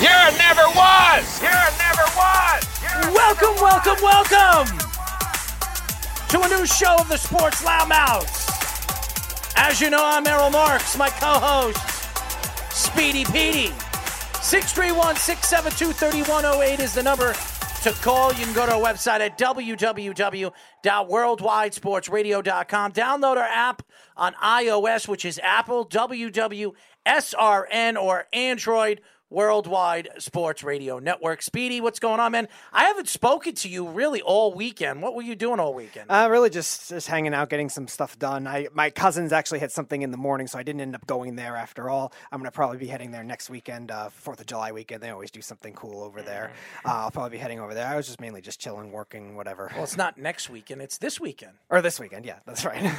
You're never was. You're never was. Welcome, welcome, welcome to a new show of the Sports Loudmouths. As you know, I'm Errol Marks, my co-host, Speedy Petey. 631-672-3108 is the number to call. You can go to our website at www.worldwidesportsradio.com. Download our app on iOS, which is Apple, WWSRN, or Android. Worldwide Sports Radio Network. Speedy, what's going on, man? I haven't spoken to you really all weekend. What were you doing all weekend? Uh, really just just hanging out, getting some stuff done. I my cousins actually had something in the morning, so I didn't end up going there after all. I'm gonna probably be heading there next weekend, uh, Fourth of July weekend. They always do something cool over there. Uh, I'll probably be heading over there. I was just mainly just chilling, working, whatever. well, it's not next weekend, it's this weekend. Or this weekend, yeah, that's right.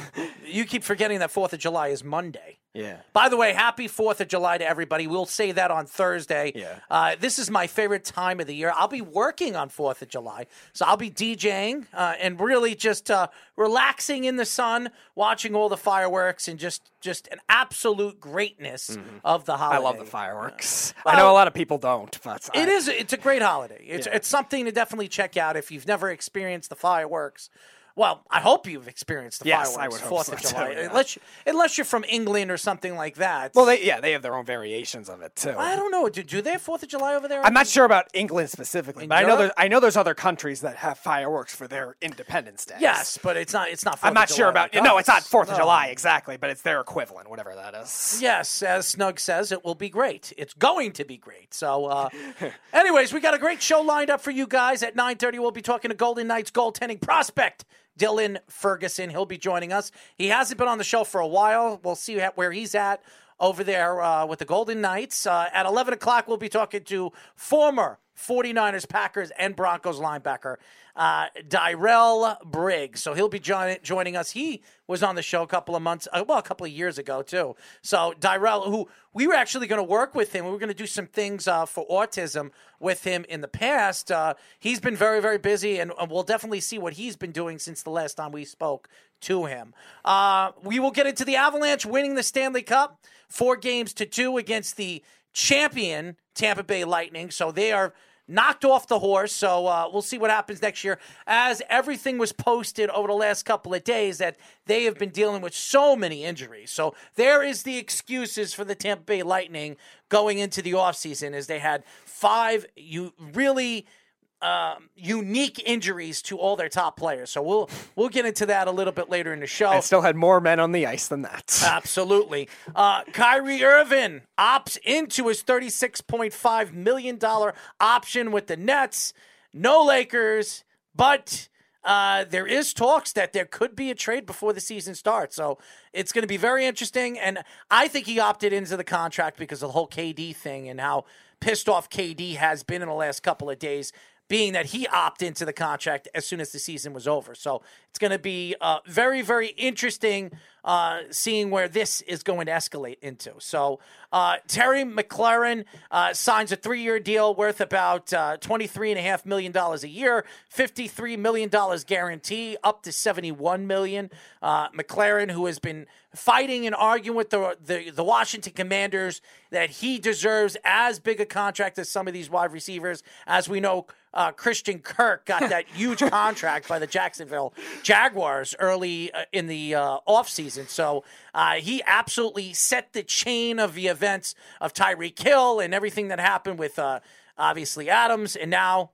You keep forgetting that 4th of July is Monday. Yeah. By the way, happy 4th of July to everybody. We'll say that on Thursday. Yeah. Uh, this is my favorite time of the year. I'll be working on 4th of July. So I'll be DJing uh, and really just uh, relaxing in the sun, watching all the fireworks and just, just an absolute greatness of the Mm-hmm. I love the fireworks. Well, I know a lot of people don't, but It I- is. It's a great holiday. It's Yeah. it's something to definitely check out if you've never experienced the fireworks. Well, I hope you've experienced the Yes, I fireworks. would Fourth so, of July, yeah. unless unless you're from England or something like that. Well, they yeah, they have their own variations of it too. I don't know. Do, do they have Fourth of July over there? I'm not sure about England specifically, In but I know there's I know there's other countries that have fireworks for their Independence Day. Yes, but it's not. It's not. 4th I'm of not July sure about. like No, it's not. Fourth of July exactly, but it's their equivalent, whatever that is. Yes, as Snug says, it will be great. It's going to be great. So, uh, anyways, we got a great show lined up for you guys at 9:30. We'll be talking to Golden Knights goaltending prospect Dylan Ferguson. He'll be joining us. He hasn't been on the show for a while. We'll see where he's at over there uh, with the Golden Knights. Uh, at 11 o'clock, we'll be talking to former 49ers, Packers, and Broncos linebacker uh, Dyrell Briggs. So he'll be join- joining us. He was on the show a couple of months, uh, well, a couple of years ago too. So Dyrell, who we were actually going to work with him, we were going to do some things uh, for autism with him in the past. Uh, he's been very, very busy, and, and we'll definitely see what he's been doing since the last time we spoke to him. Uh, we will get into the Avalanche winning the Stanley Cup, four games to two against the champion Tampa Bay Lightning. So they are knocked off the horse. So uh, we'll see what happens next year. As everything was posted over the last couple of days, that they have been dealing with so many injuries. So there is the excuses for the Tampa Bay Lightning going into the offseason as they had five you really um, unique injuries to all their top players. So we'll we'll get into that a little bit later in the show. I still had more men on the ice than that. Absolutely. Uh, Kyrie Irving opts into his $36.5 million option with the Nets. No Lakers, but uh, there is talks that there could be a trade before the season starts. So it's going to be very interesting. And I think he opted into the contract because of the whole KD thing and how pissed off KD has been in the last couple of days being that he opted into the contract as soon as the season was over. So it's going to be uh, very, very interesting uh, seeing where this is going to escalate into. So uh, Terry McLaurin uh, signs a three-year deal worth about uh, $23.5 million a year, $53 million guarantee, up to 71 million. Uh, McLaurin, who has been fighting and arguing with the, the, the Washington Commanders that he deserves as big a contract as some of these wide receivers. As we know, uh, Christian Kirk got that huge contract by the Jacksonville Jaguars early uh, in the uh, offseason. And so uh, he absolutely set the chain of the events of Tyreek Hill and everything that happened with uh, obviously Adams and now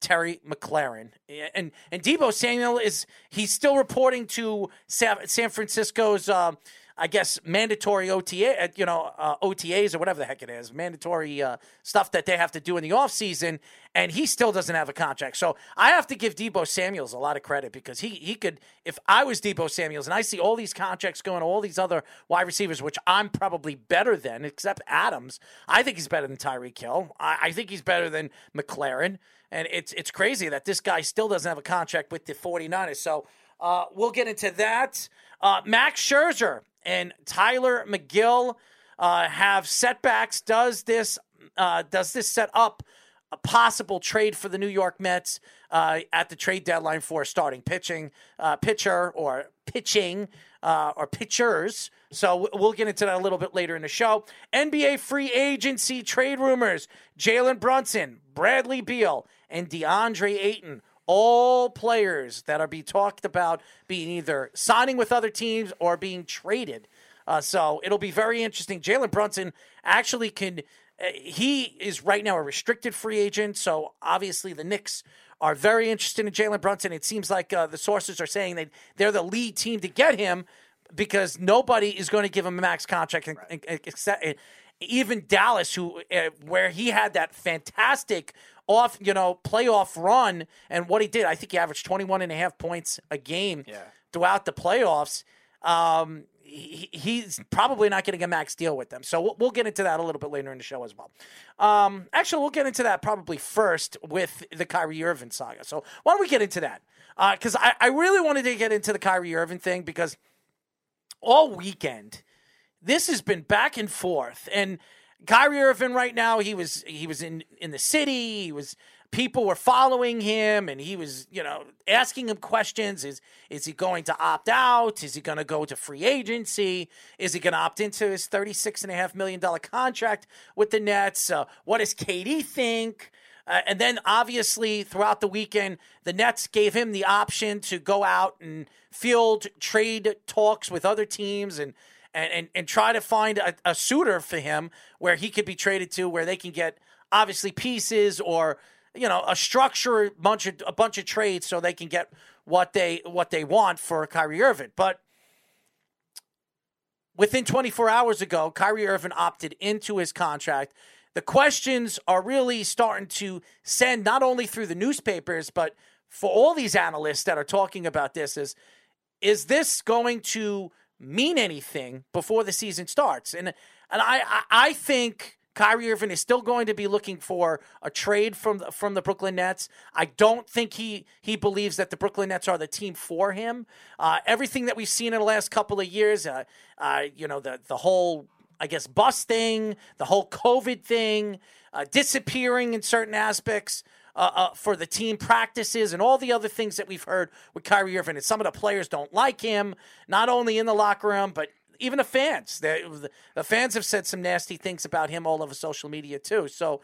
Terry McLaurin. And and Deebo Samuel is he's still reporting to San, Francisco's uh, I guess mandatory OTA, uh, you know, uh, OTAs or whatever the heck it is, mandatory uh, stuff that they have to do in the offseason, and he still doesn't have a contract. So I have to give Deebo Samuels a lot of credit because he he could, if I was Deebo Samuels and I see all these contracts going to all these other wide receivers, which I'm probably better than, except Adams, I think he's better than Tyreek Hill. I, I think he's better than McLaurin. And it's it's crazy that this guy still doesn't have a contract with the 49ers. So uh, we'll get into that. Uh, Max Scherzer and Tylor Megill uh, have setbacks. Does this uh, does this set up a possible trade for the New York Mets uh, at the trade deadline for starting pitching uh, pitcher or pitching uh, or pitchers? So we'll get into that a little bit later in the show. NBA free agency trade rumors: Jalen Brunson, Bradley Beal, and DeAndre Ayton all players that are being talked about being either signing with other teams or being traded. Uh, so it'll be very interesting. Jalen Brunson actually can. Uh, he is right now a restricted free agent, so obviously the Knicks are very interested in Jalen Brunson. It seems like uh, the sources are saying that they're the lead team to get him because nobody is going to give him a max contract, right. except even Dallas, who uh, where he had that fantastic off, you know, playoff run and what he did. I think he averaged 21 and a half points a game yeah. throughout the playoffs. Um, he, he's probably not getting a max deal with them. So we'll, we'll, get into that a little bit later in the show as well. Um, actually, we'll get into that probably first with the Kyrie Irving saga. So why don't we get into that? Because uh, I, I really wanted to get into the Kyrie Irving thing because all weekend, this has been back and forth. And Kyrie Irving right now, he was he was in in the city. He was people were following him and he was, you know, asking him questions. Is is he going to opt out? Is he going to go to free agency? Is he going to opt into his $36.5 million contract with the Nets? Uh, what does KD think? Uh, and then obviously throughout the weekend, the Nets gave him the option to go out and field trade talks with other teams and and, and, and try to find a, a suitor for him where he could be traded to, where they can get obviously pieces or you know a structure bunch of a bunch of trades so they can get what they what they want for Kyrie Irving. But within 24 hours ago, Kyrie Irving opted into his contract. The questions are really starting to send not only through the newspapers, but for all these analysts that are talking about this is is this going to mean anything before the season starts. And and I I, think Kyrie Irving is still going to be looking for a trade from the, from the Brooklyn Nets. I don't think he he believes that the Brooklyn Nets are the team for him. Uh, everything that we've seen in the last couple of years, uh, uh, you know, the the whole I guess bus thing, the whole COVID thing, uh, disappearing in certain aspects uh, uh, for the team practices and all the other things that we've heard with Kyrie Irving. And some of the players don't like him, not only in the locker room, but even the fans. The, the fans have said some nasty things about him all over social media too. So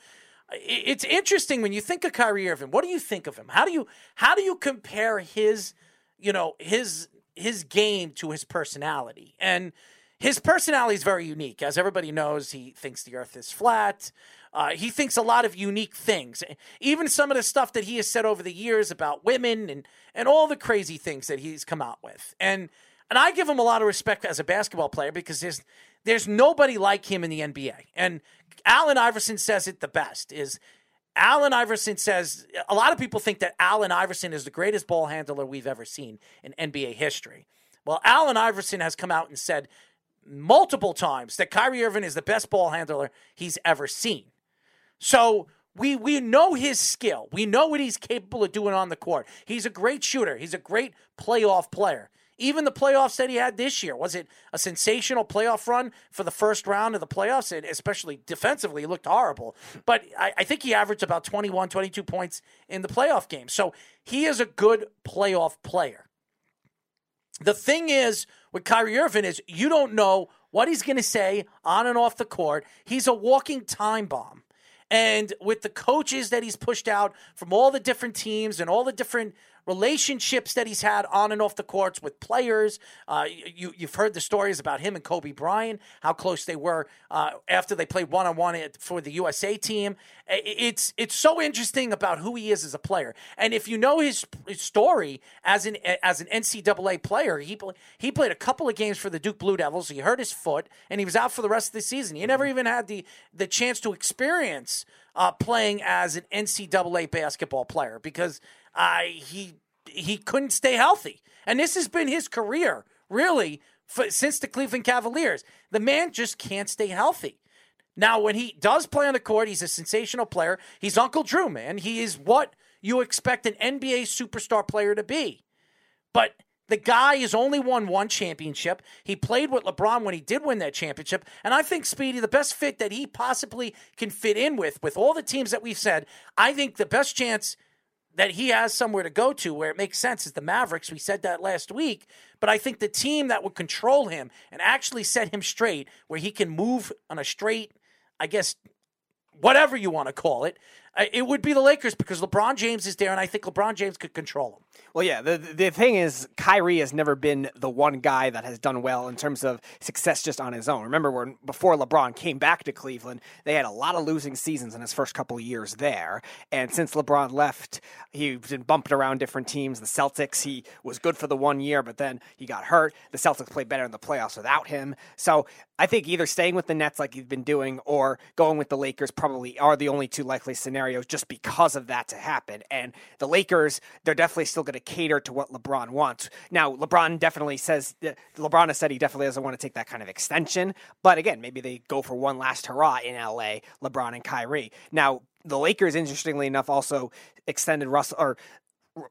it's interesting when you think of Kyrie Irving. What do you think of him? How do you how do you compare his you know his his game to his personality and his personality is very unique. As everybody knows, he thinks the earth is flat. Uh, he thinks a lot of unique things. Even some of the stuff that he has said over the years about women and, and all the crazy things that he's come out with. And and I give him a lot of respect as a basketball player because there's there's nobody like him in the NBA. And Allen Iverson says it the best is Allen Iverson says a lot of people think that Allen Iverson is the greatest ball handler we've ever seen in NBA history. Well, Allen Iverson has come out and said multiple times that Kyrie Irving is the best ball handler he's ever seen. So we we know his skill. We know what he's capable of doing on the court. He's a great shooter. He's a great playoff player. Even the playoffs that he had this year was it a sensational playoff run for the first round of the playoffs, and especially defensively, he looked horrible. But I, I think he averaged about 21, 22 points in the playoff game. So he is a good playoff player. The thing is with Kyrie Irving is you don't know what he's going to say on and off the court. He's a walking time bomb. And with the coaches that he's pushed out from all the different teams and all the different relationships that he's had on and off the courts with players. Uh, you, you've heard the stories about him and Kobe Bryant, how close they were uh, after they played one on one for the USA team. It's it's so interesting about who he is as a player, and if you know his, his story as an as an NCAA player, he he played a couple of games for the Duke Blue Devils. He hurt his foot, and he was out for the rest of the season. He never even had the the chance to experience uh, playing as an NCAA basketball player because uh, he he couldn't stay healthy, and this has been his career really for, since the Cleveland Cavaliers. The man just can't stay healthy. Now, when he does play on the court, he's a sensational player. He's Uncle Drew, man. He is what you expect an NBA superstar player to be. But the guy has only won one championship. He played with LeBron when he did win that championship. And I think Speedy, the best fit that he possibly can fit in with, with all the teams that we've said, I think the best chance that he has somewhere to go to where it makes sense is the Mavericks. We said that last week. But I think the team that would control him and actually set him straight, where he can move on a straight, I guess, whatever you want to call it, it would be the Lakers because LeBron James is there, and I think LeBron James could control him. Well, yeah. The the thing is, Kyrie has never been the one guy that has done well in terms of success just on his own. Remember, when before LeBron came back to Cleveland, they had a lot of losing seasons in his first couple of years there, and since LeBron left, he's been bumped around different teams. The Celtics, he was good for the one year, but then he got hurt. The Celtics played better in the playoffs without him. So I think either staying with the Nets like he's been doing, or going with the Lakers probably are the only two likely scenarios scenarios just because of that to happen. And the Lakers, they're definitely still going to cater to what LeBron wants. Now, LeBron definitely says, uh, LeBron has said he definitely doesn't want to take that kind of extension. But again, maybe they go for one last hurrah in LA, LeBron and Kyrie. Now, the Lakers, interestingly enough, also extended Russell or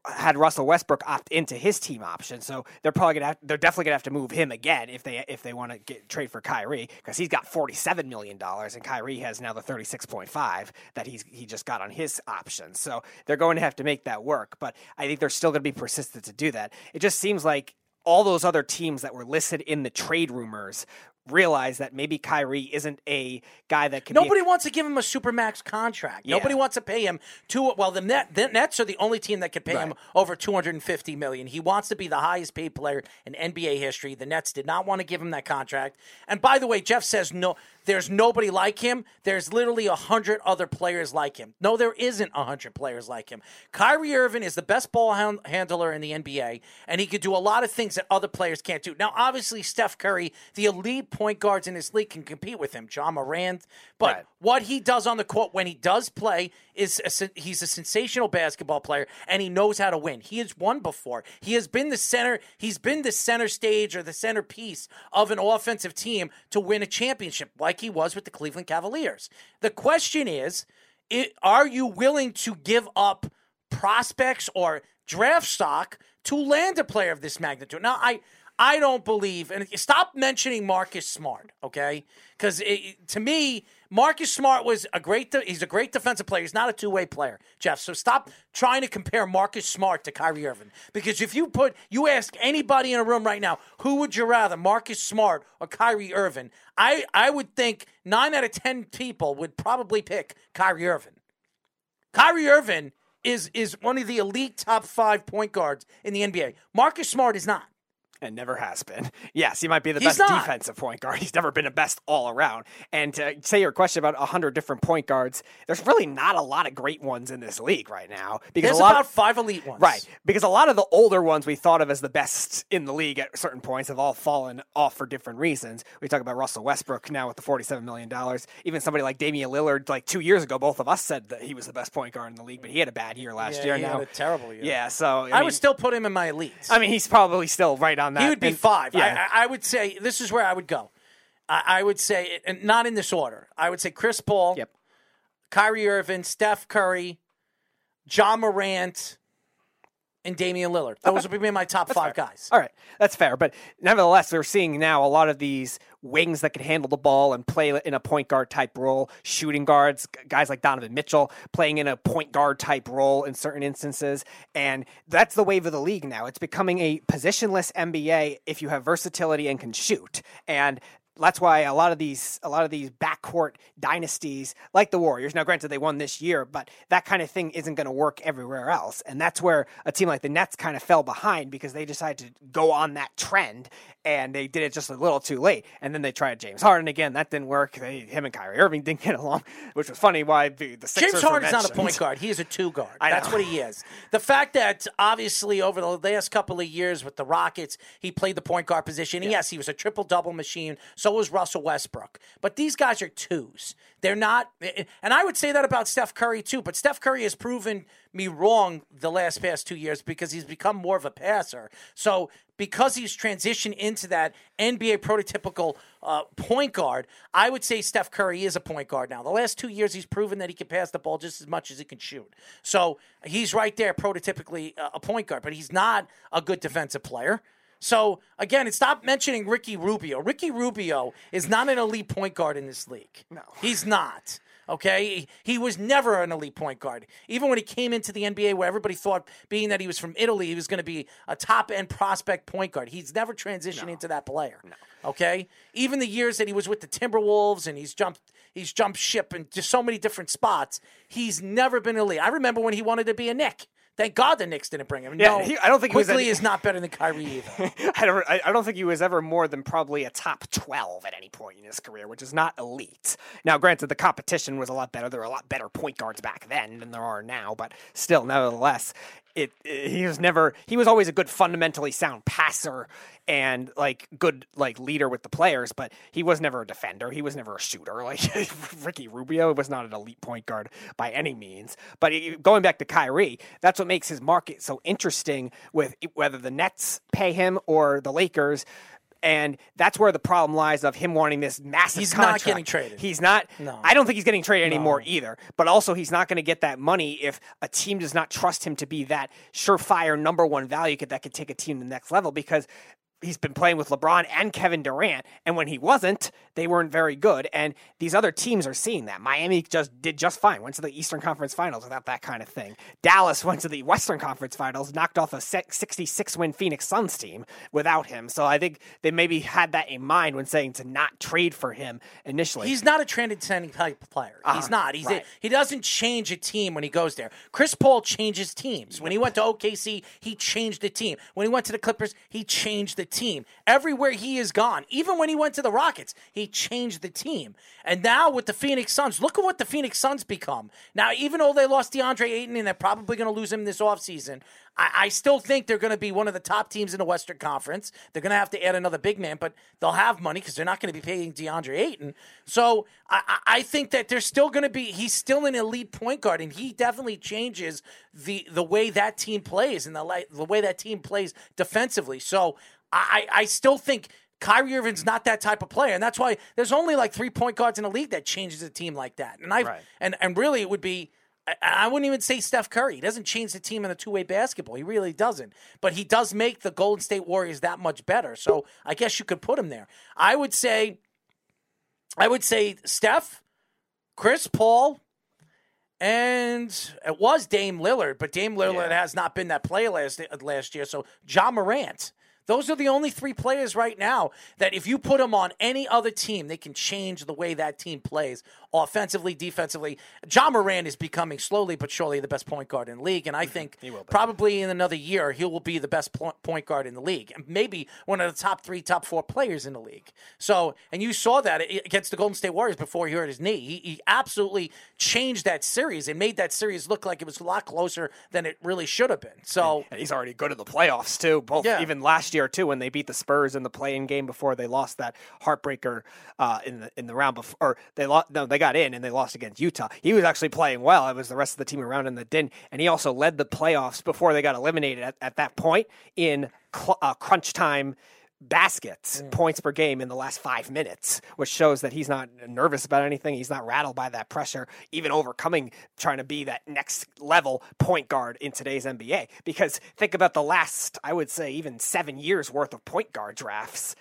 had Russell Westbrook opt into his team option, so they're probably gonna have, they're definitely gonna have to move him again if they if they want to get trade for Kyrie because he's got forty seven million dollars and Kyrie has now the thirty six point five that he's he just got on his option. So they're going to have to make that work, but I think they're still to be persistent to do that. It just seems like all those other teams that were listed in the trade rumors realize that maybe Kyrie isn't a guy that can. Nobody a- wants to give him a supermax contract. Yeah. Nobody wants to pay him two. Well, the net the Nets are the only team that can pay him over two hundred and fifty million. He wants to be the highest paid player in NBA history. The Nets did not want to give him that contract. And by the way, Jeff says no. There's nobody like him. There's literally a hundred other players like him. No, there isn't a hundred players like him. Kyrie Irving is the best ball hand- handler in the NBA, and he could do a lot of things that other players can't do. Now, obviously, Steph Curry, the elite point guards in this league, can compete with him. Ja Morant, but Right. what he does on the court when he does play is a, he's a sensational basketball player and he knows how to win. He has won before. He has been the center. He's been the center stage or the centerpiece of an offensive team to win a championship, like he was with the Cleveland Cavaliers. The question is, it, are you willing to give up prospects or draft stock to land a player of this magnitude? Now, I. I don't believe, and stop mentioning Marcus Smart, okay? Because to me, Marcus Smart was a great. De- he's a great defensive player. He's not a two way player, Jeff. So stop trying to compare Marcus Smart to Kyrie Irving. Because if you put, you ask anybody in a room right now, who would you rather, Marcus Smart or Kyrie Irving? I I would think nine out of ten people would probably pick Kyrie Irving. Kyrie Irving is is one of the elite top five point guards in the NBA. Marcus Smart is not. And never has been. Yes, he might be the He's best not. defensive point guard. He's never been a best all around. And to say your question about 100 different point guards, there's really not a lot of great ones in this league right now. Because There's a lot about of, five elite ones. Right, because a lot of the older ones we thought of as the best in the league at certain points have all fallen off for different reasons. We talk about Russell Westbrook now with the $47 million. Even somebody like Damian Lillard, like two years ago, both of us said that he was the best point guard in the league, but he had a bad year last Yeah, year. he now, had a terrible year. Yeah, so I, I, mean, would still put him in my elite. I mean, he's probably still right on that. he would be And- five. Yeah, I, I would say this is where I would go. I, I would say, and not in this order. I would say Chris Paul, Yep. Kyrie Irving, Steph Curry, Ja Morant, and Damian Lillard. Those would be my top five guys. All right, that's fair. But nevertheless, we're seeing now a lot of these wings that can handle the ball and play in a point guard type role, shooting guards, guys like Donovan Mitchell playing in a point guard type role in certain instances. And that's the wave of the league now. It's becoming a positionless NBA if you have versatility and can shoot. And that's why a lot of these a lot of these backcourt dynasties like the Warriors. Now, granted, they won this year, but that kind of thing isn't going to work everywhere else, and that's where a team like the Nets kind of fell behind because they decided to go on that trend and they did it just a little too late. And then they tried James Harden again. That didn't work. They, him and Kyrie Irving didn't get along, which was funny. Why the, the Sixers James Harden's not a point guard. He is a two guard. That's what he is. The fact that obviously over the last couple of years with the Rockets, he played the point guard position. And yes, he was a triple double machine. So was Russell Westbrook. But these guys are twos. They're not. And I would say that about Steph Curry too. But Steph Curry has proven me wrong the last past two years because he's become more of a passer. So because he's transitioned into that NBA prototypical uh, point guard, I would say Steph Curry is a point guard now. The last two years, he's proven that he can pass the ball just as much as he can shoot. So he's right there, prototypically uh, a point guard, but he's not a good defensive player. So again, stop mentioning Ricky Rubio. Ricky Rubio is not an elite point guard in this league. No, he's not. Okay, he, was never an elite point guard. Even when he came into the NBA, where everybody thought, being that he was from Italy, he was going to be a top end prospect point guard. He's never transitioned into that player. Okay, even the years that he was with the Timberwolves and he's jumped, he's jumped ship in just so many different spots. He's never been elite. I remember when he wanted to be a Knick. Thank God the Knicks didn't bring him. Yeah, no, he- I don't think he was quickly any- is not better than Kyrie either. I don't, I I don't think he was ever more than probably a top 12 at any point in his career, which is not elite. Now, granted, the competition was a lot better. There were a lot better point guards back then than there are now, but still, nevertheless, it, it- he was never, he was always a good fundamentally sound passer and like good like leader with the players, but he was never a defender. He was never a shooter. Like Ricky Rubio was not an elite point guard by any means. But he, going back to Kyrie, that's what makes his market so interesting with whether the Nets pay him or the Lakers. And that's where the problem lies of him wanting this massive He's not getting traded. He's not. No. I don't think he's getting traded anymore either. But also, he's not going to get that money if a team does not trust him to be that surefire number one value that could take a team to the next level because he's been playing with LeBron and Kevin Durant, and when he wasn't, they weren't very good. And these other teams are seeing that. Miami just did just fine, went to the Eastern Conference Finals without that kind of thing. Dallas went to the Western Conference Finals, knocked off a 66 win Phoenix Suns team without him. So I think they maybe had that in mind when saying to not trade for him initially. He's not a transcending type of player. He's uh-huh. not. He's right. a, he doesn't change a team when he goes there. Chris Paul changes teams. When he went to OKC, he changed the team. When he went to the Clippers, he changed the team. Everywhere he has gone, even when he went to the Rockets, he changed the team. And now with the Phoenix Suns, look at what the Phoenix Suns become. Now, even though they lost DeAndre Ayton and they're probably going to lose him this offseason, I, I still think they're going to be one of the top teams in the Western Conference. They're going to have to add another big man, but they'll have money because they're not going to be paying DeAndre Ayton. So I, I think that they're still going to be. He's still an elite point guard, and he definitely changes the the way that team plays and the the way that team plays defensively. So I I still think. Kyrie Irving's not that type of player, and that's why there's only like three point guards in the league that changes a team like that. And I Right. and and really it would be I, I wouldn't even say Steph Curry. He doesn't change the team in a two way basketball. He really doesn't. But he does make the Golden State Warriors that much better. So I guess you could put him there. I would say, I would say Steph, Chris Paul, and it was Dame Lillard, but Dame Lillard has not been that player last last year. So Ja Morant. Those are the only three players right now that if you put them on any other team, they can change the way that team plays offensively, defensively. Ja Morant is becoming slowly but surely the best point guard in the league, and I mm-hmm. think probably in another year he will be the best point guard in the league, and maybe one of the top three, top four players in the league. So, and you saw that against the Golden State Warriors before he hurt his knee. He, he absolutely changed that series and made that series look like it was a lot closer than it really should have been. So. And he's already good at the playoffs too. Both Yeah. even last year too, when they beat the Spurs in the play-in game before they lost that heartbreaker uh, in the in the round before. Or they lost. No, they got in and they lost against Utah. He was actually playing well. It was the rest of the team around him that didn't. And he also led the playoffs before they got eliminated at, at that point in cl- uh, crunch time baskets mm. points per game in the last five minutes which shows that he's not nervous about anything. He's not rattled by that pressure even overcoming trying to be that next level point guard in today's nba because think about the last i would say even seven years worth of point guard drafts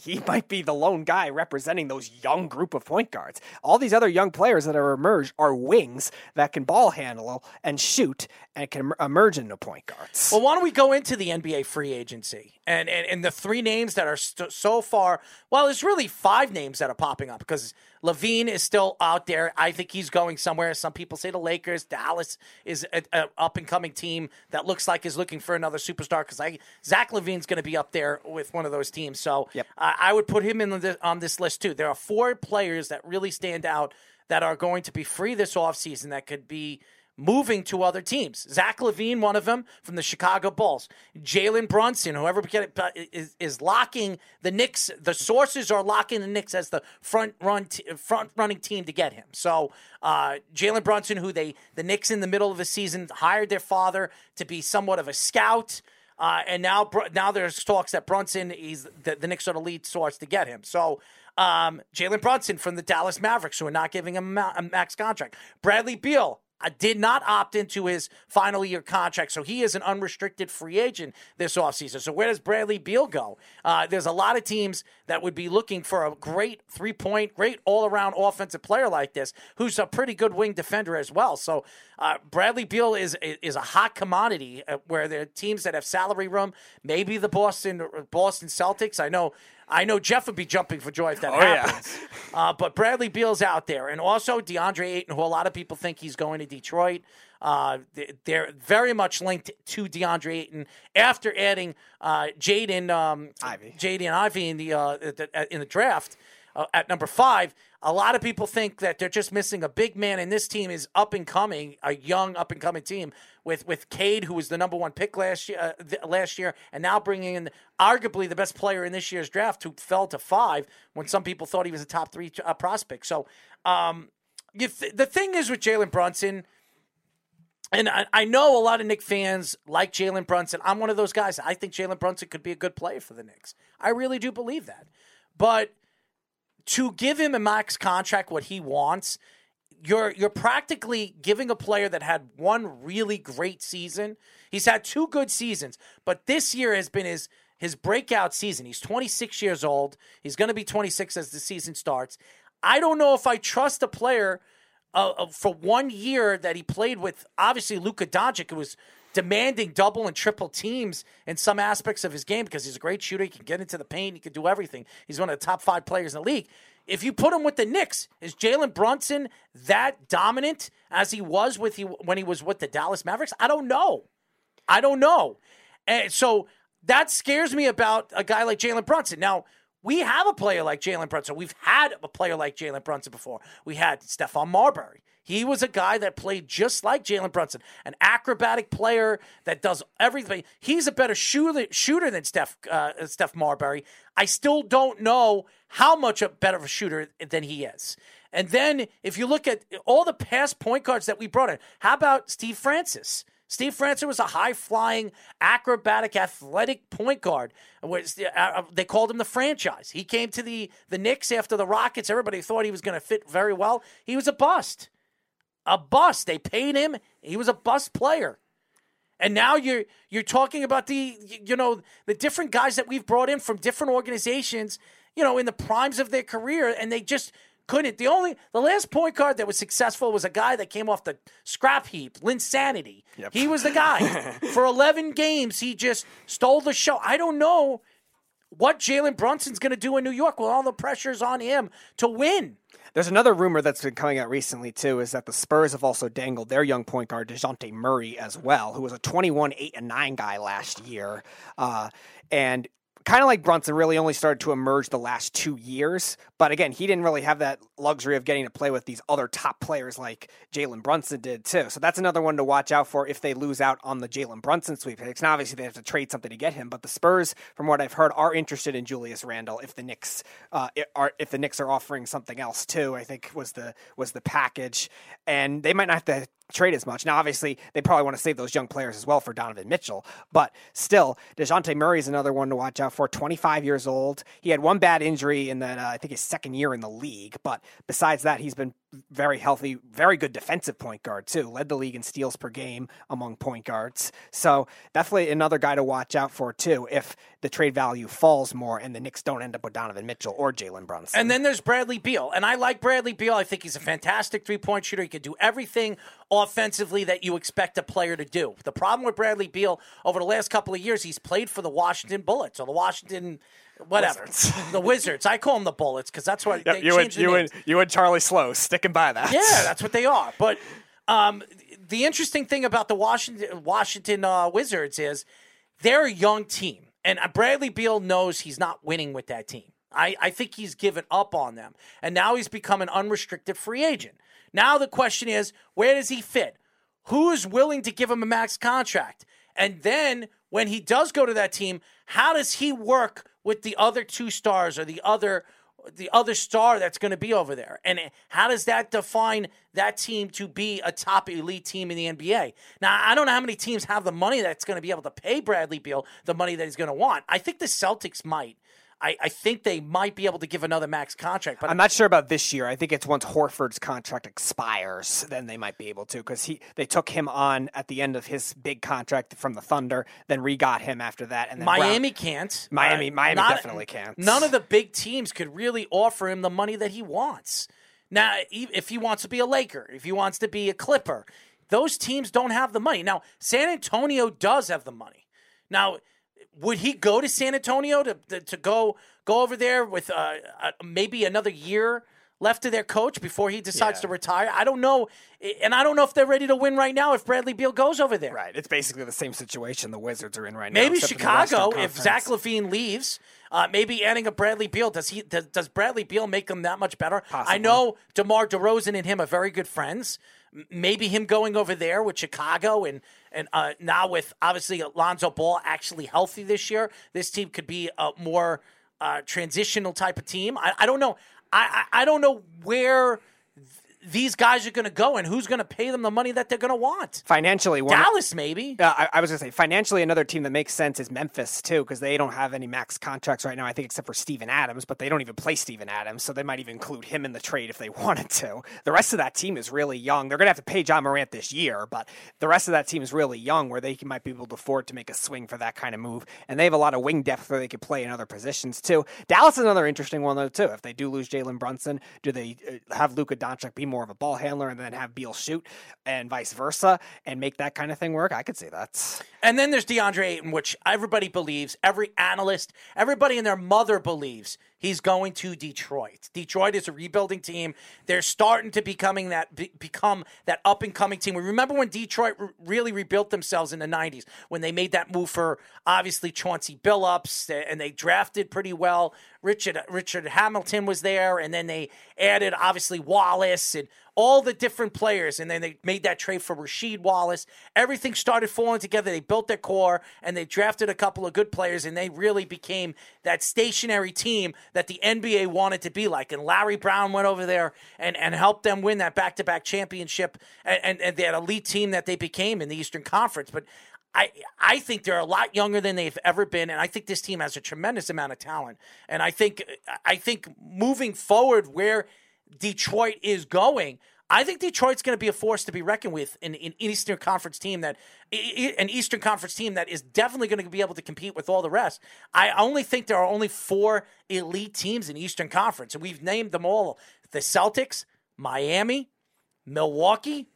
he might be the lone guy representing those young group of point guards. All these other young players that are emerged are wings that can ball handle and shoot and can emerge into point guards. Well, why don't we go into the NBA free agency and and, and the three names that are st- so far? Well, there's really five names that are popping up because LaVine is still out there. I think he's going somewhere. Some people say the Lakers. Dallas is an up and coming team that looks like is looking for another superstar because I Zach LaVine's going to be up there with one of those teams. So Yep. I I would put him in the, on this list too. There are four players that really stand out that are going to be free this offseason that could be moving to other teams. Zach LaVine, one of them from the Chicago Bulls. Jalen Brunson, whoever is, is locking the Knicks. The sources are locking the Knicks as the front run t- front running team to get him. So uh, Jalen Brunson, who they the Knicks in the middle of the season hired their father to be somewhat of a scout. Uh, and now, now there's talks that Brunson, is the, the Knicks are the lead source to get him. So, um, Jalen Brunson from the Dallas Mavericks, who are not giving him a, max contract. Bradley Beal did not opt into his final year contract, so he is an unrestricted free agent this offseason. So, where does Bradley Beal go? Uh, there's a lot of teams that would be looking for a great three point, great all around offensive player like this, who's a pretty good wing defender as well. So, uh, Bradley Beal is is a hot commodity uh, where there are teams that have salary room. Maybe the Boston Boston Celtics. I know. I know Jeff would be jumping for joy if that yeah. happens. Uh, but Bradley Beal's out there, and also DeAndre Ayton, who a lot of people think he's going to Detroit. Uh, they- they're very much linked to DeAndre Ayton after adding uh, Jaden um, Ivey. Jaden Ivey in the, uh, the in the draft uh, at number five. A lot of people think that they're just missing a big man, and this team is up and coming, a young up and coming team with with Cade, who was the number one pick last year, uh, th- last year, and now bringing in arguably the best player in this year's draft, who fell to five when some people thought he was a top three uh, prospect. So, um, th- the thing is with Jalen Brunson. And I, I know a lot of Knick fans like Jalen Brunson. I'm one of those guys. I think Jalen Brunson could be a good player for the Knicks. I really do believe that. But to give him a max contract, what he wants, you're you're practically giving a player that had one really great season. He's had two good seasons, but this year has been his his breakout season. He's 26 years old. He's going to be 26 as the season starts. I don't know if I trust a player uh, uh, for one year that he played with, obviously Luka Doncic, who was demanding double and triple teams in some aspects of his game because he's a great shooter. He can get into the paint. He can do everything. He's one of the top five players in the league. If you put him with the Knicks, is Jalen Brunson that dominant as he was with he when he was with the Dallas Mavericks? I don't know. I don't know. And so that scares me about a guy like Jalen Brunson. Now, we have a player like Jalen Brunson. We've had a player like Jalen Brunson before. We had Stephon Marbury. He was a guy that played just like Jalen Brunson, an acrobatic player that does everything. He's a better shooter, shooter than Steph uh, Steph Marbury. I still don't know how much a better of a shooter than he is. And then if you look at all the past point guards that we brought in, how about Steve Francis? Steve Francis was a high flying, acrobatic, athletic point guard. Uh, They called him the franchise. He came to the, the Knicks after the Rockets. Everybody thought he was going to fit very well. He was a bust. A bust. They paid him. He was a bust player. And now you're you're talking about the you know the different guys that we've brought in from different organizations, you know, in the primes of their career, and they just couldn't. The only the last point guard that was successful was a guy that came off the scrap heap, Linsanity. He was the guy. For 11 games, he just stole the show. I don't know what Jalen Brunson's going to do in New York with all the pressures on him to win. There's another rumor that's been coming out recently too, is that the Spurs have also dangled their young point guard Dejounte Murray as well, who was a 21, 8, and 9 guy last year, uh, and kind of like Brunson, really only started to emerge the last two years. But again, he didn't really have that luxury of getting to play with these other top players like Jalen Brunson did too. So that's another one to watch out for if they lose out on the Jalen Brunson sweepstakes. Now, obviously, they have to trade something to get him, but the Spurs, from what I've heard, are interested in Julius Randle if the Knicks uh, are if the Knicks are offering something else too. I think was the was the package, and they might not have to trade as much. Now, obviously, they probably want to save those young players as well for Donovan Mitchell, but still, Dejounte Murray is another one to watch out for. 25 years old. He had one bad injury in that, uh, I think his second year in the league, but besides that, he's been very healthy, very good defensive point guard too. Led the league in steals per game among point guards. So definitely another guy to watch out for too. If the trade value falls more and the Knicks don't end up with Donovan Mitchell or Jalen Brunson. And then there's Bradley Beal. And I like Bradley Beal. I think he's a fantastic three point shooter. He can do everything offensively that you expect a player to do. The problem with Bradley Beal over the last couple of years, he's played for the Washington Bullets or the Washington. Whatever, the Wizards. I call them the Bullets because that's what they you and you names. and you and Charlie Slow sticking by that. Yeah, that's what they are. But um, the interesting thing about the Washington Washington uh, Wizards is they're a young team, and uh, Bradley Beal knows he's not winning with that team. I, I think he's given up on them, and now he's become an unrestricted free agent. Now the question is, where does he fit? Who is willing to give him a max contract? And then when he does go to that team, how does he work with the other two stars or the other the other star that's going to be over there? And how does that define that team to be a top elite team in the NBA? Now, I don't know how many teams have the money that's going to be able to pay Bradley Beal the money that he's going to want. I think the Celtics might. I, I think they might be able to give another max contract, but I'm not sure about this year. I think it's once Horford's contract expires, then they might be able to because he they took him on at the end of his big contract from the Thunder, then re-got him after that, and then Miami Brown- can't. Miami- Uh, Miami not- definitely can't. None of the big teams could really offer him the money that he wants. Now, if he wants to be a Laker, if he wants to be a Clipper, those teams don't have the money. Now, San Antonio does have the money. Now, would he go to San Antonio to to, to go go over there with uh, uh, maybe another year left to their coach before he decides Yeah. to retire? I don't know, and I don't know if they're ready to win right now. If Bradley Beal goes over there, Right, it's basically the same situation the Wizards are in right now. Maybe the Western Chicago, if Zach LaVine leaves, uh, maybe adding a Bradley Beal does he does, does Bradley Beal make them that much better? I know DeMar DeRozan and him are very good friends. Maybe him going over there with Chicago and and uh, now with obviously Alonzo Ball actually healthy this year, this team could be a more uh, transitional type of team. I, I don't know. I, I I don't know where these guys are going to go and who's going to pay them the money that they're going to want. financially, Dallas, maybe. Uh, I, I was gonna say financially, another team that makes sense is Memphis too, because they don't have any max contracts right now. I think except for Steven Adams, but they don't even play Steven Adams, so they might even include him in the trade if they wanted to. The rest of that team is really young. They're gonna have to pay Ja Morant this year, but the rest of that team is really young, where they might be able to afford to make a swing for that kind of move. And they have a lot of wing depth where they could play in other positions too. Dallas is another interesting one though too. If they do lose Jalen Brunson, do they uh, have Luka Doncic be more of a ball handler and then have Beal shoot, and vice versa, and make that kind of thing work? I could see that. And then there's DeAndre Ayton, which everybody believes, every analyst, everybody and their mother believes he's going to Detroit. Detroit is a rebuilding team. They're starting to becoming that be, become that up and coming team. We remember when Detroit re- really rebuilt themselves in the 90s when they made that move for obviously Chauncey Billups eh, and they drafted pretty well. Richard Richard Hamilton was there and then they added obviously Wallace and all the different players, and then they made that trade for Rasheed Wallace. Everything started falling together. They built their core, and they drafted a couple of good players, and they really became that stationary team that the NBA wanted to be like. And Larry Brown went over there and, and helped them win that back to back championship, and, and, and that elite team that they became in the Eastern Conference. But I I think they're a lot younger than they've ever been, and I think this team has a tremendous amount of talent. And I think I think moving forward, where Detroit is going, I think Detroit's going to be a force to be reckoned with in an Eastern Conference team that an Eastern Conference team that is definitely going to be able to compete with all the rest. I only think there are only four elite teams in Eastern Conference, and we've named them all: the Celtics, Miami, Milwaukee,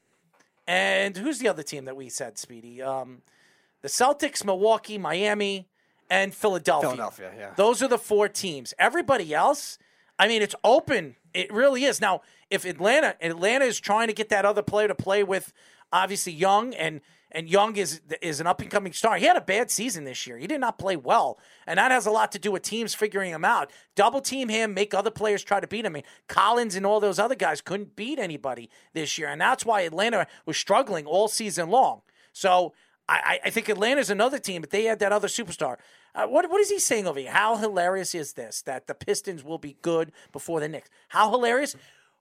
and who's the other team that we said, Speedy? Um, the Celtics, Milwaukee, Miami, and Philadelphia. Philadelphia, yeah. Those are the four teams. Everybody else, I mean, it's open. It really is. Now, if Atlanta, Atlanta is trying to get that other player to play with, obviously Young, and and Young is is an up and coming star. He had a bad season this year. He did not play well, and that has a lot to do with teams figuring him out. Double team him, make other players try to beat him. I mean, Collins and all those other guys couldn't beat anybody this year, and that's why Atlanta was struggling all season long. So I, I think Atlanta's another team, but they had that other superstar. Uh, what what is he saying over here? How hilarious is this that the Pistons will be good before the Knicks? How hilarious!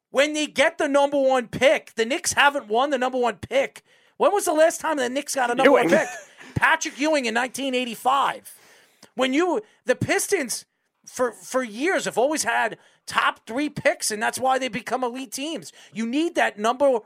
When they get the number one pick, the Knicks haven't won the number one pick. When was the last time the Knicks got a number one pick? Patrick Ewing in 1985. When you the Pistons for for years have always had top three picks, and that's why they become elite teams. You need that number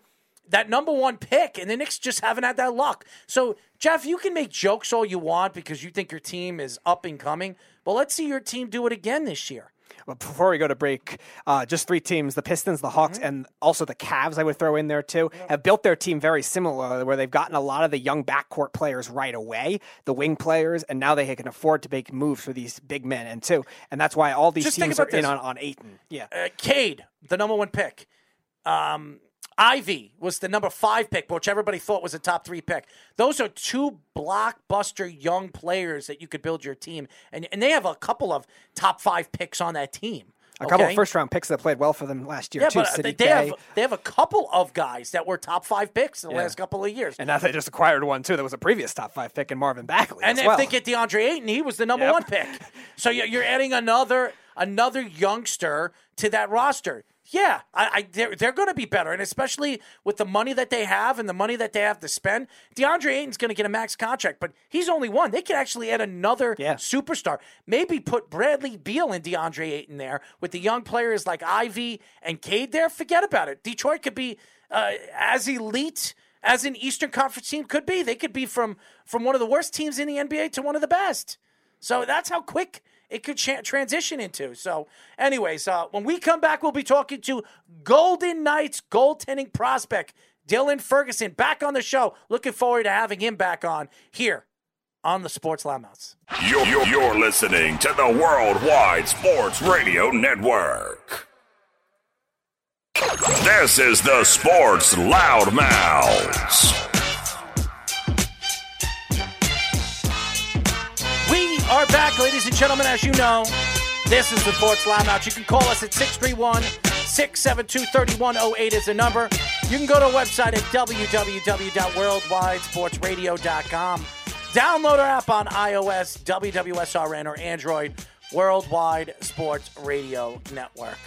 that number one pick, and the Knicks just haven't had that luck. So, Jeff, you can make jokes all you want because you think your team is up and coming, but let's see your team do it again this year. But before we go to break, uh, just three teams the Pistons, the Hawks, and also the Cavs, I would throw in there too, have built their team very similar, where they've gotten a lot of the young backcourt players right away, the wing players, and now they can afford to make moves for these big men. And two, and that's why all these Just teams are about in on, on Ayton. Yeah. uh, Cade, the number one pick. Um, Ivey was the number five pick, which everybody thought was a top three pick. Those are two blockbuster young players that you could build your team, and and they have a couple of top five picks on that team. A couple okay? of first round picks that played well for them last year, Yeah, too. but uh, City they K. have they have a couple of guys that were top five picks in the Yeah. last couple of years. and now they just acquired one, too. That was a previous top five pick in Marvin Bagley. And if well. they get DeAndre Ayton, he was the number Yep. one pick. So you're you're adding another another youngster to that roster. Yeah, I, I they're, they're going to be better, and especially with the money that they have and the money that they have to spend. DeAndre Ayton's going to get a max contract, but he's only one. They could actually add another Yeah. superstar. Maybe put Bradley Beal and DeAndre Ayton there with the young players like Ivey and Cade there. Forget about it. Detroit could be uh, as elite as an Eastern Conference team could be. They could be from from one of the worst teams in the NBA to one of the best. So that's how quick it could cha- transition into. So, anyways, uh, when we come back, we'll be talking to Golden Knights goaltending prospect Dylan Ferguson back on the show. Looking forward to having him back on here on the Sports Loudmouths. You're, you're, you're listening to the Worldwide Sports Radio Network. This is the Sports Loudmouths. Are back, ladies and gentlemen. As you know, this is the Sports Loudmouth. You can call us at 631 672 3108 is the number. You can go to our website at www.worldwidesportsradio.com. Download our app on iOS, WWSRN, or Android, Worldwide Sports Radio Network.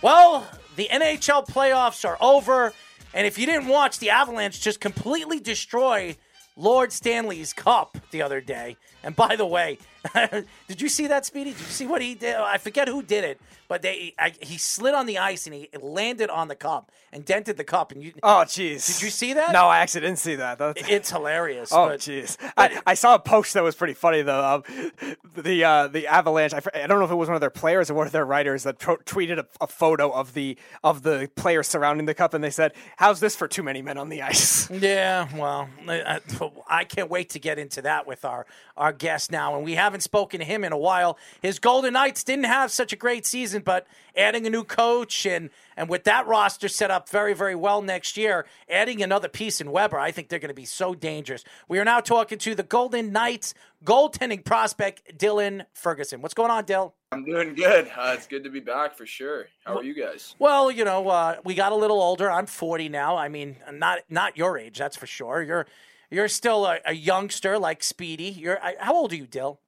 Well, the NHL playoffs are over, and if you didn't watch, the Avalanche just completely destroy Lord Stanley's cup the other day. And by the way, did you see that, Speedy? Did you see what he did? I forget who did it, but they I, he slid on the ice and he landed on the cup and dented the cup. And you, Oh, jeez. Did you see that? No, I actually didn't see that. That's- it's hilarious. Oh jeez, I, I saw a post that was pretty funny though. Um, the uh, the Avalanche. I, I don't know if it was one of their players or one of their writers that tro- tweeted a, a photo of the of the players surrounding the cup, and they said, "How's this for too many men on the ice?" Yeah, well, I, I can't wait to get into that with our our guest now, and we haven't spoken to him in a while. His Golden Knights didn't have such a great season, but adding a new coach and and with that roster set up very very well next year, adding another piece in Weber, I think they're going to be so dangerous. We are now talking to the Golden Knights goaltending prospect Dylan Ferguson. What's going on, Dill? I'm doing good. Uh, it's good to be back for sure. How are you guys? Well, you know, uh, we got a little older. I'm 40 now. I mean, not not your age, that's for sure. You're you're still a, a youngster like Speedy. You're I, how old are you, Dill?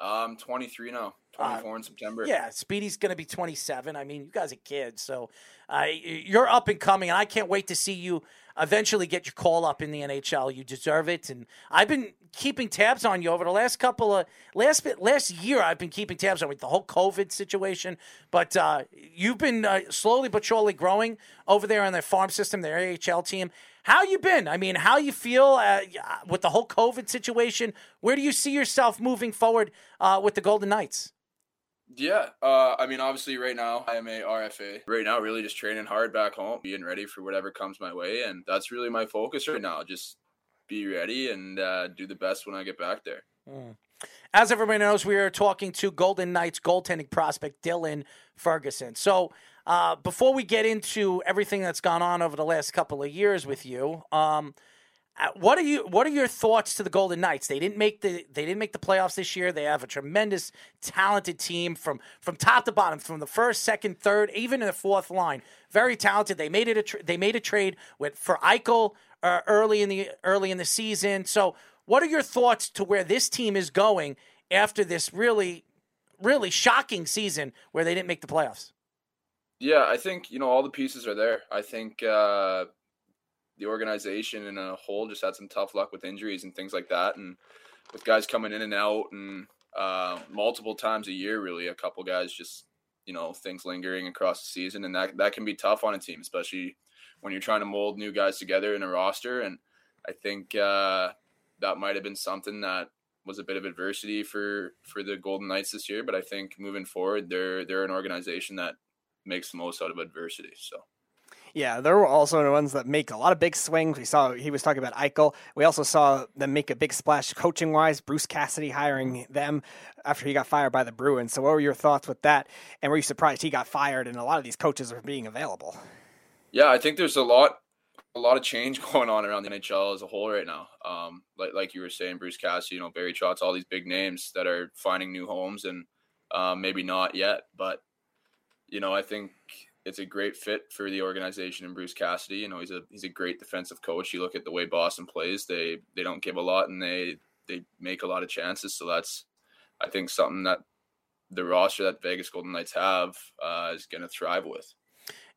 I'm 23 now. 24 in September. Uh, Yeah, Speedy's going to be 27. I mean, you guys are kids, so uh, you're up and coming, and I can't wait to see you eventually get your call up in the NHL. You deserve it, and I've been keeping tabs on you over the last couple of last bit last year. I've been keeping tabs on with the whole COVID situation, but uh, you've been uh, slowly but surely growing over there on their farm system, their AHL team. How you been? I mean, how you feel uh, with the whole COVID situation? Where do you see yourself moving forward uh, with the Golden Knights? Yeah. Uh, I mean, obviously, right now I am a RFA. Right now, really just training hard back home, being ready for whatever comes my way, and that's really my focus right now. Just be ready and uh, do the best when I get back there. As everybody knows, we are talking to Golden Knights goaltending prospect Dylan Ferguson. So, uh, before we get into everything that's gone on over the last couple of years with you, um, uh, what are you? What are your thoughts to the Golden Knights? They didn't make the they didn't make the playoffs this year. They have a tremendous, talented team from from top to bottom, from the first, second, third, even in the fourth line. Very talented. They made it. A tr- they made a trade with for Eichel uh, early in the early in the season. So, what are your thoughts to where this team is going after this really, really shocking season where they didn't make the playoffs? Yeah, I think you know all the pieces are there. I think uh, the organization in a whole just had some tough luck with injuries and things like that, and with guys coming in and out, and uh, multiple times a year. Really, a couple guys just you know things lingering across the season, and that that can be tough on a team, especially when you're trying to mold new guys together in a roster. And I think uh, that might have been something that was a bit of adversity for for the Golden Knights this year. But I think moving forward, they're they're an organization that makes the most out of adversity. So. Yeah, there were also the ones that make a lot of big swings. We saw he was talking about Eichel. We also saw them make a big splash coaching wise. Bruce Cassidy hiring them after he got fired by the Bruins. So, what were your thoughts with that? And were you surprised he got fired and a lot of these coaches are being available? Yeah, I think there's a lot, a lot of change going on around the NHL as a whole right now. Um, like like you were saying, Bruce Cassidy, you know, Barry Trotz, all these big names that are finding new homes and um, maybe not yet, but you know, I think it's a great fit for the organization and Bruce Cassidy. You know, he's a he's a great defensive coach. You look at the way Boston plays; they they don't give a lot and they they make a lot of chances. So that's I think something that the roster that Vegas Golden Knights have uh, is going to thrive with.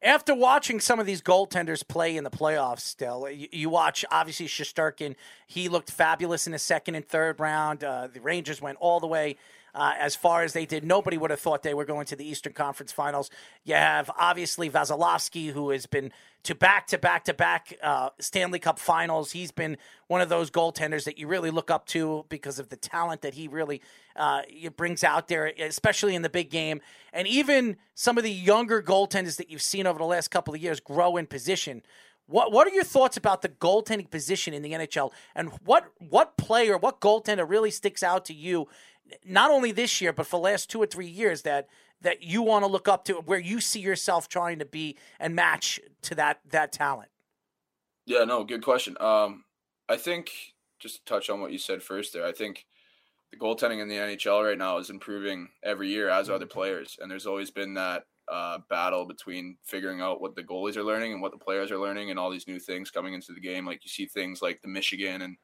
After watching some of these goaltenders play in the playoffs, still, you, you watch obviously Shesterkin. He looked fabulous in the second and third round. Uh, the Rangers went all the way uh, as far as they did. Nobody would have thought they were going to the Eastern Conference Finals. You have obviously Vasilevskiy, who has been to back to back to back uh, Stanley Cup Finals. He's been one of those goaltenders that you really look up to because of the talent that he really uh, brings out there, especially in the big game. And even some of the younger goaltenders that you've seen over the last couple of years grow in position. What what are your thoughts about the goaltending position in the NHL, and what what player, what goaltender really sticks out to you not only this year, but for the last two or three years that that you want to look up to, where you see yourself trying to be and match to that that talent? Yeah, no, good question. Um, I think just to touch on what you said first there, I think the goaltending in the NHL right now is improving every year, as are the players, and there's always been that uh, battle between figuring out what the goalies are learning and what the players are learning, and all these new things coming into the game. Like you see things like the Michigan and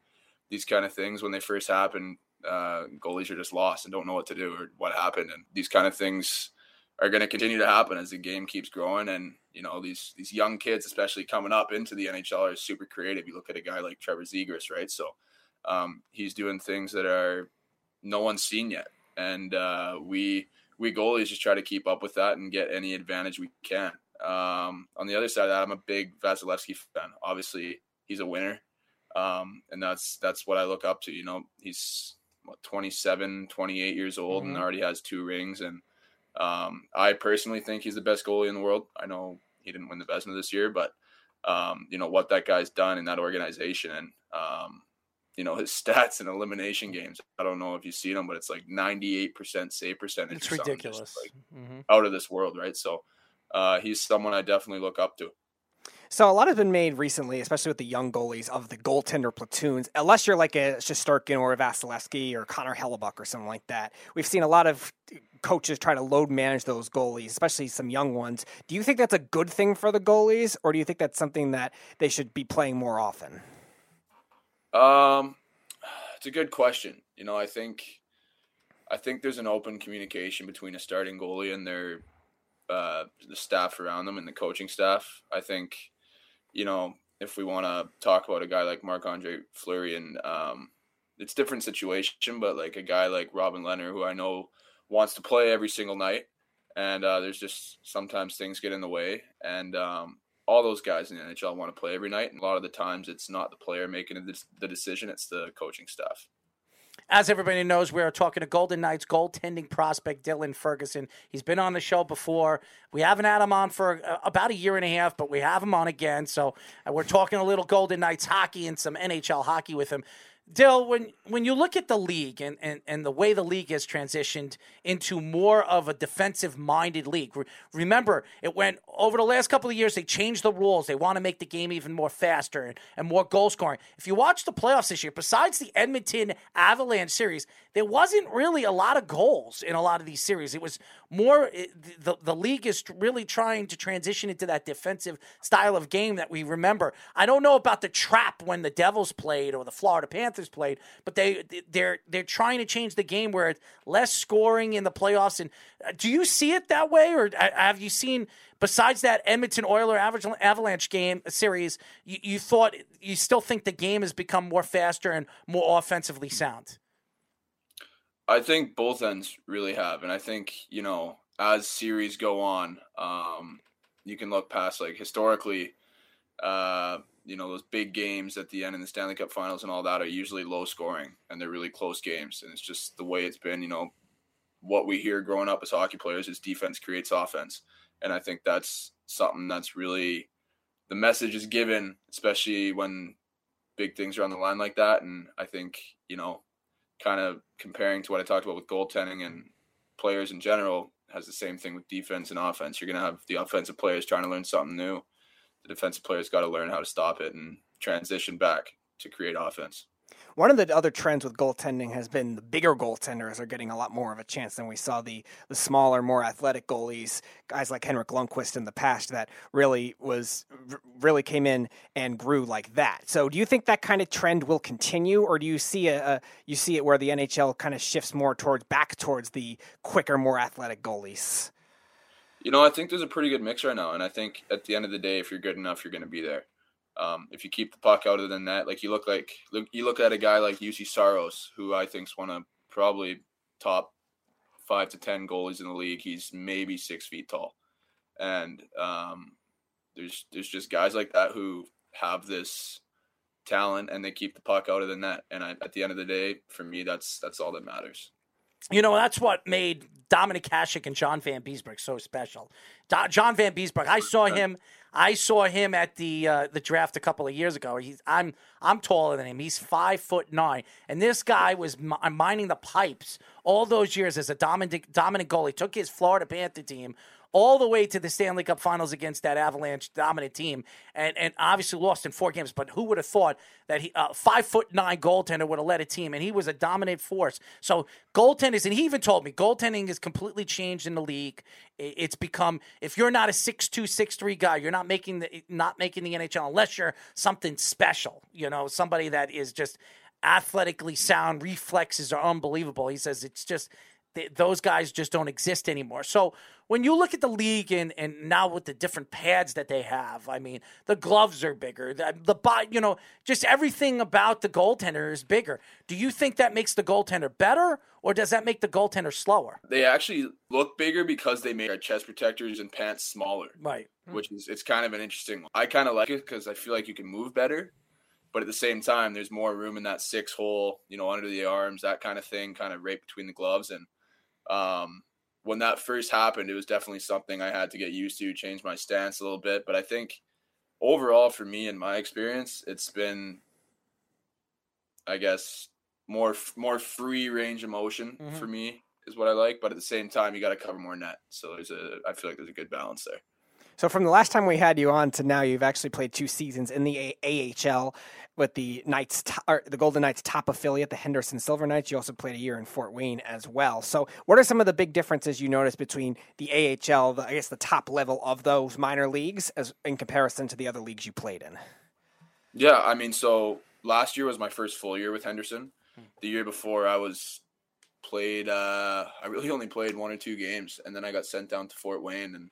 these kind of things when they first happen uh, goalies are just lost and don't know what to do or what happened. And these kind of things are going to continue to happen as the game keeps growing. And you know these these young kids, especially coming up into the NHL, are super creative. You look at a guy like Trevor Zegras, right? So um, he's doing things that are no one's seen yet, and uh, we we goalies just try to keep up with that and get any advantage we can. Um, on the other side of that, I'm a big Vasilevskiy fan. Obviously, he's a winner, um, and that's that's what I look up to. You know, he's what, 27, 28 years old mm-hmm. and already has two rings. And um, I personally think he's the best goalie in the world. I know he didn't win the Vezina this year, but um, you know what that guy's done in that organization and um, you know his stats in elimination games. I don't know if you've seen them, but it's like 98% save percentage. It's ridiculous. Like mm-hmm. Out of this world, right? So uh, he's someone I definitely look up to. So a lot has been made recently, especially with the young goalies of the goaltender platoons. Unless you're like a Shesterkin or a Vasilevskiy or Connor Hellebuyck or something like that, we've seen a lot of coaches try to load manage those goalies, especially some young ones. Do you think that's a good thing for the goalies, or do you think that's something that they should be playing more often? Um, it's a good question. You know, I think I think there's an open communication between a starting goalie and their uh, the staff around them and the coaching staff. I think you know, if we want to talk about a guy like Marc Andre Fleury, and um, it's different situation, but like a guy like Robin Lehner, who I know wants to play every single night, and uh, there's just sometimes things get in the way, and um, all those guys in the NHL want to play every night, and a lot of the times it's not the player making the decision; it's the coaching staff. As everybody knows, we are talking to Golden Knights goaltending prospect Dylan Ferguson. He's been on the show before. We haven't had him on for uh, about a year and a half, but we have him on again. So uh, we're talking a little Golden Knights hockey and some NHL hockey with him. Dill, when when you look at the league and, and, and the way the league has transitioned into more of a defensive minded league, re- remember it went over the last couple of years. They changed the rules. They want to make the game even more faster and, and more goal scoring. If you watch the playoffs this year, besides the Edmonton Avalanche series, there wasn't really a lot of goals in a lot of these series. It was more eh, it, the the league is really trying to transition into that defensive style of game that we remember. I don't know about the trap when the Devils played or the Florida Panthers played, but they they're they're trying to change the game where it's less scoring in the playoffs. And uh, do you see it that way, or uh, have you seen? Besides that Edmonton Oiler Avalanche game series, you, you thought you still think the game has become more faster and more offensively sound? I think both ends really have, and I think you know as series go on, um, you can look past like historically, uh, you know those big games at the end in the Stanley Cup Finals and all that are usually low scoring and they're really close games, and it's just the way it's been. You know, what we hear growing up as hockey players is defense creates offense, and I think that's something that's really the message is given, especially when big things are on the line like that. And I think you know, kind of comparing to what I talked about with goaltending and players in general, has the same thing with defense and offense. You're going to have the offensive players trying to learn something new. The defensive players got to learn how to stop it and transition back to create offense. One of the other trends with goaltending has been the bigger goaltenders are getting a lot more of a chance than we saw the the smaller, more athletic goalies, guys like Henrik Lundqvist in the past that really was really came in and grew like that. So, do you think that kind of trend will continue, or do you see a, a you see it where the NHL kind of shifts more towards back towards the quicker, more athletic goalies? You know, I think there's a pretty good mix right now, and I think at the end of the day, if you're good enough, you're going to be there. Um, if you keep the puck out of the net, like you look like look, you look at a guy like Juuse Saros, who I think is one of probably top five to ten goalies in the league. He's maybe six feet tall, and um, there's there's just guys like that who have this talent and they keep the puck out of the net. And I, at the end of the day, for me, that's that's all that matters. You know, that's what made Dominik Hasek and John Van Vanbiesbrouck so special. Do- John Vanbiesbrouck, I saw him. I saw him at the uh, the draft a couple of years ago. He's I'm I'm taller than him. He's five foot nine, and this guy was mi- mining the pipes all those years as a dominant dominant goalie. Took his Florida Panther team all the way to the Stanley Cup Finals against that Avalanche dominant team, and and obviously lost in four games. But who would have thought that he uh, five foot nine goaltender would have led a team, and he was a dominant force. So goaltenders, and he even told me goaltending is completely changed in the league. It's become if you're not a six two six three guy, you're not making the not making the NHL unless you're something special. You know, somebody that is just athletically sound, reflexes are unbelievable. He says it's just th- those guys just don't exist anymore. So when you look at the league and, and now with the different pads that they have, I mean, the gloves are bigger. The, the bo- you know, just everything about the goaltender is bigger. Do you think that makes the goaltender better, or does that make the goaltender slower? They actually look bigger because they made our chest protectors and pants smaller. Right. Hmm. which is it's kind of an interesting one. I kind of like it because I feel like you can move better, but at the same time, there's more room in that six hole, you know, under the arms, that kind of thing, kind of right between the gloves. And um, when that first happened, it was definitely something I had to get used to, change my stance a little bit. But I think overall, for me and my experience, it's been, I guess, more more free range of motion Mhm. for me is what I like. But at the same time, you got to cover more net. So there's a, I feel like there's a good balance there. So from the last time we had you on to now, you've actually played two seasons in the A- AHL with the Knights, to- the Golden Knights top affiliate, the Henderson Silver Knights. You also played a year in Fort Wayne as well. So what are some of the big differences you notice between the AHL, the, I guess the top level of those minor leagues, as in comparison to the other leagues you played in? Yeah, I mean, so last year was my first full year with Henderson. The year before, I was played. Uh, I really only played one or two games, and then I got sent down to Fort Wayne. And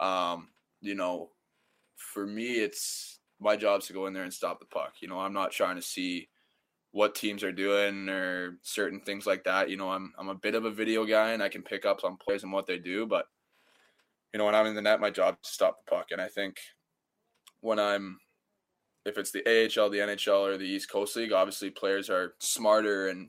um, you know, for me, it's my job's to go in there and stop the puck. You know, I'm not trying to see what teams are doing or certain things like that. You know, I'm I'm a bit of a video guy, and I can pick up on players and what they do, but you know, when I'm in the net, my job is to stop the puck. And I think when I'm if it's the AHL, the NHL, or the East Coast League, obviously players are smarter and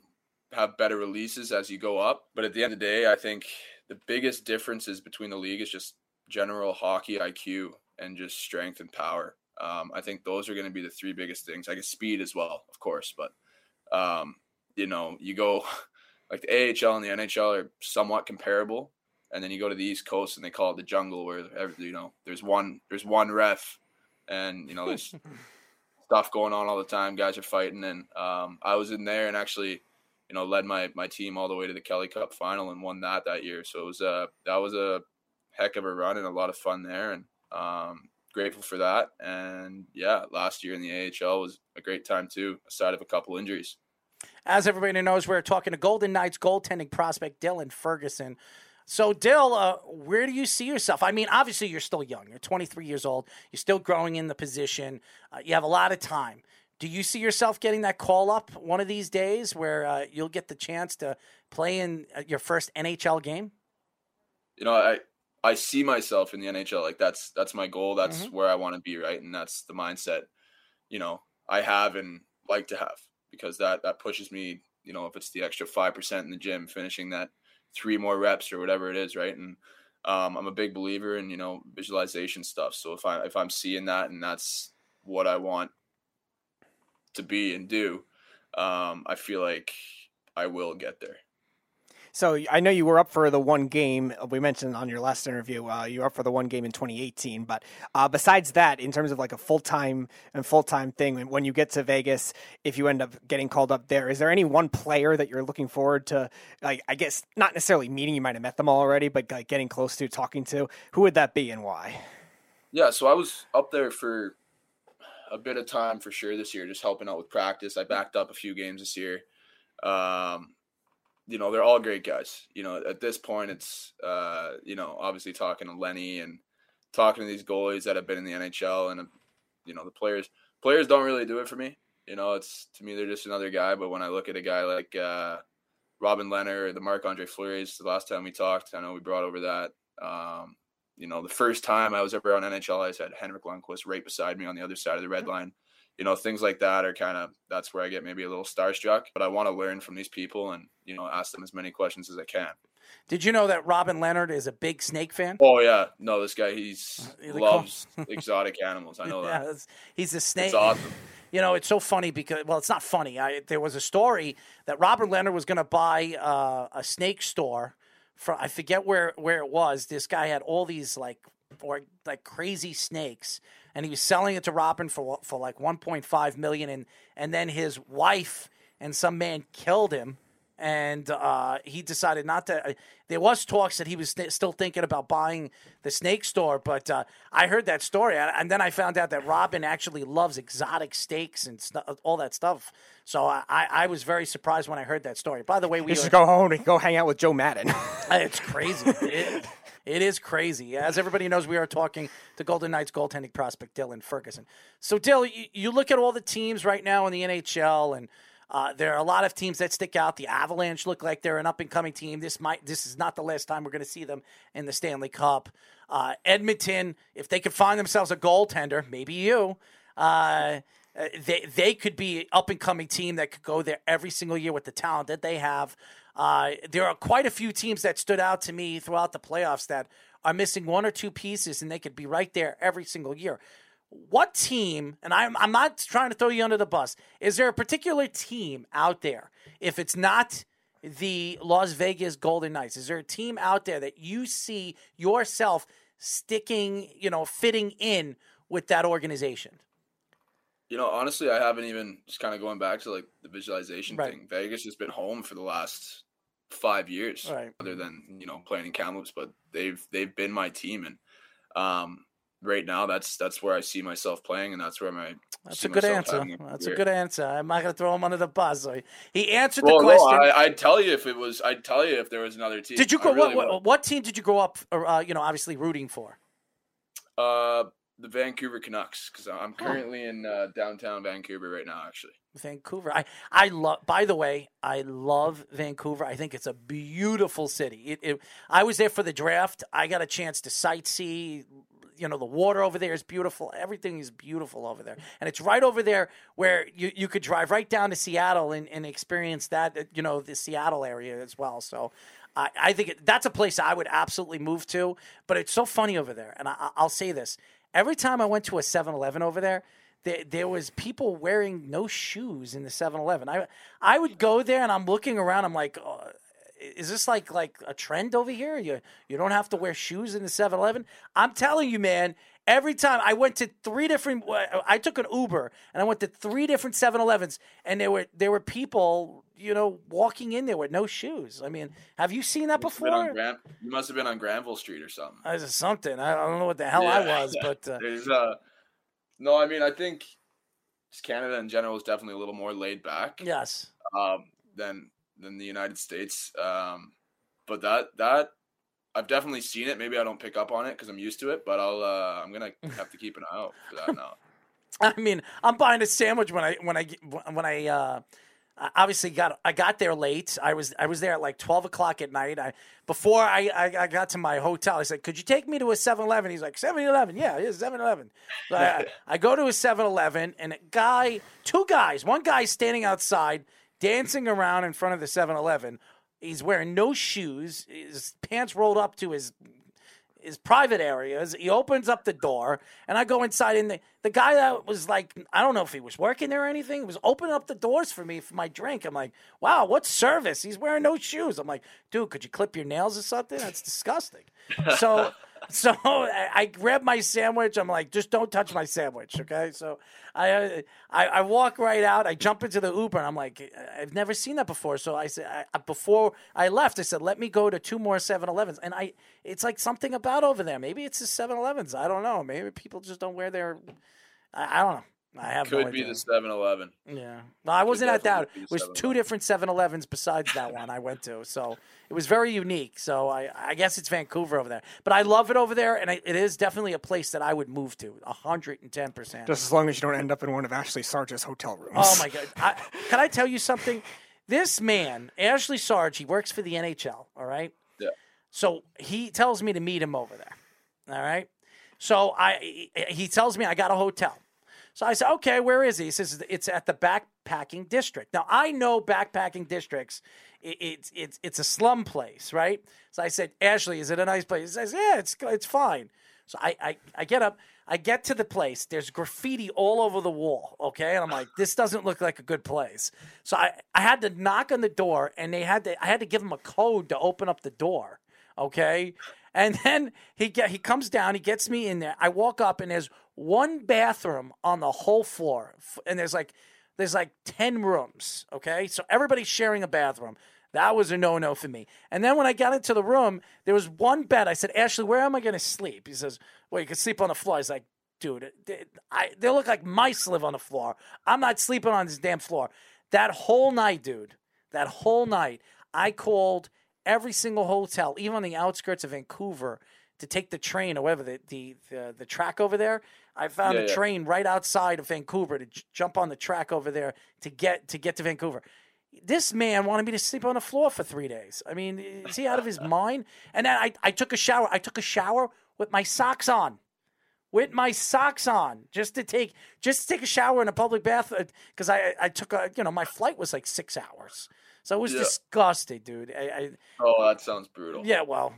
have better releases as you go up. But at the end of the day, I think the biggest differences between the league is just general hockey IQ and just strength and power. Um, I think those are going to be the three biggest things. I guess speed as well, of course, but um, you know, you go like the AHL and the NHL are somewhat comparable, and then you go to the East Coast and they call it the jungle, where every, you know there's one there's one ref, and you know there's stuff going on all the time. Guys are fighting, and um, I was in there and actually, you know, led my my team all the way to the Kelly Cup final and won that that year. So it was a that was a heck of a run and a lot of fun there, and um, grateful for that. And yeah, last year in the AHL was a great time too, aside of a couple injuries. As everybody knows, we're talking to Golden Knights goaltending prospect Dylan Ferguson. So, Dill, uh, where do you see yourself? I mean, obviously, you're still young. You're 23 years old. You're still growing in the position. Uh, you have a lot of time. Do you see yourself getting that call up one of these days where uh, you'll get the chance to play in uh, your first NHL game? You know, I I see myself in the NHL. Like that's that's my goal. That's Mhm. where I want to be, right? And that's the mindset, you know, I have and like to have because that that pushes me. You know, if it's the extra five percent in the gym, finishing that three more reps or whatever it is, right? And um, I'm a big believer in you know visualization stuff. So if I if I'm seeing that and that's what I want to be and do, um, I feel like I will get there. So I know you were up for the one game uh, we mentioned on your last interview. Uh, you were up for the one game in 2018, but uh, besides that, in terms of like a full time and full time thing, when- when you get to Vegas, if you end up getting called up there, is there any one player that you're looking forward to? Like, I guess not necessarily meeting. You might have met them already, but like getting close to talking to. Who would that be and why? Yeah, so I was up there for a bit of time for sure this year, just helping out with practice. I backed up a few games this year. Um, you know, they're all great guys. You know, at this point, it's uh, you know, obviously talking to Lenny and talking to these goalies that have been in the NHL, and you know, the players players don't really do it for me. You know, it's to me they're just another guy. But when I look at a guy like uh, Robin Lehner or the Marc Andre Fleury's, the last time we talked, I know we brought over that. Um, you know, the first time I was ever on NHL I had Henrik Lundqvist right beside me on the other side of the red line. You know, things like that are kind of that's where I get maybe a little starstruck. But I want to learn from these people and you know ask them as many questions as I can. Did you know that Robin Lehner is a big snake fan? Oh yeah, no, this guy he's They call- loves exotic animals. I know that. it's- he's a snake. It's awesome. You know, it's so funny because well, it's not funny. I, there was a story that Robert Leonard was going to buy uh, a snake store for I forget where where it was. This guy had all these like or like crazy snakes, and he was selling it to Robin for for like 1.5 million, and and then his wife and some man killed him. And uh, he decided not to. Uh, there was talks that he was st- still thinking about buying the snake store, but uh, I heard that story, and, and then I found out that Robin actually loves exotic steaks and stu- all that stuff. So I, I was very surprised when I heard that story. By the way, we should go home and go hang out with Joe Madden. it's crazy. It, it is crazy. As everybody knows, we are talking to Golden Knights goaltending prospect Dylan Ferguson. So, Dill, you, you look at all the teams right now in the NHL, and uh, there are a lot of teams that stick out. The Avalanche look like they're an up and coming team. This might this is not the last time we're going to see them in the Stanley Cup. Uh, Edmonton, if they could find themselves a goaltender, maybe you. Uh, uh, they they could be up and coming team that could go there every single year with the talent that they have. Uh, there are quite a few teams that stood out to me throughout the playoffs that are missing one or two pieces, and they could be right there every single year. What team, and I'm, I'm not trying to throw you under the bus, is there a particular team out there, if it's not the Las Vegas Golden Knights, is there a team out there that you see yourself sticking, you know, fitting in with that organization? You know, honestly, I haven't even just kind of going back to like the visualization Right. thing. Vegas has been home for the last five years, Right. other than you know playing in Kamloops, but they've they've been my team, and um, right now that's that's where I see myself playing, and that's where my That's a good answer. That's a good answer. I'm not going to throw him under the bus. He answered the question. no, I, I'd tell you if it was. I'd tell you if there was another team. did you go? really what, what, what team did you grow up? Uh, you know, obviously rooting for. Uh, the Vancouver Canucks, because I'm currently in uh, downtown Vancouver right now. Actually, Vancouver. I I love. By the way, I love Vancouver. I think it's a beautiful city. It, it, I was there for the draft. I got a chance to sightsee. You know, the water over there is beautiful. Everything is beautiful over there, and it's right over there where you, you could drive right down to Seattle and, and experience that. uh, You know, the Seattle area as well. So. I, I think it, that's a place I would absolutely move to, but it's so funny over there. And I, I'll say this: every time I went to a 7-Eleven over there, there, there was people wearing no shoes in the 7-Eleven. I I would go there and I'm looking around. I'm like, oh, is this like like a trend over here? You you don't have to wear shoes in the 7-Eleven. I'm telling you, man. Every time I went to three different, I took an Uber and I went to three different 7-Elevens, and there were there were people, you know, walking in there with no shoes. I mean, have you seen that Must have been on before? Gran- you must have been on Granville Street or something. Uh, something. I I don't know what the hell I Yeah. was, but uh, There's uh no, I mean I think just Canada in general is definitely a little more laid back yes. um than than the United States. Um but that that I've definitely seen it. Maybe I don't pick up on it because I'm used to it, but I'll uh I'm gonna have to keep an eye out for that now. I mean, I'm buying a sandwich when I when I when I uh, obviously got I got there late. I was I was there at like twelve o'clock at night. I before I, I, I got to my hotel, I said, "Could you take me to a 7-Eleven? He's like, "7-Eleven, yeah, yeah, 7-Eleven." So I, I go to a 7-Eleven, and a guy, two guys, one guy standing outside dancing around in front of the 7-Eleven. He's wearing no shoes, his pants rolled up to his his private areas. He opens up the door, and I go inside. And the, the guy that was like, I don't know if he was working there or anything, was opening up the doors for me for my drink. I'm like, wow, what service? He's wearing no shoes. I'm like, dude, could you clip your nails or something? That's disgusting. So. So I, grab my sandwich. I'm like, just don't touch my sandwich, okay? So I, uh, I I walk right out. I jump into the Uber, and I'm like, I've never seen that before. So I said, I, before I left, I said, let me go to two more 7-Elevens, and I, it's like something about over there. Maybe it's the 7-Elevens. I don't know. Maybe people just don't wear their. I, I don't know. I have Could no be the 7-Eleven. Yeah. No, I wasn't at that. It was 7-Eleven. two different 7-Elevens besides that one I went to. So it was very unique. So I, I guess it's Vancouver over there. But I love it over there, and I, it is definitely a place that I would move to, 110%. Just as long as you don't end up in one of Ashley Sarge's hotel rooms. Oh my god! I, can I tell you something? This man, Ashley Sarge, he works for the NHL. All right. Yeah. So he tells me to meet him over there. All right. So I he tells me I got a hotel. So I said, okay, where is he? He says it's at the backpacking district. Now I know backpacking districts. It, it's it's it's a slum place, right? So I said, Ashley, is it a nice place? He says, yeah, it's it's fine. So I, I, I get up, I get to the place. There's graffiti all over the wall. Okay. And I'm like, this doesn't look like a good place. So I, I had to knock on the door and they had to, I had to give him a code to open up the door. Okay. And then he get, he comes down, he gets me in there. I walk up and there's one bathroom on the whole floor. And there's like, there's like 10 rooms. Okay. So everybody's sharing a bathroom. That was a no no for me. And then when I got into the room, there was one bed. I said, Ashley, where am I going to sleep? He says, Well, you can sleep on the floor. He's like, Dude, they, I, they look like mice live on the floor. I'm not sleeping on this damn floor. That whole night, dude, that whole night, I called every single hotel, even on the outskirts of Vancouver, to take the train or whatever the the the, the track over there. I found Yeah, a yeah. train right outside of Vancouver to j- jump on the track over there to get to get to Vancouver. This man wanted me to sleep on the floor for three days. I mean, is he out of his mind? And then I, I took a shower. I took a shower with my socks on with my socks on just to take just to take a shower in a public bath uh, because I I took a you know my flight was like six hours so it was Yeah. disgusting dude I, I Oh, that sounds brutal. yeah well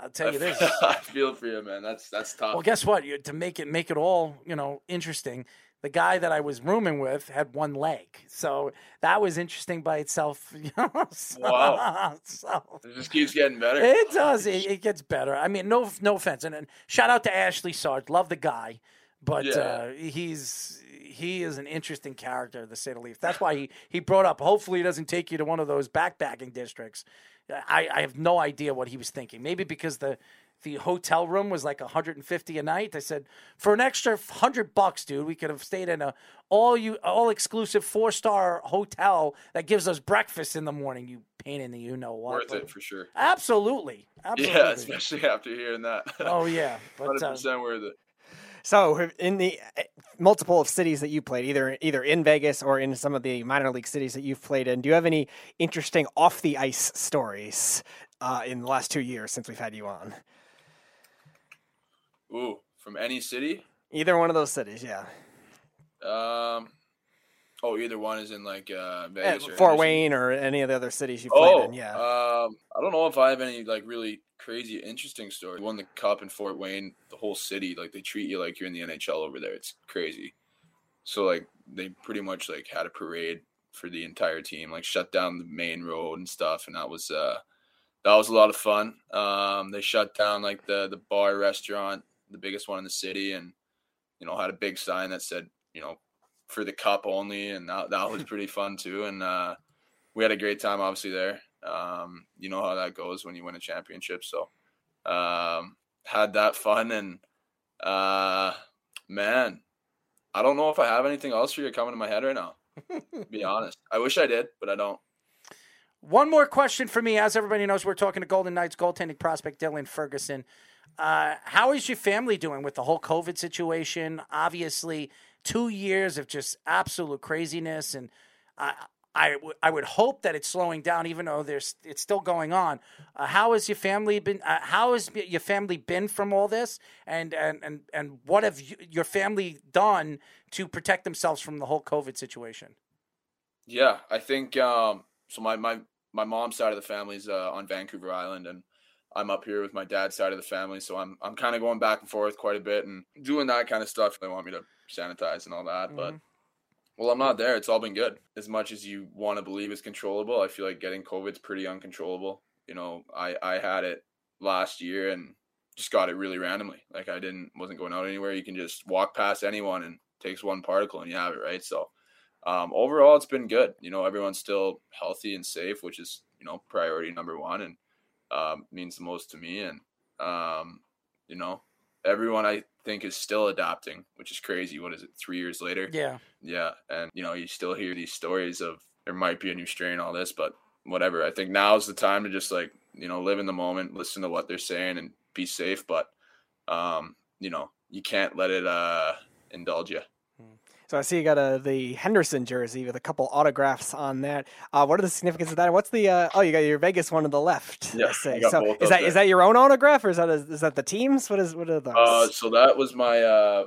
I'll tell you this I feel for you, man. That's that's tough. well guess what you, to make it make it all you know interesting the guy that I was rooming with had one leg so that was interesting by itself you know so, Wow. so It just keeps getting better. it does. It, it gets better. I mean, no, no offense, and, and shout out to Ashley Sarge. Love the guy, but Yeah. uh, he's he is an interesting character, to say the least. That's why he he brought up. Hopefully, he doesn't take you to one of those backpacking districts. I, I have no idea what he was thinking. Maybe because the the hotel room was like 150 a night. I said for an extra hundred bucks, dude, we could have stayed in a all you all exclusive four star hotel that gives us breakfast in the morning. You pain in the you know what? Worth it for sure. Absolutely. Absolutely. Yeah, especially after hearing that. Oh yeah, but uh, percent worth it. So, in the uh, multiple of cities that you played, either either in Vegas or in some of the minor league cities that you've played in, do you have any interesting off the ice stories uh, in the last two years since we've had you on? Ooh, from any city? Either one of those cities, yeah. Um, oh, either one is in like uh, Uh, Vegas or Fort. Wayne or any of the other cities you've played Oh, in, yeah. Um, I don't know if I have any like really crazy interesting stories. Won the cup in Fort Wayne. The whole city, like they treat you like you're in the NHL over there. It's crazy. So like they pretty much like had a parade for the entire team, like shut down the main road and stuff, and that was uh that was a lot of fun. Um, they shut down like the the bar restaurant, the biggest one in the city, and you know had a big sign that said you know for the cup only, and that that was pretty fun too. And uh, we had a great time obviously there. Um, you know how that goes when you win a championship. So um, had that fun and uh, man, I don't know if I have anything else for you coming to my head right now. be honest, I wish I did, but I don't. one more question for me. As everybody knows, we're talking to Golden Knights goaltending prospect Dylan Ferguson. Uh, how is your family doing with the whole COVID situation? Obviously, two years of just absolute craziness, and I. I, w- I would hope that it's slowing down, even though there's it's still going on. Uh, how has your family been? Uh, how has your family been from all this? And and and and what have you, your family done to protect themselves from the whole COVID situation? Yeah, I think um, so. My my my mom's side of the family's uh, on Vancouver Island, and I'm up here with my dad's side of the family. So I'm I'm kind of going back and forth quite a bit and doing that kind of stuff. They want me to sanitize and all that, mm-hmm. but well, I'm not there. It's all been good. As much as you want to believe it's controllable, I feel like getting COVID's pretty uncontrollable. You know, I I had it last year and just got it really randomly. Like I didn't wasn't going out anywhere. You can just walk past anyone and takes one particle and you have it, right? So um, overall, it's been good. You know, everyone's still healthy and safe, which is you know priority number one, and um, means the most to me. And um, you know, everyone I think is still adapting, which is crazy. What is it? Three years later? Yeah, yeah. And you know, you still hear these stories of there might be a new strain, all this, but whatever. I think now is the time to just like you know live in the moment, listen to what they're saying, and be safe. But um, you know, you can't let it uh indulge you. So I see you got a the Henderson jersey with a couple autographs on that. Uh, what are the significance of that? What's the uh, oh you got your Vegas one on the left? Yeah, so is that there. is that your own autograph or is that a, is that the team's? What is what are those? Uh, so that was my uh,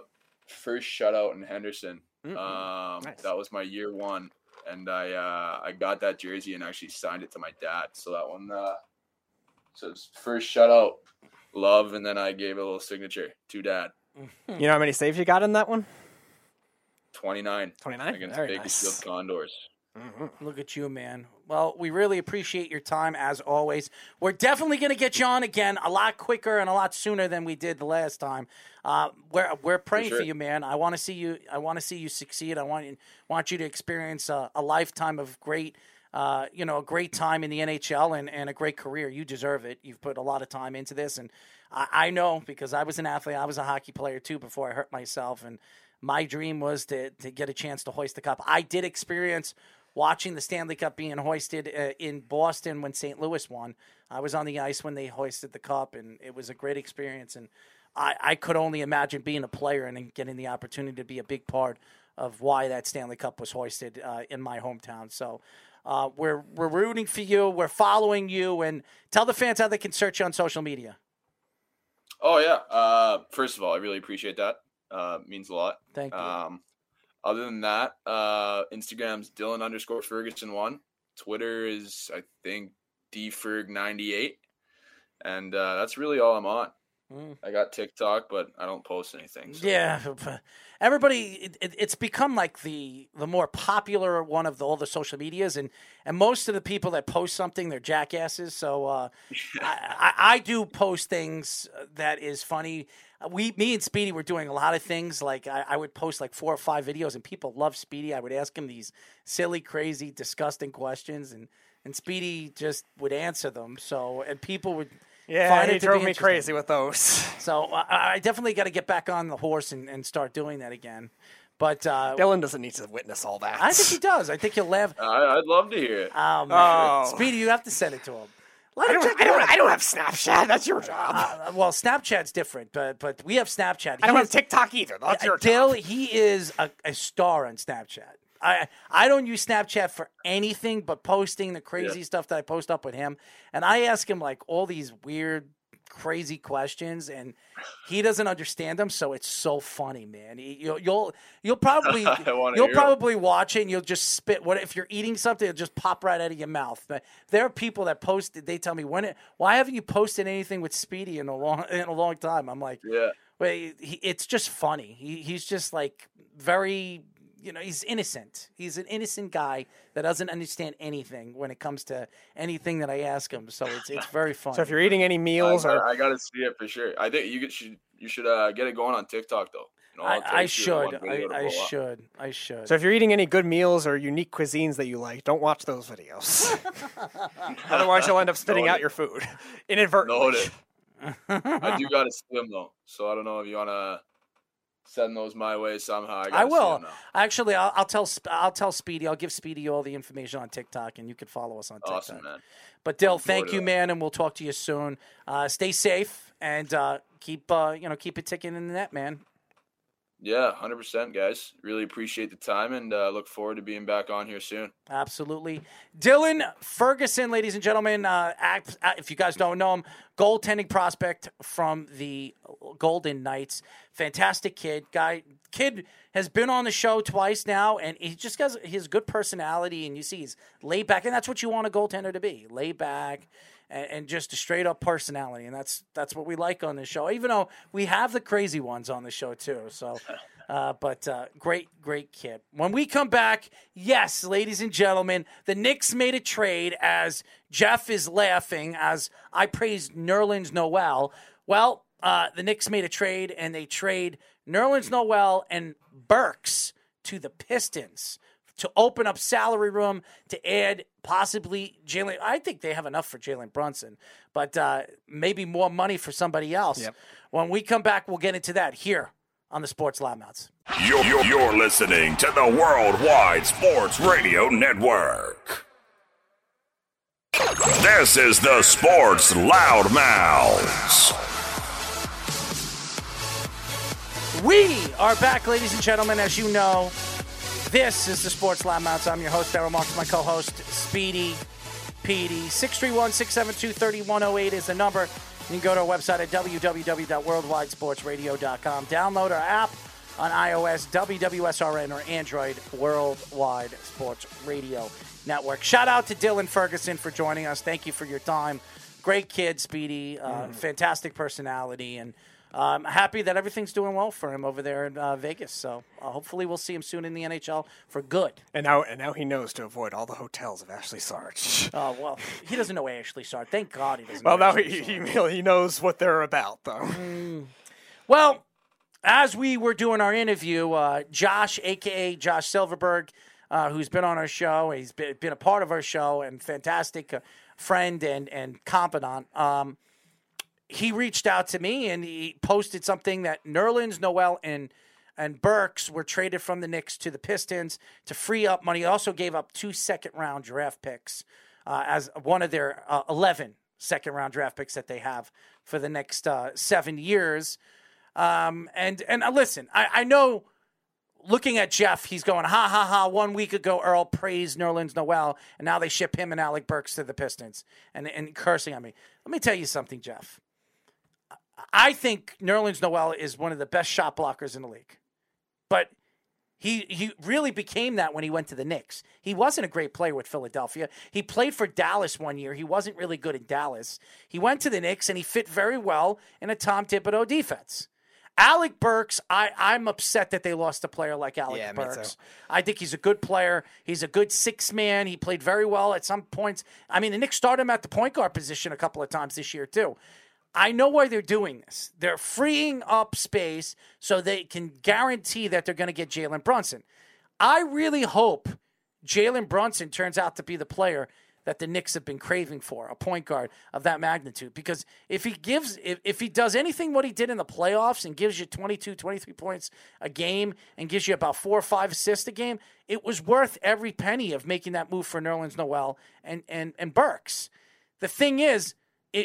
first shutout in Henderson. Mm-hmm. Um, nice. That was my year one, and I uh, I got that jersey and actually signed it to my dad. So that one uh, so first shutout, love, and then I gave a little signature to dad. You know how many saves you got in that one? 29. 29? Against Very Bakersfield nice. Condors. Mm-hmm. Look at you, man. Well, we really appreciate your time as always. We're definitely going to get you on again a lot quicker and a lot sooner than we did the last time. Uh, we're we're praying for, sure. for, you, man. I want to see you. I want to see you succeed. I want you, want you to experience a, a lifetime of great. Uh, you know, a great time in the NHL and, and a great career. You deserve it. You've put a lot of time into this, and I, I know because I was an athlete. I was a hockey player too before I hurt myself, and my dream was to, to get a chance to hoist the cup. I did experience watching the Stanley Cup being hoisted uh, in Boston when St. Louis won. I was on the ice when they hoisted the cup, and it was a great experience. And I, I could only imagine being a player and getting the opportunity to be a big part of why that Stanley Cup was hoisted uh, in my hometown. So uh, we're we're rooting for you. We're following you, and tell the fans how they can search you on social media. Oh yeah. Uh, first of all, I really appreciate that. Uh, means a lot. Thank you. Um, other than that, uh, Instagram's Dylan underscore Ferguson one. Twitter is I think dferg ninety eight, and uh, that's really all I'm on. Mm. I got TikTok, but I don't post anything. So. Yeah, everybody, it, it, it's become like the the more popular one of the, all the social medias, and and most of the people that post something, they're jackasses. So uh, I, I, I, do post things that is funny. We, me and Speedy were doing a lot of things. Like I, I would post like four or five videos, and people love Speedy. I would ask him these silly, crazy, disgusting questions, and and Speedy just would answer them. So and people would yeah, he drove me crazy with those. So uh, I definitely got to get back on the horse and, and start doing that again. But uh, Dylan doesn't need to witness all that. I think he does. I think he'll laugh. I, would love to hear it. Um, oh, Speedy, you have to send it to him. Let I, don't, I, don't, I don't have Snapchat. That's your job. Uh, well, Snapchat's different, but but we have Snapchat. He I don't is, have TikTok either. That's your Dill, job. he is a, a star on Snapchat. I I don't use Snapchat for anything but posting the crazy yeah. stuff that I post up with him, and I ask him like all these weird crazy questions and he doesn't understand them so it's so funny man. You'll you'll, you'll probably you'll probably it. watch it and you'll just spit what if you're eating something it'll just pop right out of your mouth. But there are people that post they tell me when it, why haven't you posted anything with speedy in a long in a long time? I'm like yeah. Well, it's just funny. He, he's just like very you know, he's innocent. He's an innocent guy that doesn't understand anything when it comes to anything that I ask him. So it's it's very fun. So if you're eating any meals, I, or I got to see it for sure. I think you should you should uh, get it going on TikTok though. You know, I, I should. I, I should. I should. So if you're eating any good meals or unique cuisines that you like, don't watch those videos. Otherwise, you'll end up spitting Noted. out your food inadvertently. Noted. I do got to swim though, so I don't know if you want to send those my way somehow. I, I will. Actually, I'll, I'll, tell I'll tell Speedy. I'll give Speedy all the information on TikTok, and you can follow us on TikTok. Awesome, man. But Dill, thank you, man, and we'll talk to you soon. Uh, stay safe and uh, keep uh, you know keep it ticking in the net, man. Yeah, hundred percent, guys. Really appreciate the time and uh, look forward to being back on here soon. Absolutely. Dylan Ferguson, ladies and gentlemen, uh, uh, if you guys don't know him, goaltending prospect from the Golden Knights. Fantastic kid. Guy kid has been on the show twice now, and he just has his good personality, and you see he's laid back, and that's what you want a goaltender to be. Laid back and, and just a straight up personality, and that's that's what we like on this show. Even though we have the crazy ones on the show too, so. Uh, but uh, great, great kid. When we come back, yes, ladies and gentlemen, the Knicks made a trade as Jeff is laughing as I praised Nerlens Noel. Well, uh, the Knicks made a trade and they trade Nerlens Noel and Burks to the Pistons to open up salary room to add possibly Jalen. I think they have enough for Jalen Brunson, but uh, maybe more money for somebody else. Yep. When we come back, we'll get into that here on the Sports Loudmouths. You're, you're, you're listening to the Worldwide Sports Radio Network. This is the Sports Loudmouths. We are back, ladies and gentlemen. As you know, this is the Sports Loudmouths. I'm your host, Daryl Marks. My co host, Speedy Petey. 631 672 3108 is the number. You can go to our website at www.worldwidesportsradio.com. Download our app on iOS, WWSRN, or Android, Worldwide Sports Radio Network. Shout out to Dylan Ferguson for joining us. Thank you for your time. Great kid, Speedy. Uh, Fantastic personality. And I'm happy that everything's doing well for him over there in uh, Vegas. So uh, hopefully we'll see him soon in the NHL for good. And now, and now he knows to avoid all the hotels of Ashley Sarge. Oh, well, he doesn't know Ashley Sarge. Thank God he doesn't well, know now Ashley he, he he knows what they're about, though. Well, as we were doing our interview, uh, Josh, aka Josh Silverberg, uh, who's been on our show, he's been, been a part of our show and fantastic uh, friend and and confidant. Um, he reached out to me and he posted something that Nerlens, Noel, and and Burks were traded from the Knicks to the Pistons to free up money. He also gave up two second round draft picks uh, as one of their uh, 11 second round draft picks that they have for the next uh, seven years. Um, and and uh, listen, I, I know looking at Jeff, he's going, ha ha ha. One week ago, Earl praised Nerlens Noel, and now they ship him and Alec Burks to the Pistons and, and cursing on me. Let me tell you something, Jeff. I think Nerlens Noel is one of the best shot blockers in the league. But he he really became that when he went to the Knicks. He wasn't a great player with Philadelphia. He played for Dallas one year. He wasn't really good in Dallas. He went to the Knicks and he fit very well in a Tom Thibodeau defense. Alec Burks, I, I'm upset that they lost a player like Alec Yeah. Burks. I think he's a good player. He's a good six man. He played very well at some points. I mean, the Knicks started him at the point guard position a couple of times this year, too. I know why they're doing this. They're freeing up space so they can guarantee that they're going to get Jalen Brunson. I really hope Jalen Brunson turns out to be the player that the Knicks have been craving for, a point guard of that magnitude. Because if he gives, if, if he does anything what he did in the playoffs and gives you 22, 23 points a game and gives you about four or five assists a game, it was worth every penny of making that move for Nerlens Noel and, and, and Burks. The thing is,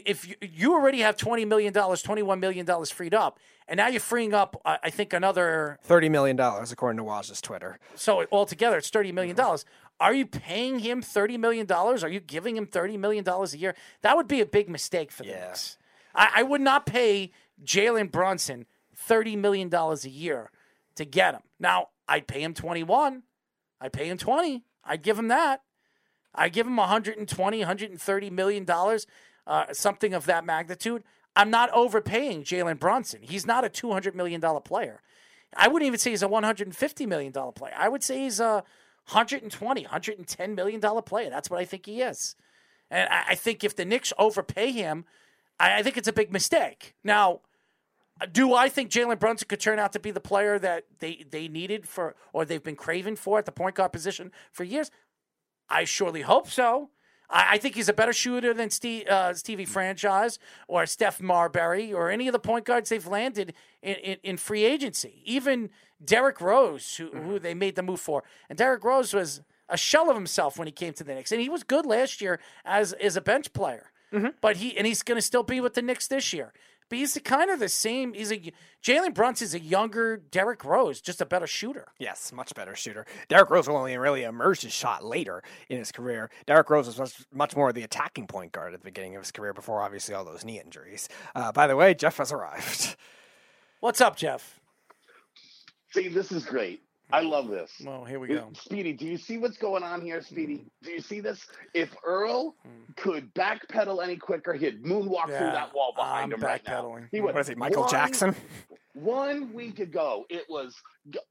if you, already have $20 million, $21 million freed up, and now you're freeing up, I I think, another Thirty million dollars, according to Woj's Twitter. so altogether, it's thirty million mm-hmm. dollars. Are you paying him thirty million dollars? Are you giving him thirty million dollars a year? That would be a big mistake for the Yeah. Knicks. I, I would not pay Jalen Brunson thirty million dollars a year to get him. Now I'd pay him twenty one. I'd pay him twenty. I'd give him that. I'd give him 120, 130 million dollars, uh, something of that magnitude. I'm not overpaying Jalen Brunson. He's not a two hundred million dollar player. I wouldn't even say he's a 150 million dollar player. I would say he's a 120, 110 million dollar player. That's what I think he is. And I, I think if the Knicks overpay him, I, I think it's a big mistake. Now, do I think Jalen Brunson could turn out to be the player that they, they needed for or they've been craving for at the point guard position for years? I surely hope so. I, I think he's a better shooter than Steve, uh, Stevie Franchise or Steph Marbury or any of the point guards they've landed in, in, in free agency. Even Derrick Rose, who, who they made the move for. And Derrick Rose was a shell of himself when he came to the Knicks. And he was good last year as, as a bench player. But he and he's going to still be with the Knicks this year. But he's kind of the same. He's a Jalen Brunson's a younger Derrick Rose, just a better shooter. Yes, much better shooter. Derrick Rose will only really emerge his shot later in his career. Derrick Rose was much, much more the attacking point guard at the beginning of his career before obviously all those knee injuries. Uh, by the way, Jeff has arrived. What's up, Jeff? See, this is great. I love this. Well, here we go. Speedy, do you see what's going on here, Speedy? Mm. Do you see this? If Earl could backpedal any quicker, he'd moonwalk through that wall behind I'm him right now. He would. What is he, Michael One- Jackson? One week ago, it was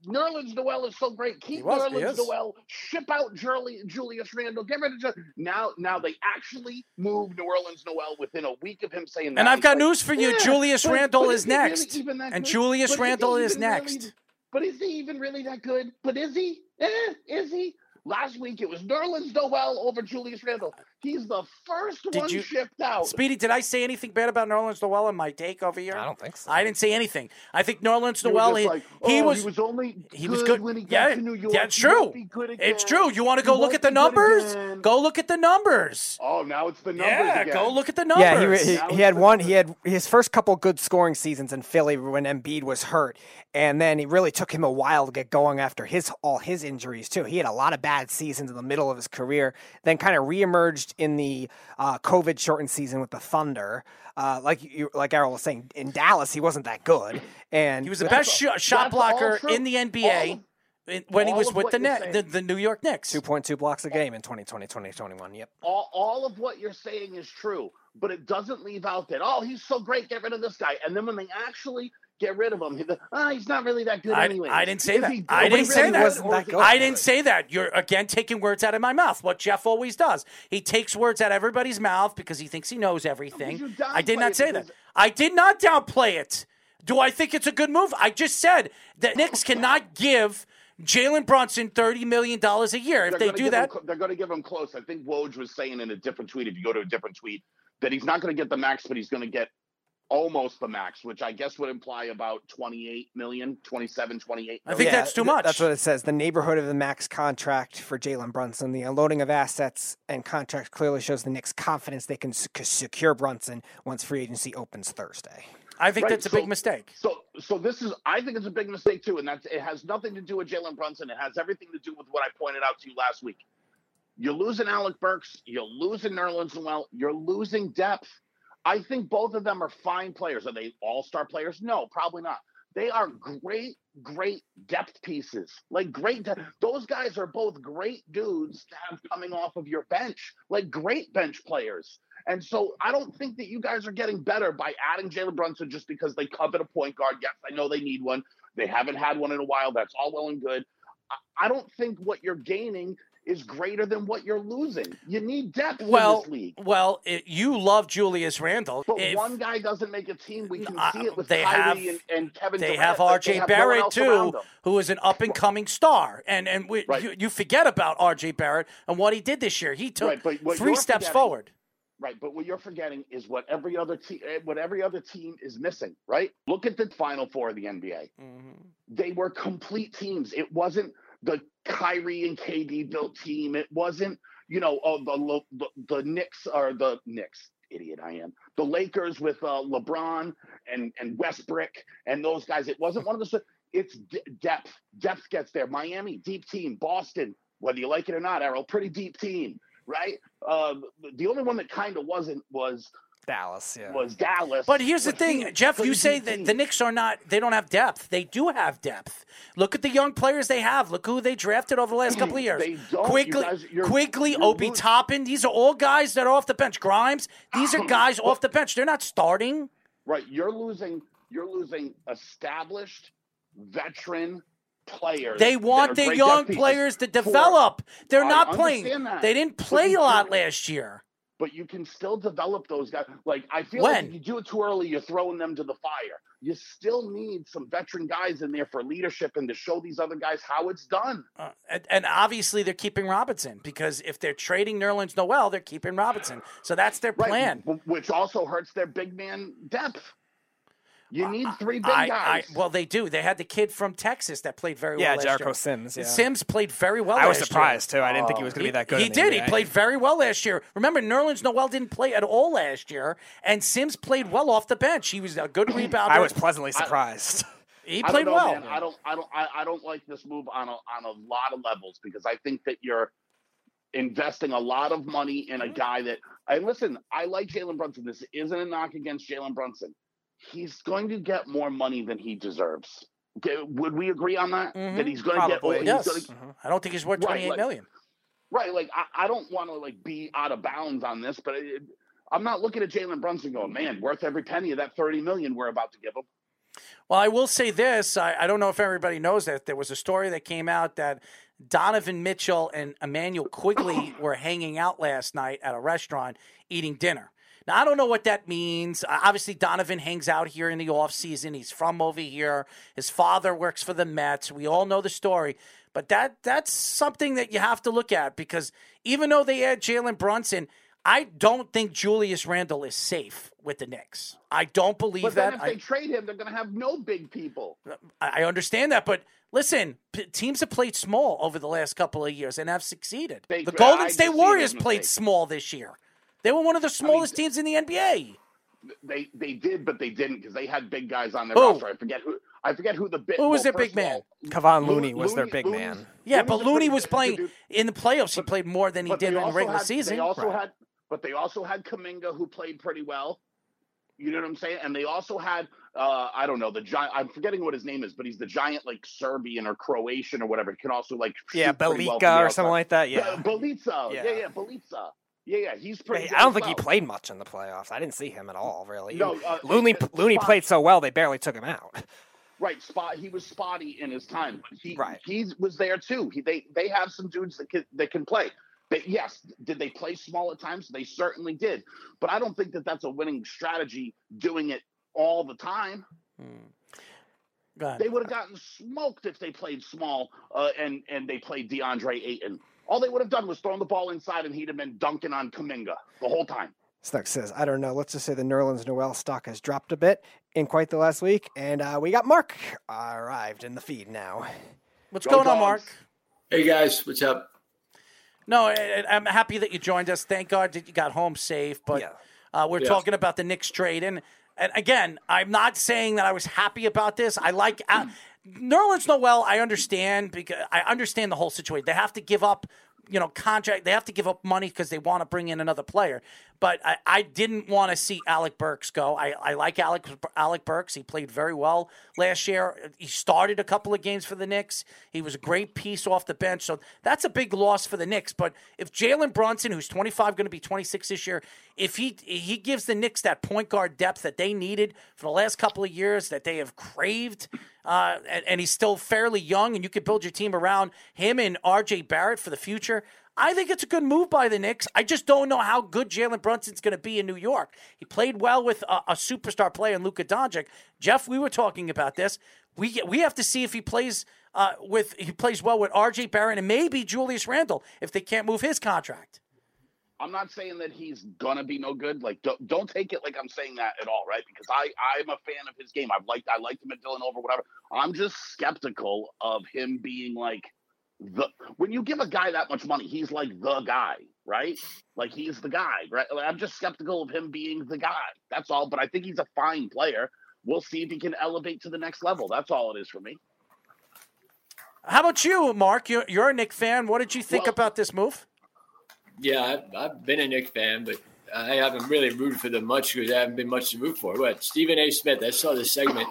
Nerlens Noel is so great. Keep was, Nerlens. Noel. Ship out Juli- Julius Randle. Get rid of Ju- now. Now they actually moved Nerlens Noel within a week of him saying that. And I've got like, news for you. "Yeah, Julius Randle is really next. And good? Julius Randle is even really- next. But is he even really that good? But is he? Eh, is he? Last week it was Nerlens Noel over Julius Randle. He's the first Did one you- shipped out. Speedy, did I say anything bad about Nerlens Noel in my take over here? I don't think so. I didn't say anything. I think Nerlens You Noel, just he, like, he "Oh, was he was only he was good good when he got yeah, to New York. Yeah, it's He won't true. It's true. You want to go look at the numbers? Go look at the numbers. Oh, now it's the numbers Yeah, again. go look at the numbers. Yeah, he, he, he had the one. He had his first couple good scoring seasons in Philly when Embiid was hurt, and then it really took him a while to get going after his all his injuries too. He had a lot of bad seasons in the middle of his career, then kind of reemerged in the uh, COVID shortened season with the Thunder. Uh, like you, like Errol was saying, in Dallas he wasn't that good, and he was the best sh- shot blocker in the NBA of- in- when he was with the, you're net, the the New York Knicks. 2.2 blocks a game in 2020, 2021. Yep. all, all of what you're saying is true, but it doesn't leave out that oh he's so great, get rid of this guy, and then when they actually get rid of him, he, ah he's not really that good I, anyway. I didn't say Is that. he- I didn't say really that. that is he good. I didn't say that. You're again taking words out of my mouth. What Jeff always does. He takes words out of everybody's mouth because he thinks he knows everything. I did not say that. I did not downplay it. Do I think it's a good move? I just said that Knicks cannot give Jalen Brunson thirty million dollars a year. If They're they do that, him they're going to give him close. I think Woj was saying in a different tweet. If you go to a different tweet, that he's not going to get the max, but he's going to get almost the max, which I guess would imply about 28 million, 27, 28 I think Yeah, that's too much. That's what it says. The neighborhood of the max contract for Jalen Brunson. The unloading of assets and contracts clearly shows the Knicks' confidence they can secure Brunson once free agency opens Thursday. I think Right, that's a so- big mistake. So, so this is, I think it's a big mistake too, and that's it has nothing to do with Jalen Brunson. It has everything to do with what I pointed out to you last week. You're losing Alec Burks. You're losing Nerlens Noel. You're losing depth. I think both of them are fine players. Are they all-star players? No, probably not. They are great, great depth pieces. Like great. De- those guys are both great dudes to have coming off of your bench. Like great bench players. And so I don't think that you guys are getting better by adding Jalen Brunson just because they covet a point guard. Yes, I know they need one. They haven't had one in a while. That's all well and good. I don't think what you're gaining is greater than what you're losing. You need depth Well, in this league. well, it, you love Julius Randle. But If- one guy doesn't make a team. We can Uh, see it with they Kyrie have- and, and Kevin they Durant. have RJ have no Barrett else too, who is an up and coming star. And and we, Right. you, you forget about RJ Barrett and what he did this year. He took Right, three steps forward. Right, but what you're forgetting is what every other team, what every other team is missing. Right, look at the Final Four of the NBA. They were complete teams. It wasn't the Kyrie and KD built team. It wasn't, you know, oh, the the, the Knicks or the Knicks. Idiot, I am. The Lakers with uh, LeBron and and Westbrook and those guys. It wasn't one of the. It's d- depth. Depth gets there. Miami, deep team. Boston, whether you like it or not, Errol, pretty deep team, right? Um, the only one that kind of wasn't was Dallas, yeah. was Dallas. But here's the But he- thing, Jeff. You say that the Knicks are not. They don't have depth. They do have depth. Look at the young players they have. Look who they drafted over the last couple of years. They don't. You Quickly, guys- you're- quickly, you're Obi losing. Toppin. These are all guys that are off the bench. Grimes. These are guys off the bench. They're not starting. Right, you're losing. You're losing established veteran players. They want are their young players to for- develop. They're I not playing. that. They didn't play a lot last year. But you can still develop those guys. Like I feel When? like if you do it too early, you're throwing them to the fire. You still need some veteran guys in there for leadership and to show these other guys how it's done. Uh, and, and obviously they're keeping Robinson because if they're trading Nerlens Noel, they're keeping Robinson. So that's their plan. w- which also hurts their big man depth. You need three big I, I, guys. well, they do. They had the kid from Texas that played very Yeah, well. last Jericho year. Sims, yeah. Sims played very well. I was surprised year. too. I didn't think he was going to be that good. He in the did. He played very well last year. Remember, Nerlens Noel didn't play at all last year, and Sims played well off the bench. He was a good rebounder. I was pleasantly surprised. he I played don't know, well. Man. I don't. I don't. I, I don't like this move on a on a lot of levels because I think that you're investing a lot of money in a guy that. And listen, I like Jalen Brunson. This isn't a knock against Jalen Brunson. He's going to get more money than he deserves. Would we agree on that? Mm-hmm. That he's going to get. Probably. Yes. gonna- mm-hmm. I don't think he's worth Right, like- million. Right. Like I, I don't want to like be out of bounds on this, but it, I'm not looking at Jalen Brunson going, man, worth every penny of that 30 million we're about to give him. Well, I will say this. I, I don't know if everybody knows that there was a story that came out that Donovan Mitchell and Immanuel Quickley were hanging out last night at a restaurant eating dinner. Now, I don't know what that means. Uh, Obviously, Donovan hangs out here in the off season. He's from over here. His father works for the Mets. We all know the story. But that that's something that you have to look at because even though they had Jalen Brunson, I don't think Julius Randle is safe with the Knicks. I don't believe But that. then if I- they trade him, they're going to have no big people. I I understand that, but listen, p- teams have played small over the last couple of years and have succeeded. They- the Golden just State Warriors played small this year. They were one of the smallest teams in the NBA. They they did, but they didn't because they had big guys on their Who? roster. I forget who. I forget who the big. Who was well, their big man? all, Kevon Looney- Looney was their big man. Yeah, Looney's but Looney was playing dude. in the playoffs. He played more than he did in the regular had, season. They also Right. had, but they also had Kuminga who played pretty well. You know what I'm saying? And they also had, uh, I don't know, the giant. I'm forgetting what his name is, but he's the giant like Serbian or Croatian or whatever. He can also like Yeah, pretty well Belika from the or something like that. Yeah. Be- Belica. Yeah, Yeah. yeah, Belica. Yeah, yeah, he's pretty. Good I don't as think he played much in the playoffs. I didn't see him at all, really. No, uh, Looney uh, Looney Spot- played so well they barely took him out. Right, spot. He was spotty in his time, but he Right. he was there too. He they they have some dudes that can that can play. But yes, did they play small at times? They certainly did. But I don't think that that's a winning strategy. Doing it all the time, Go ahead. they would have gotten smoked if they played small uh, and and they played DeAndre Ayton. All they would have done was thrown the ball inside, and he'd have been dunking on Kuminga the whole time. Snuck says, I don't know. Let's just say the Nerlens Noel stock has dropped a bit in quite the last week. And uh, we got Mark arrived in the feed now. What's Go going on, Mark? Hey guys, what's up? No, I, I- I'm happy that you joined us. Thank God that you got home safe. But Yeah. uh, we're Yeah. talking about the Knicks trade, and and again, I'm not saying that I was happy about this. I like uh, Nerlens Noel. I understand because I understand the whole situation. They have to give up. You know, contract. They have to give up money because they want to bring in another player. But I, I didn't want to see Alec Burks go. I, I like Alec Alec Burks. He played very well last year. He started a couple of games for the Knicks. He was a great piece off the bench. So that's a big loss for the Knicks. But if Jalen Brunson, who's 25, going to be 26 this year, if he he gives the Knicks that point guard depth that they needed for the last couple of years, that they have craved, uh, and, and he's still fairly young, and you could build your team around him and R.J. Barrett for the future. I think it's a good move by the Knicks. I just don't know how good Jalen Brunson's going to be in New York. He played well with a, a superstar player in Luka Doncic. Jeff, we were talking about this. We we have to see if he plays uh, with he plays well with R.J. Barrett and maybe Julius Randle if they can't move his contract. I'm not saying that he's gonna be no good. Like, don't, don't take it like I'm saying that at all, right? Because I I'm a fan of his game. I've liked I liked him at Villanova, whatever. I'm just skeptical of him being like the when you give a guy that much money, he's like the guy, right? Like he's the guy, right? Like, I'm just skeptical of him being the guy. That's all. But I think he's a fine player. We'll see if he can elevate to the next level. That's all it is for me. How about you, Mark? You're, you're a Knick fan. What did you think Well- about this move? Yeah, I've, I've been a Knick fan, but I haven't really rooted for them much because I haven't been much to root for. But Stephen A. Smith? I saw this segment.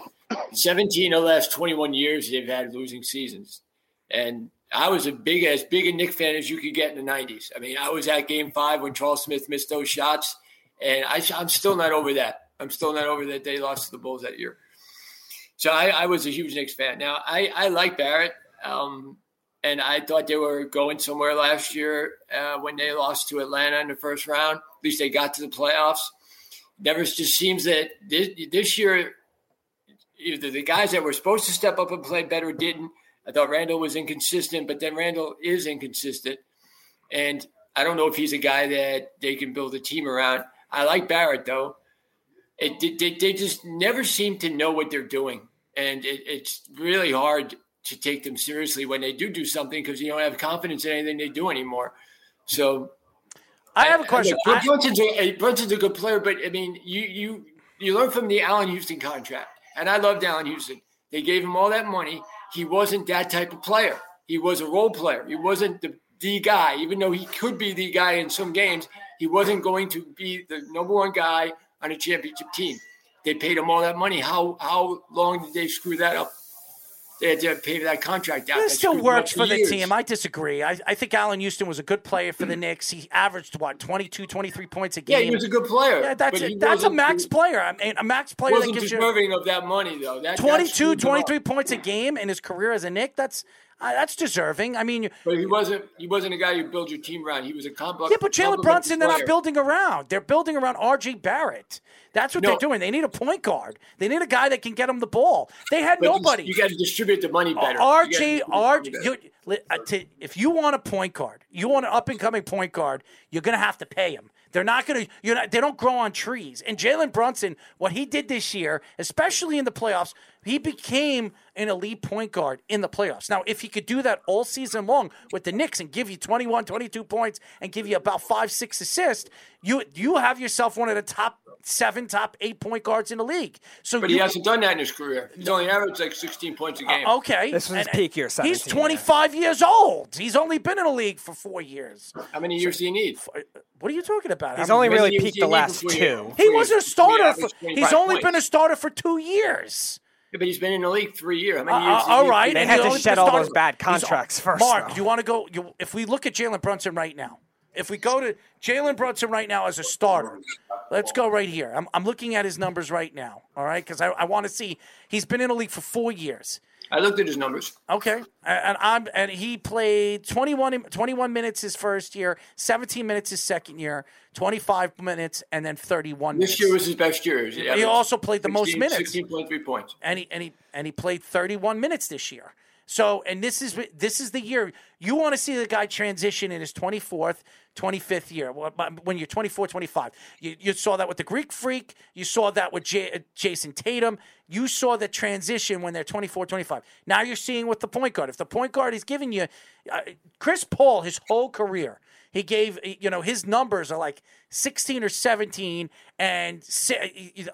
Seventeen of the last twenty-one years, they've had losing seasons, and I was a big as big a Knick fan as you could get in the '90s. I mean, I was at Game Five when Charles Smith missed those shots, and I, I'm still not over that. I'm still not over that they lost to the Bulls that year. So I, I was a huge Knicks fan. Now I, I like Barrett, um, and I thought they were going somewhere last year uh, when they lost to Atlanta in the first round. At least they got to the playoffs. Never just seems that this, this year, either the guys that were supposed to step up and play better didn't. I thought Randle was inconsistent, but then Randle is inconsistent, and I don't know if he's a guy that they can build a team around. I like Barrett though. it, they, they just never seem to know what they're doing, and it, it's really hard to take them seriously when they do do something because you don't have confidence in anything they do anymore. So, I have a question. I, I, Brunson's, a, Brunson's a good player, but I mean, you you you learn from the Allan Houston contract, and I loved Allan Houston. They gave him all that money. He wasn't that type of player. He was a role player. He wasn't the the guy, even though he could be the guy in some games. He wasn't going to be the number one guy on a championship team. They paid him all that money. How how long did they screw that up? They had to pay that contract out. It still works for, the team. I disagree. I, I think Allan Houston was a good player for the Knicks. He averaged what 22, 23 points a game. Yeah, he was a good player. Yeah, that's a, that's a max player. I mean, a max player wasn't that gives deserving you of that money though. That, 22, 23 points a game in his career as a Knick. That's uh, that's deserving. I mean, but he wasn't. He wasn't a guy you build your team around. He was a complex. Yeah, but Jalen Brunson, they're not building around. They're building around R.J. Barrett. That's what no. they're doing. They need a point guard. They need a guy that can get them the ball. They had but nobody. You got to distribute the money better. RJ, RJ, if you want a point guard, you want an up and coming point guard, you're going to have to pay him. They're not going to. You're not. They don't grow on trees. And Jalen Brunson, what he did this year, especially in the playoffs, he became an elite point guard in the playoffs. Now, if he could do that all season long with the Knicks and give you 21, 22 points and give you about five, six assists, you you have yourself one of the top seven, top eight point guards in the league. So, but you, he hasn't done that in his career. He's only averaged like 16 points a game. Uh, okay, this was and, peak year. He's 25 yeah. years old. He's only been in the league for four years. How many years so, do you need? What are you talking about? He's only really peaked the last two. He was a starter. For, he's only points. been a starter for two years. Yeah, but he's been in the league three years. How many years? Uh, all right, they had to shed all those bad contracts he's, first. Mark, though. you want to go? You, if we look at Jalen Brunson right now, if we go to Jalen Brunson right now as a starter, let's go right here. I'm, I'm looking at his numbers right now. All right, because I, I want to see. He's been in the league for four years. I looked at his numbers. Okay, and I'm and he played 21, 21 minutes his first year, 17 minutes his second year, 25 minutes, and then 31 this minutes. year was his best year. He, he also played the 16, most minutes. 16.3 points. And he, and, he, and he played 31 minutes this year. So, and this is this is the year you want to see the guy transition in his 24th, 25th year. When you're 24, 25, you, you saw that with the Greek Freak. You saw that with J, Jayson Tatum. You saw the transition when they're 24, 25. Now you're seeing with the point guard. If the point guard is giving you, uh, Chris Paul, his whole career, he gave you know his numbers are like 16 or 17 and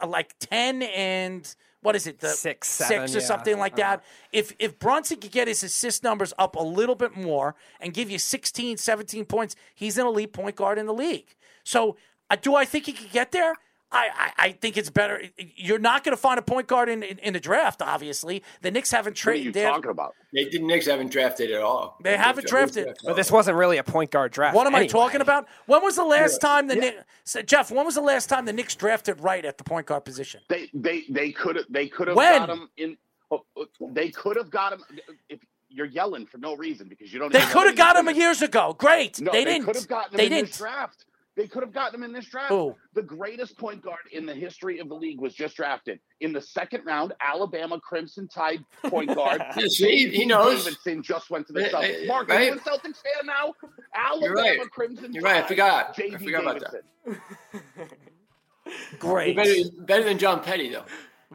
uh, like 10 and what is it the six seven, six or yeah. something like that if if Brunson could get his assist numbers up a little bit more and give you 16 17 points he's an elite point guard in the league so uh, do I think he could get there I, I, I think it's better. You're not going to find a point guard in, in, in the draft. Obviously, the Knicks haven't traded. What are you talking about? They, the Knicks haven't drafted at all. They, haven't drafted. But this wasn't really a point guard draft. What am anyway. I talking about? When was the last yeah. time the yeah. Knicks, Jeff? When was the last time the Knicks drafted right at the point guard position? They they they could have they could have when? got him in. Oh, oh they could have got him if you're yelling for no reason because you don't. They could have got him years ago. Great. No, they, they didn't. Could have gotten him they in didn't. this draft. They could have gotten him in this draft. Who? The greatest point guard in the history of the league was just drafted in the second round. Alabama Crimson Tide point guard. See, he knows. Davidson just went to the Celtics. Mark, right. are you a Celtics fan now? Alabama You're right. Crimson You're Tide. right. I forgot. I JD forgot about that. Great. Better, better than John Petty, though.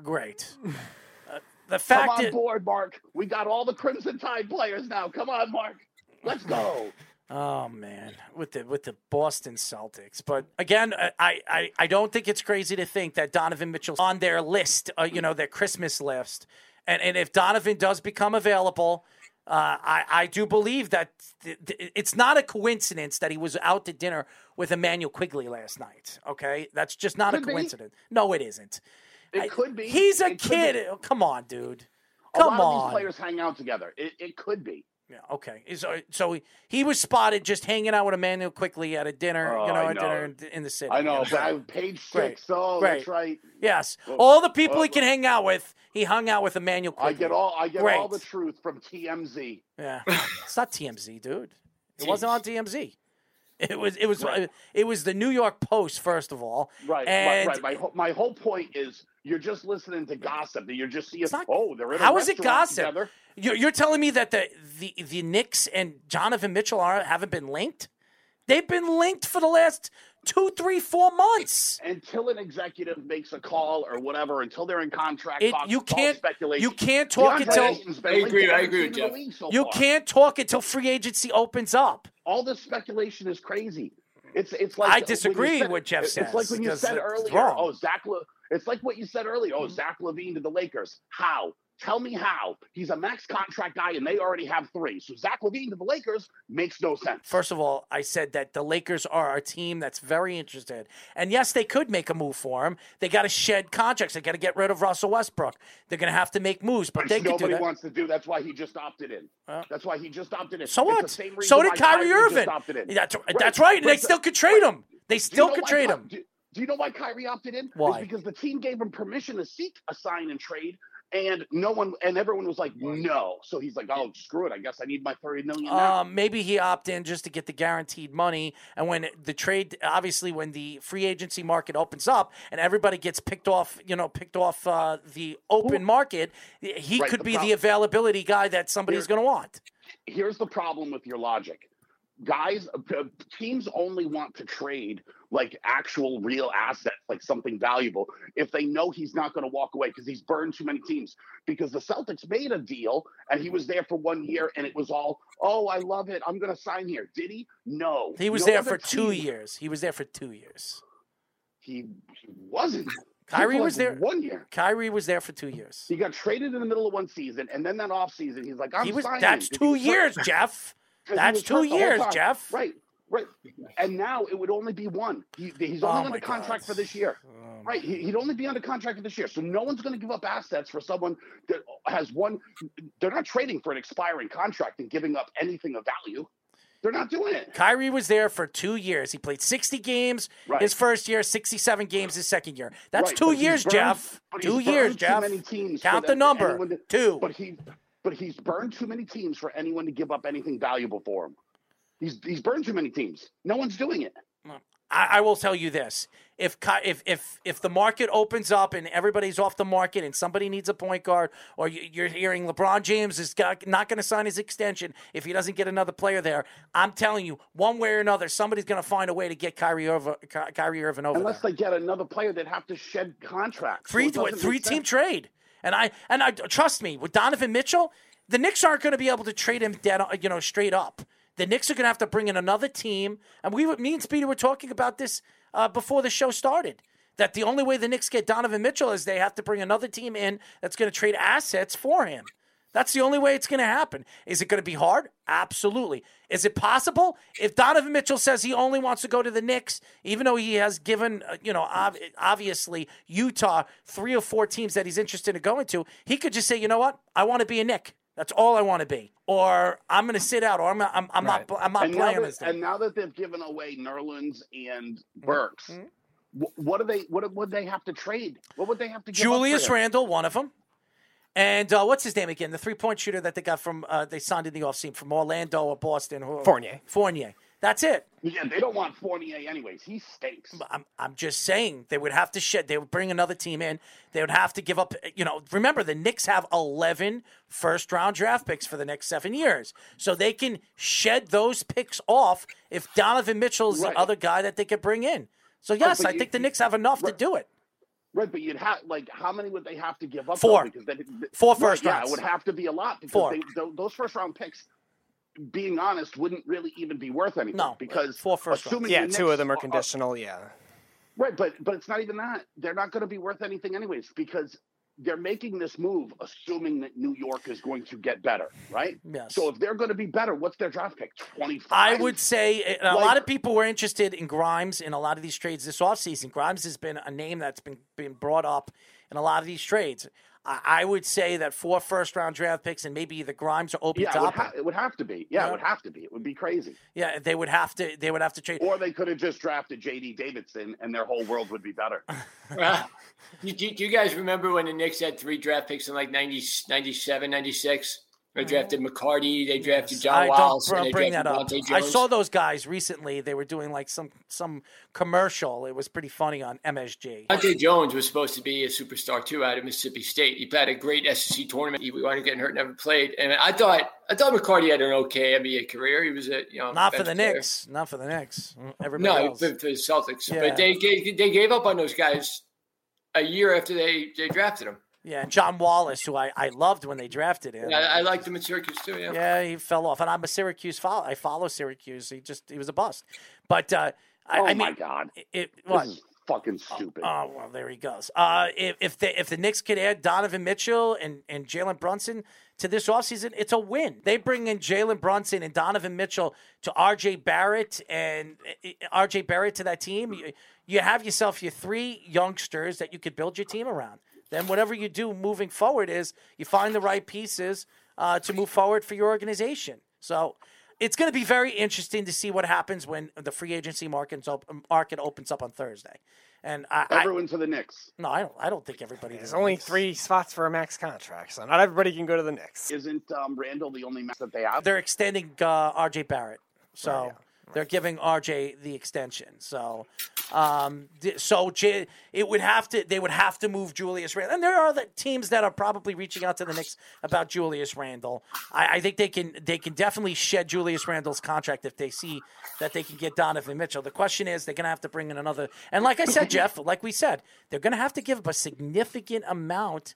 Great. Uh, the Come on is, board, Mark. We got all the Crimson Tide players now. Come on, Mark. Let's go. Oh man, with the with the Boston Celtics. But again, I I, I don't think it's crazy to think that Donovan Mitchell's on their list, uh, you know, their Christmas list. And and if Donovan does become available, uh, I I do believe that th- th- it's not a coincidence that he was out to dinner with Immanuel Quickley last night. Okay, that's just not Could a be. coincidence. No, it isn't. It I- could be. He's a It kid. be. Oh, Come on, dude. A Come lot of these players hang out together. It, it could be. Yeah, okay. So, so he, he was spotted just hanging out with Immanuel Quickley at a dinner, Oh, you know, I know. dinner in, in the city. I know. Yeah, But I, great. page Great. six. Oh, Great. that's right. Yes, Well, all the people well, he can hang out with, he hung out with Emmanuel I quickly. get all. I get Great. all the truth from TMZ. Yeah, it's not TMZ, dude. It wasn't on TMZ. It was. It was. It was the New York Post, first of all. Right. And right. Right. My my whole point is you're just listening to gossip. You're just seeing. not- oh, they're in a How is it gossip? Together. You're, you're telling me that the the the Knicks and Jonathan Mitchell are haven't been linked? They've been linked for the last two, three, four months. Until an executive makes a call or whatever, until they're in contract, It- talks, you can't- speculation. you can't talk DeAndre until- I agree, I agree with team in the Jeff. so You far. can't talk until free agency opens up. all this speculation is crazy. It's it's like I disagree said- with Jeff It's like says, when you said earlier, oh Zach. Le- it's like what you said earlier. Mm-hmm. Oh Zach LaVine to the Lakers. How? Tell me how. He's a max contract guy, and they already have three. So Zach LaVine to the Lakers makes no sense. First of all, I said that the Lakers are a team that's very interested. And yes, they could make a move for him. They got to shed contracts. They got to get rid of Russell Westbrook. They're going to have to make moves, but Which they could do nobody that. wants to do. That's why he just opted in. Uh, That's why he just opted in. So It's the what? same reason So did Kyrie just Irving. opted in. That's, that's right. And they still could trade him. They you still know could trade him. Do, do you know why Kyrie opted in? Why? It's because the team gave him permission to seek a sign and trade, and no one and everyone was like, no. So he's like, oh, screw it. I guess I need my thirty million now. Um, maybe he opted in just to get the guaranteed money. And when the trade, obviously, when the free agency market opens up and everybody gets picked off, you know, picked off uh, the open market, he Right, could the be the availability guy that somebody's going to want. Here's the problem with your logic. Guys, uh, teams only want to trade like actual real assets, like something valuable, if they know he's not going to walk away because he's burned too many teams. Because the Celtics made a deal and he was there for one year and it was all, oh, I love it. I'm going to sign here. Did he? No. He was No there for two years. He was there for two years. He, he wasn't. Kyrie was there one year. Kyrie was there for two years. He got traded in the middle of one season, and then that off season, he's like, "I'm He was. signing." That's two years, Jeff. That's two hurt the whole years. Jeff. Right, right. And now it would only be one. He, he's only Oh under contract God. for this year. Oh right. He, he'd only be under contract for this year. So no one's going to give up assets for someone that has one. They're not trading for an expiring contract and giving up anything of value. They're not doing it. Kyrie was there for two years. He played 60 games Right. his first year, 67 games his second year. That's Right, two but years, burned- Jeff. Two years, Jeff. Count the number. to- Two. But he, but he's burned too many teams for anyone to give up anything valuable for him. He's he's burned too many teams. No one's doing it. I, I will tell you this: if if if if the market opens up and everybody's off the market and somebody needs a point guard, or you, you're hearing LeBron James is got, not going to sign his extension if he doesn't get another player there, I'm telling you, one way or another, somebody's going to find a way to get Kyrie over Ky- Kyrie Irving over Unless there. they get another player, they'd have to shed contracts. So Three doesn't three team trade, and I and I trust me with Donovan Mitchell, the Knicks aren't going to be able to trade him dead, you know, straight up. The Knicks are going to have to bring in another team, and we, me and Speedy were talking about this uh, before the show started. That the only way the Knicks get Donovan Mitchell is they have to bring another team in that's going to trade assets for him. That's the only way it's going to happen. Is it going to be hard? Absolutely. Is it possible? If Donovan Mitchell says he only wants to go to the Knicks, even though he has given, uh, you know, ob- obviously Utah three or four teams that he's interested in going to, he could just say, you know what? I want to be a Knick. That's all I want to be. Or I'm going to sit out, or I'm, I'm, I'm not, I'm not and playing that, and now that they've given away Nerlens and Mm-hmm. Burks, wh- what do they? What would they have to trade? What would they have to? Julius? Randle, one of them. And uh, what's his name again? The three point shooter that they got from, uh, they signed in the offseason from Orlando or Boston. Who- Fournier. Fournier. That's it. Yeah, they don't want Fournier anyways. He stinks. I'm, I'm just saying they would have to shed. They would bring another team in. They would have to give up. You know, remember the Knicks have 11 first round draft picks for the next seven years, so they can shed those picks off if Donovan Mitchell's Right. the other guy that they could bring in. So yes, but I you- think the Knicks have enough to do it. Right, but you'd have like how many would they have to give up? Four. though? Because they, they- Four right, first yeah, it would have to be a lot because Four. They, those first round picks, being honest, wouldn't really even be worth anything. No, because four first rounds. assuming Yeah, two of them are conditional. Yeah. Right, but but it's not even that. They're not going to be worth anything anyways because they're making this move assuming that New York is going to get better, right? Yes. So if they're going to be better, what's their draft pick? Twenty five. I would say and a Like- lot of people were interested in Grimes in a lot of these trades this offseason. Grimes has been a name that's been been brought up in a lot of these trades. I, I would say that four first round draft picks and maybe the Grimes or Obi Yeah, it would, ha- it would have to be. Yeah, Yeah. it would have to be. It would be crazy. Yeah, they would have to. They would have to trade. Or they could have just drafted J.D. Davidson, and their whole world would be better. Uh, do, do you guys remember when the Knicks had three draft picks in like 90, 97, 96? They oh, drafted McCarty. They drafted John I Wallace. don't they bring drafted that up. I saw those guys recently. They were doing like some some commercial. It was pretty funny on MSG. Dontaé Jones was supposed to be a superstar too out of Mississippi State. He played a great SEC tournament. He wound up getting hurt, never played. And I thought I thought McCarty had an okay NBA career. He was a you know Not for the player. Knicks. Not for the Knicks. Mm, everybody No, else. for, the Celtics. Yeah. But they gave, they gave up on those guys a year after they, they drafted him. Yeah, and John Wallace, who I, I loved when they drafted him. Yeah, I, I liked him at Syracuse too. Yeah. Yeah, he fell off, and I'm a Syracuse follow. I follow Syracuse. He just he was a bust. But uh, I, oh I mean, my god, it, it this what? is fucking stupid. Oh well, there he goes. Uh, if if the if the Knicks could add Donovan Mitchell and and Jalen Brunson to this offseason, it's a win. They bring in Jalen Brunson and Donovan Mitchell to R.J. Barrett and uh, R.J. Barrett to that team. You, you have yourself your three youngsters that you could build your team around. Then whatever you do moving forward is you find the right pieces uh, to move forward for your organization. So it's going to be very interesting to see what happens when the free agency market op- market opens up on Thursday. And I, I Everyone to the Knicks. no, I don't. I don't think everybody. There's only three spots for a max contract, so not everybody can go to the Knicks. Isn't um, Randle the only max that they have? They're extending uh, R.J. Barrett, so they're giving R.J. the extension. So, um, so it would have to. They would have to move Julius Randle, and there are the teams that are probably reaching out to the Knicks about Julius Randle. I, I think they can. They can definitely shed Julius Randle's contract if they see that they can get Donovan Mitchell. The question is, they're going to have to bring in another. And like I said, Jeff, like we said, they're going to have to give up a significant amount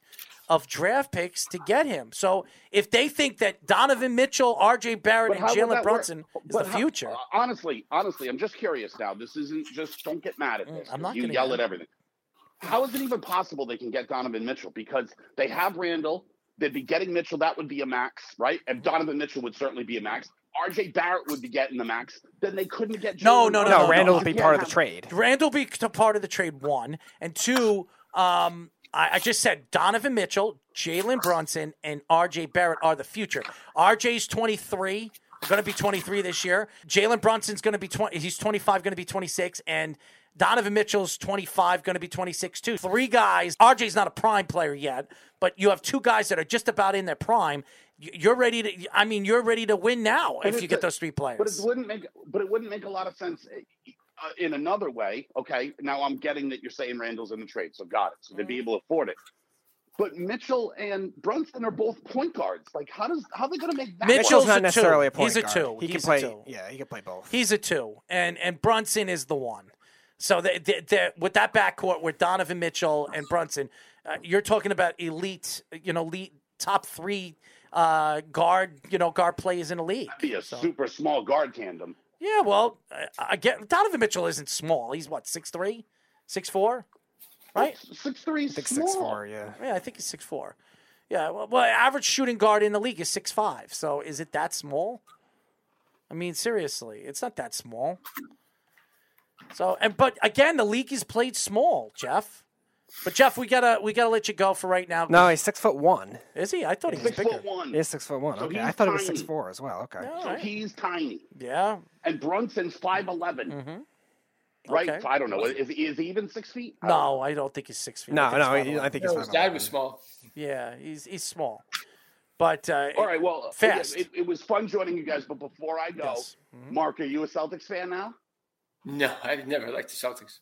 of draft picks to get him. So if they think that Donovan Mitchell, R.J. Barrett, and Jalen that work? Brunson is But the how- future, uh, honestly, honestly, I'm just curious now. This isn't just don't get mad at this. Mm, I'm not you gonna yell at everything. How is it even possible they can get Donovan Mitchell? Because they have Randle. They'd be getting Mitchell. That would be a max, right? And Donovan Mitchell would certainly be a max. RJ Barrett would be getting the max. Then they couldn't get No, Jalen no, no, Brunson. no, Randle You would be can't part of the trade. Randle be part of the trade. One and two. Um, I, I just said Donovan Mitchell, Jalen Brunson, and R.J. Barrett are the future. R.J.'s 23, going to be 23 this year. Jalen Brunson's going to be 20. He's 25, going to be 26, and Donovan Mitchell's 25, going to be 26 too. Three guys. R.J.'s not a prime player yet, but you have two guys that are just about in their prime. You're ready to. I mean, you're ready to win now But if you get those three players. But it wouldn't make. But it wouldn't make a lot of sense uh, in another way. Okay, now I'm getting that you're saying Randle's in the trade, so got it. So they'd Mm-hmm. be able to afford it. But Mitchell and Brunson are both point guards. Like, how does how are they going to make that? work? Mitchell's a not two. necessarily a point He's a guard. two. He He's can a play. two. Yeah, he can play both. He's a two, and and Brunson is the one. So they, they, they, with that backcourt with Donovan Mitchell and Brunson, uh, you're talking about elite, you know, elite top three uh, guard, you know, guard players in the league. be a super small guard tandem. Yeah, well, uh, again, Donovan Mitchell isn't small. He's what six three, six four, right? Six three, I think six four. Yeah. Yeah, I think he's six four. Yeah, well, well, average shooting guard in the league is six five. So is it that small? I mean, seriously, it's not that small. So and but again, the league is played small, Jeff. But Jeff, we gotta we gotta let you go for right now. No, he's six foot one. Is he? I thought he was Six bigger. foot one. He is six foot one. So Okay, I thought it was six four as well. Okay. All So right. he's tiny, Yeah. and Brunson's five Right? Okay. So I don't know. Is, is he even six feet? I No, I don't think he's six feet. No, I think no, he- I think No, he's his dad was small. Yeah, he's he's small. But uh, All right. Well, Fast. It, it was fun joining you guys, but before I go, Yes. Mm-hmm. Mark, are you a Celtics fan now? No, I've never liked the Celtics.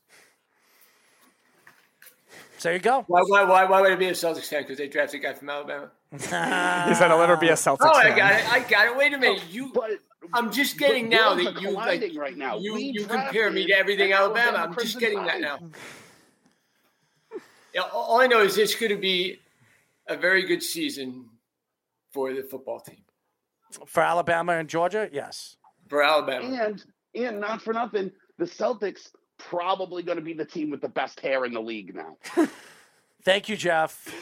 So there you go. Why, why, why, why would it be a Celtics fan? Because they drafted a guy from Alabama. He said I'll never be a Celtics Oh, I got it. I got it. Wait a minute. You, But I'm just getting now that you like right now. you, We you compare me to everything Alabama. Alabama I'm just getting that now. Yeah, all all I know is it's going to be a very good season for the football team For Alabama and Georgia, yes. for Alabama. and and not for nothing, the Celtics probably going to be the team with the best hair in the league now. Thank you, Jeff.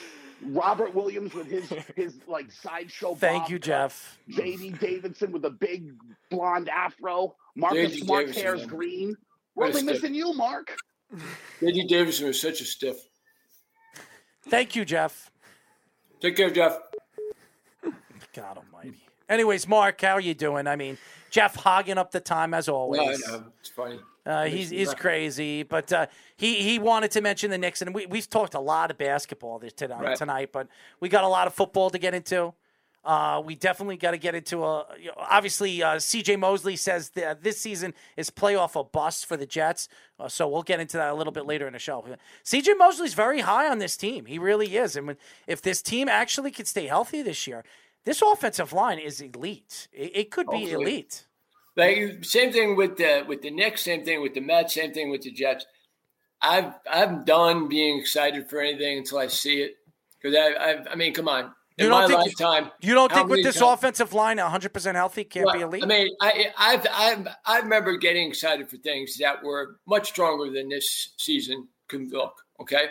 Robert Williams with his his like sideshow. Thank you. Jeff. J.D. Davidson with a big blonde afro. Marcus J.D. Smart's Davidson, hair's man. green. We're What a only stiff. missing you, Mark. J.D. Davidson was such a stiff. Thank you, Jeff. Take care, Jeff. God Almighty. Anyways, Mark, how are you doing? I mean, Jeff hogging up the time as No, I always. know. It's funny. Uh, he's he's crazy, but uh, he he wanted to mention the Knicks, and we we've talked a lot of basketball this tonight, Right. tonight, but we got a lot of football to get into. Uh, we definitely got to get into a. You know, obviously, uh, C.J. Mosley says that this season is playoff a bust for the Jets. Uh, so we'll get into that a little bit later in the show. C.J. Mosley's very high on this team. He really is. And when, if this team actually can stay healthy this year, this offensive line is elite. It, it could be Hopefully. elite. Like same thing with the with the Knicks, same thing with the Mets, same thing with the Jets. I've I'm done being excited for anything until I see it. Because I, I I mean, come on, in You don't my think- lifetime, You don't think with this times- offensive line, 100% healthy, can't Well, be elite? I mean, I, I've, I've, I remember getting excited for things that were much stronger than this season can look, okay?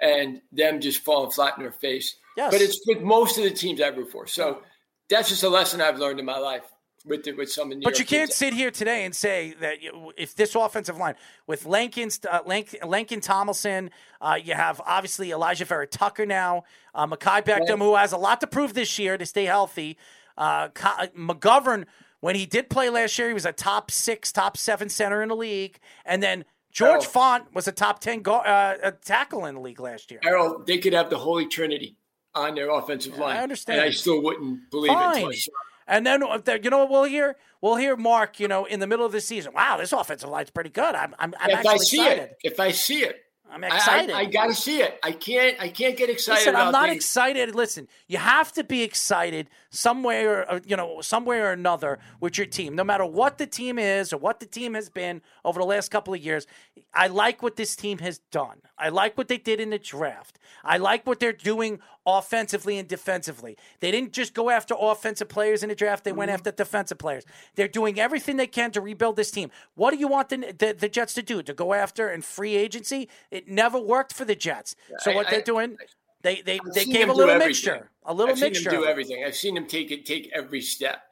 And them just falling flat in their face. Yes. But it's with most of the teams I root for. So that's just a lesson I've learned in my life with the, with some of the New But you can't teams. sit here today and say that if this offensive line with Lincoln, uh, Lank, Lincoln Tomlinson, uh, you have obviously Alijah Vera Tucker now, uh, Mekhi Becton, who has a lot to prove this year to stay healthy. Uh, McGovern, when he did play last year, he was a top six, top seven center in the league, and then George Oh. Fant was a top ten go- uh, uh, tackle in the league last year. Errol, they could have the Holy Trinity on their offensive line. I understand. And I still wouldn't believe. Fine. it. And then uh, you know what we'll hear? We'll hear Mark. You know, in the middle of the season. Wow, this offensive line's pretty good. I'm, I'm, I'm if actually I see excited. it, if I see it, I'm I- I- excited. I, got to see it. I can't. I can't get excited. Listen, I'm not things. excited. Listen, you have to be excited some way or uh, you know some way or another with your team, no matter what the team is or what the team has been over the last couple of years. I like what this team has done. I like what they did in the draft. I like what they're doing offensively and defensively. They didn't just go after offensive players in the draft; they Mm-hmm. went after defensive players. They're doing everything they can to rebuild this team. What do you want the, the, the Jets to do? To go after in free agency? It never worked for the Jets. So I- what I- they're doing? They they, I've they seen gave a little mixture, a little I've seen mixture. him do everything. I've seen him take it, take every step.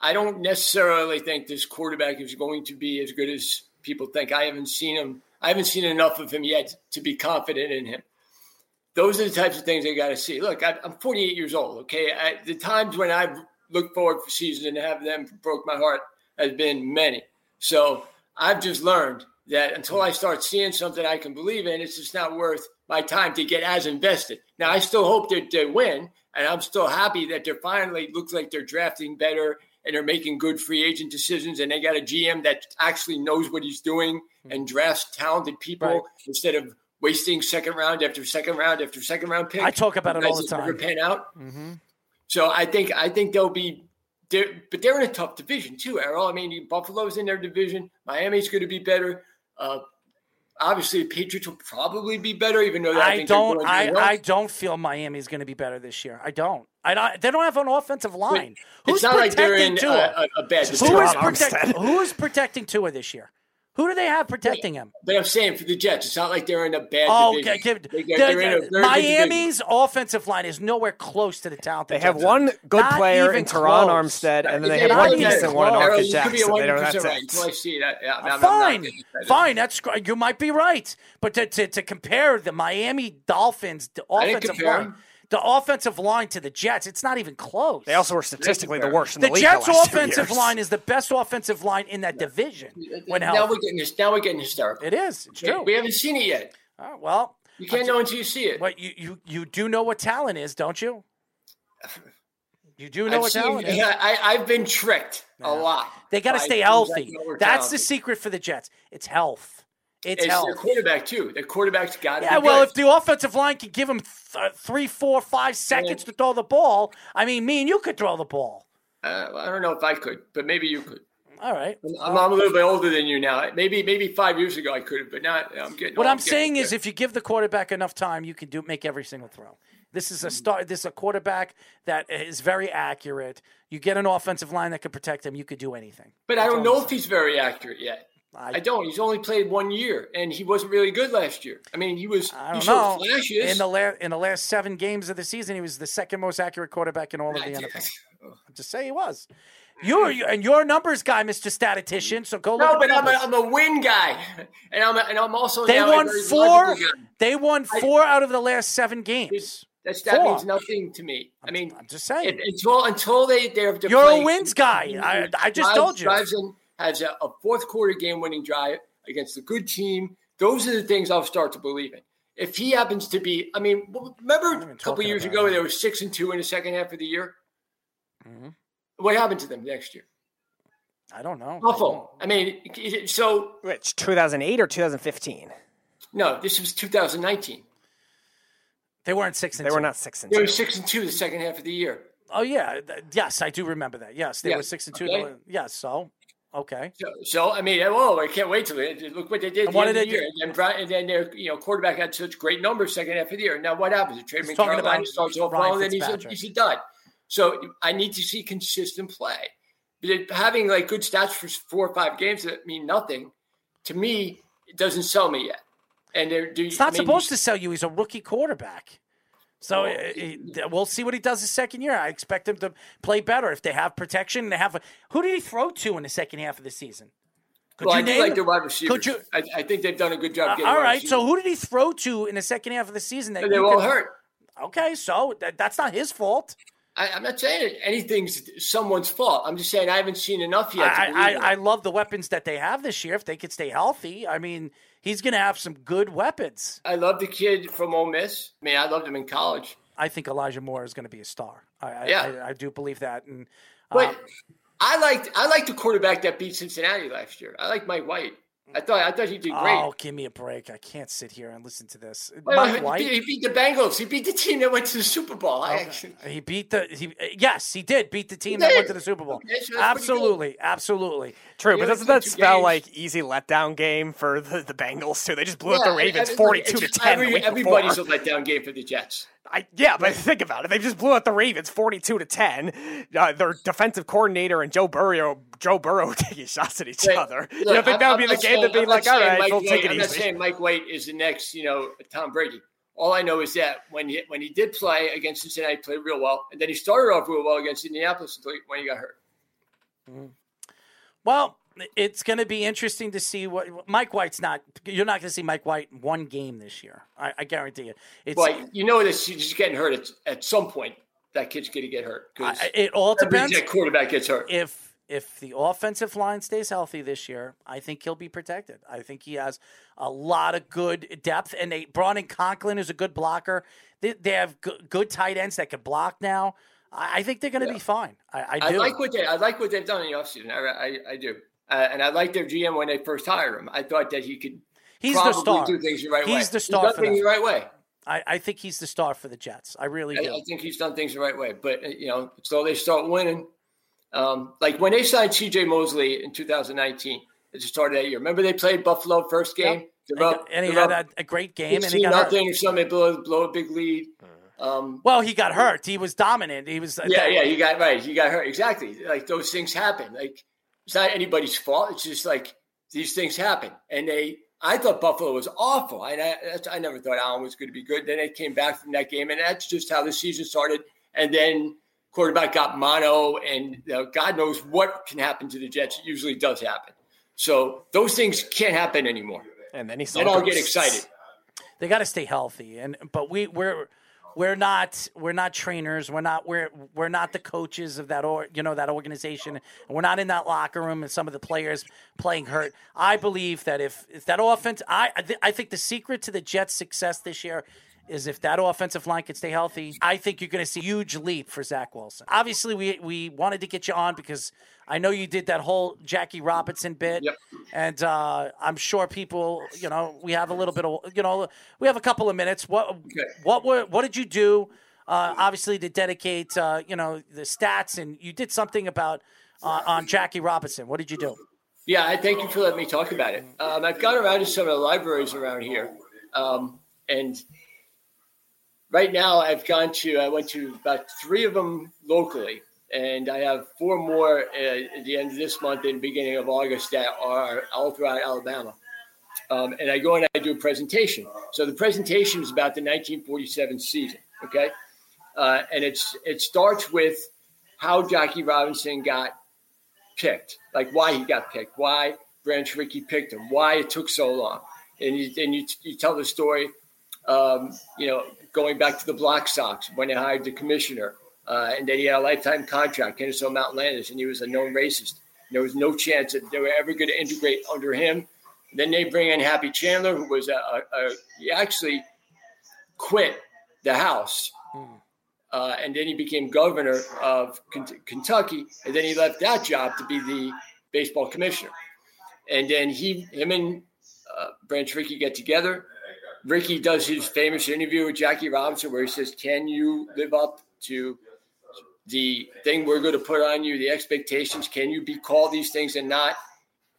I don't necessarily think this quarterback is going to be as good as people think. I haven't seen him. I haven't seen enough of him yet to be confident in him. Those are the types of things I got to see. Look, I, I'm 48 years old. Okay, I, the times when I've looked forward for seasons and have them broke my heart has been many. So I've just learned that until I start seeing something I can believe in, it's just not worth my time to get as invested. Now I still hope that they win, and I'm still happy that they're finally looks like they're drafting better and they're making good free agent decisions, and they got a GM that actually knows what he's doing hmm. and drafts talented people Right. instead of wasting second round after second round after second round pick. I talk about it all guys the that never time. Pan out. Mm-hmm. So I think I think they'll be there, but they're in a tough division too, Errol. I mean, Buffalo's in their division. Miami's going to be better. Uh, obviously, the Patriots will probably be better, even though I, I think they're don't. I, I don't feel Miami's going to be better this year. I don't. I don't. They don't have an offensive line. Who's It's not like they're protecting in Tua? a, a, a bad Who division. protecting? Who is protecting Tua this year? Who do they have protecting him? But I'm saying for the Jets, it's not like they're in a bad Oh, division. okay, give- They- the- they're in a the- very good division. Miami's offensive line is nowhere close to the talent. They have one good Not player in Terron close. Armstead, and then they have one decent one in close. Errol, Marcus you could be Jackson. They don't 100% have right until I see that. Yeah, I'm- I'm fine, fine. That's you might be right, but to, to, to compare the Miami Dolphins the offensive line, them. The offensive line to the Jets, it's not even close. They also were statistically the worst in the the league. Jets' the last two offensive years. line is the best offensive line in that division. When now healthy. we're getting this. Now we're getting hysterical. It is. It's true. We haven't seen it yet. Uh, well, You can't know until you see it. But you, you you do know what talent is, don't you? You do know I've what seen- talent is. yeah, I, I've been tricked a lot. They got to stay healthy. know we're That's the secret for the Jets. It's health. It's, It's health. their quarterback too. Their quarterback's got to Yeah, well, good. if the offensive line could give him th- three, four, five seconds to throw the ball, I mean, me and you could throw the ball. Uh, well, I don't know if I could, but maybe you could. All right. I'm, I'm a little bit older than you now. Maybe maybe five years ago I could have, but not. I'm getting. What. I'm getting saying is, if you give the quarterback enough time, you can do make every single throw. This is a start. This is a quarterback that is very accurate. You get an offensive line that can protect him. You could do anything. but I don't know if he's very accurate yet. I- I, don't. He's only played one year, and he wasn't really good last year. I mean, he was. I don't know. flashes. In the last in the last seven games of the season, he was the second most accurate quarterback in all of the NFL. Just say he was. You're you- and you're numbers guy, Mr. Statistician. So go look no, at but I'm a. I'm a win guy, and I'm a, and I'm also They won four. They won four out of the last seven games. That's, that Four. means nothing to me. I mean, I'm just saying. it- until until they they're, they're You're a wins guy. I- I just told you. Drives in, has a, a fourth quarter game winning drive against a good team. Those are the things I'll start to believe in. If he happens to be, I mean, remember a couple years ago it. they were six and two in the second half of the year. Mm-hmm. What happened to them next year? I don't know. Awful. I mean, so which 2008 or 2015? No, this was 2019. They weren't six and they two. were not six and They two. were six and two the second half of the year. Oh yeah, yes, I do remember that. Yes, they Yeah, were six and two. okay. Yes, so okay. So, so I mean, oh, I can't wait till it. Look what they did And the what end of did the they year. And then, Brian, and then their you know quarterback had such great numbers second half of the year. Now what happens? The talking about starts off well, and then he's a, he's a dud. So I need to see consistent play. But having like good stats for four or five games that mean nothing to me, it doesn't sell me yet. And they're, do, It's not supposed to sell you. He's a rookie quarterback. So uh, he- we'll see what he does his second year. I expect him to play better if they have protection and they have. A, who did he throw to in the second half of the season? Could well, you I do name? like the wide receivers. Could you? I, I think they've done a good job. Uh, getting all right. So who did he throw to in the second half of the season? That they were all hurt. Okay, so that, that's not his fault. I, I'm not saying anything's someone's fault. I'm just saying I haven't seen enough yet. I, I. I love the weapons that they have this year. If they could stay healthy, I mean, he's going to have some good weapons. I love the kid from Ole Miss. I mean, I loved him in college. I think Elijah Moore is going to be a star. I, I, Yeah. I, I do believe that. And But um, I liked I liked the quarterback that beat Cincinnati last year. I like Mike White. I thought I thought he did great. oh, give me a break! I can't sit here and listen to this. Well, Mike he, White, beat, he beat the Bengals. He beat the team that went to the Super Bowl. I actually, he beat the. He, yes, he did beat the team that went to the Super Bowl. Okay, so that's pretty absolutely, absolutely. True, Yeah, but doesn't that spell games. like easy letdown game for the, the Bengals too? They just blew out Yeah, the Ravens forty-two to ten. every- the week everybody's before. a letdown game for the Jets. I, yeah, but think about it. They just blew out the Ravens forty-two to ten. Uh, their defensive coordinator and Joe Burrow, Joe Burrow taking shots at each Look, other. you look, don't think that would be the game to be I'm like, all right, Mike we'll White, take it I'm not saying Mike White is the next, you know, Tom Brady. All I know is that when he when he did play against Cincinnati, he played real well, and then he started off real well against Indianapolis until he- when he got hurt. Well, it's going to be interesting to see what Mike White's not. You're not going to see Mike White one game this year. I, I guarantee you. It's But you know that he's getting hurt at, at some point. That kid's going to get hurt. I- it all depends. Jet quarterback gets hurt. if if the offensive line stays healthy this year, I think he'll be protected. I think he has a lot of good depth, and they brought in Conklin, is a good blocker. They, they have good, good tight ends that can block now. I, I think they're going to be fine. I, I I do. like what they I like what they've done in the offseason. I, I, I do. Uh, and I like their GM when they first hired him. I thought that he could He's the star. do things the right way. He's the star He's done things the right way. I, I think he's the star for the Jets. I really I, do. I think he's done things the right way. But uh, you know, so they start winning. Um, like when they signed C.J. Mosley in 2019 at the start of that year. Remember they played Buffalo first game. And, They're up- and he had a, a great game, and he 16 got hurt. nothing or something. Blow, blow a big lead. Um, Well, he got hurt. He was dominant. He was. yeah, yeah, you got right. You got hurt. Exactly. Like those things happen. Like it's not anybody's fault. It's just like these things happen. And they, I thought Buffalo was awful. I, I, I never thought Allen was going to be good. Then they came back from that game, and that's just how the season started. And then quarterback got mono, and God knows what can happen to the Jets. It usually does happen. So those things can't happen anymore. And then he Then I'll get excited. They got to stay healthy, and but we we're we're not we're not trainers. We're not we're we're not the coaches of that or you know that organization. We're not in that locker room and some of the players playing hurt. I believe that if if that offense, I I, th- I think the secret to the Jets' success this year. Is if that offensive line can stay healthy, I think you're going to see a huge leap for Zach Wilson. Obviously, we we wanted to get you on because I know you did that whole Jackie Robinson bit, and uh, I'm sure people, you know, we have a little bit of, you know, we have a couple of minutes. What what were what did you do? Uh, obviously, to dedicate, uh, you know, the stats, and you did something about uh, on Jackie Robinson. What did you do? Yeah, I thank you for letting me talk about it. Um, I've gone around to some of the libraries around here, um, and right now I've gone to I went to about three of them locally, and I have four more uh, at the end of this month and beginning of August that are all throughout Alabama. Um, and I go and I do a presentation. So the presentation is about the 1947 season. Okay, uh, and it's it starts with how Jackie Robinson got picked, like why he got picked, why Branch Rickey picked him, why it took so long, and you, and you, you tell the story, um, you know, going back to the Black Sox when they hired the commissioner, uh, and then he had a lifetime contract, Kennesaw Mountain Landis, and he was a known racist. There was no chance that they were ever going to integrate under him. Then they bring in Happy Chandler, who was a, a, a he actually quit the House uh, and then he became governor of Kentucky, and then he left that job to be the baseball commissioner. And then he, him, and uh, Branch Rickey get together. Rickey does his famous interview with Jackie Robinson, where he says, "Can you live up to the thing we're going to put on you, the expectations? Can you be called these things and not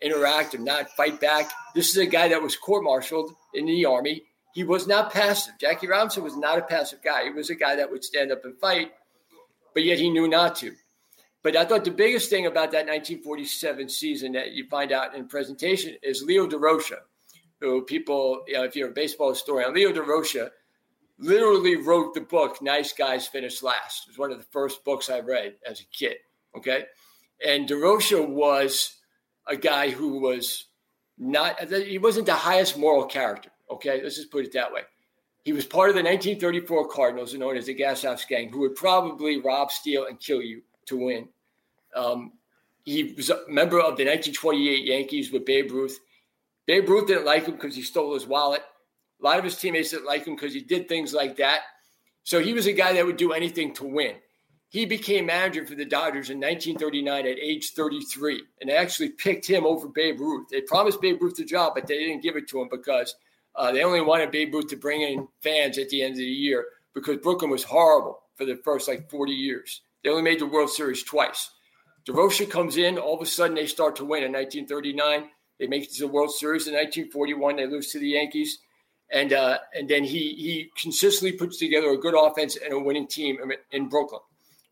interact and not fight back?" This is a guy that was court-martialed in the army. He was not passive. Jackie Robinson was not a passive guy. He was a guy that would stand up and fight, but yet he knew not to. But I thought the biggest thing about that 1947 season that you find out in presentation is Leo Durocher, who people, you know, if you're a baseball historian, Leo Durocher literally wrote the book Nice Guys Finish Last. It was one of the first books I read as a kid. Okay. And Durocher was a guy who was not, he wasn't the highest moral character. Okay, let's just put it that way. He was part of the 1934 Cardinals, known as the Gas House Gang, who would probably rob, steal, and kill you to win. Um, he was a member of the 1928 Yankees with Babe Ruth. Babe Ruth didn't like him because he stole his wallet. A lot of his teammates didn't like him because he did things like that. So he was a guy that would do anything to win. He became manager for the Dodgers in 1939 at age 33, and they actually picked him over Babe Ruth. They promised Babe Ruth the job, but they didn't give it to him because uh, they only wanted Babe Ruth to bring in fans at the end of the year because Brooklyn was horrible for the first like 40 years. They only made the World Series twice. Durocher comes in, all of a sudden they start to win in 1939. They make it to the World Series in 1941. They lose to the Yankees, and uh, and then he he consistently puts together a good offense and a winning team in Brooklyn.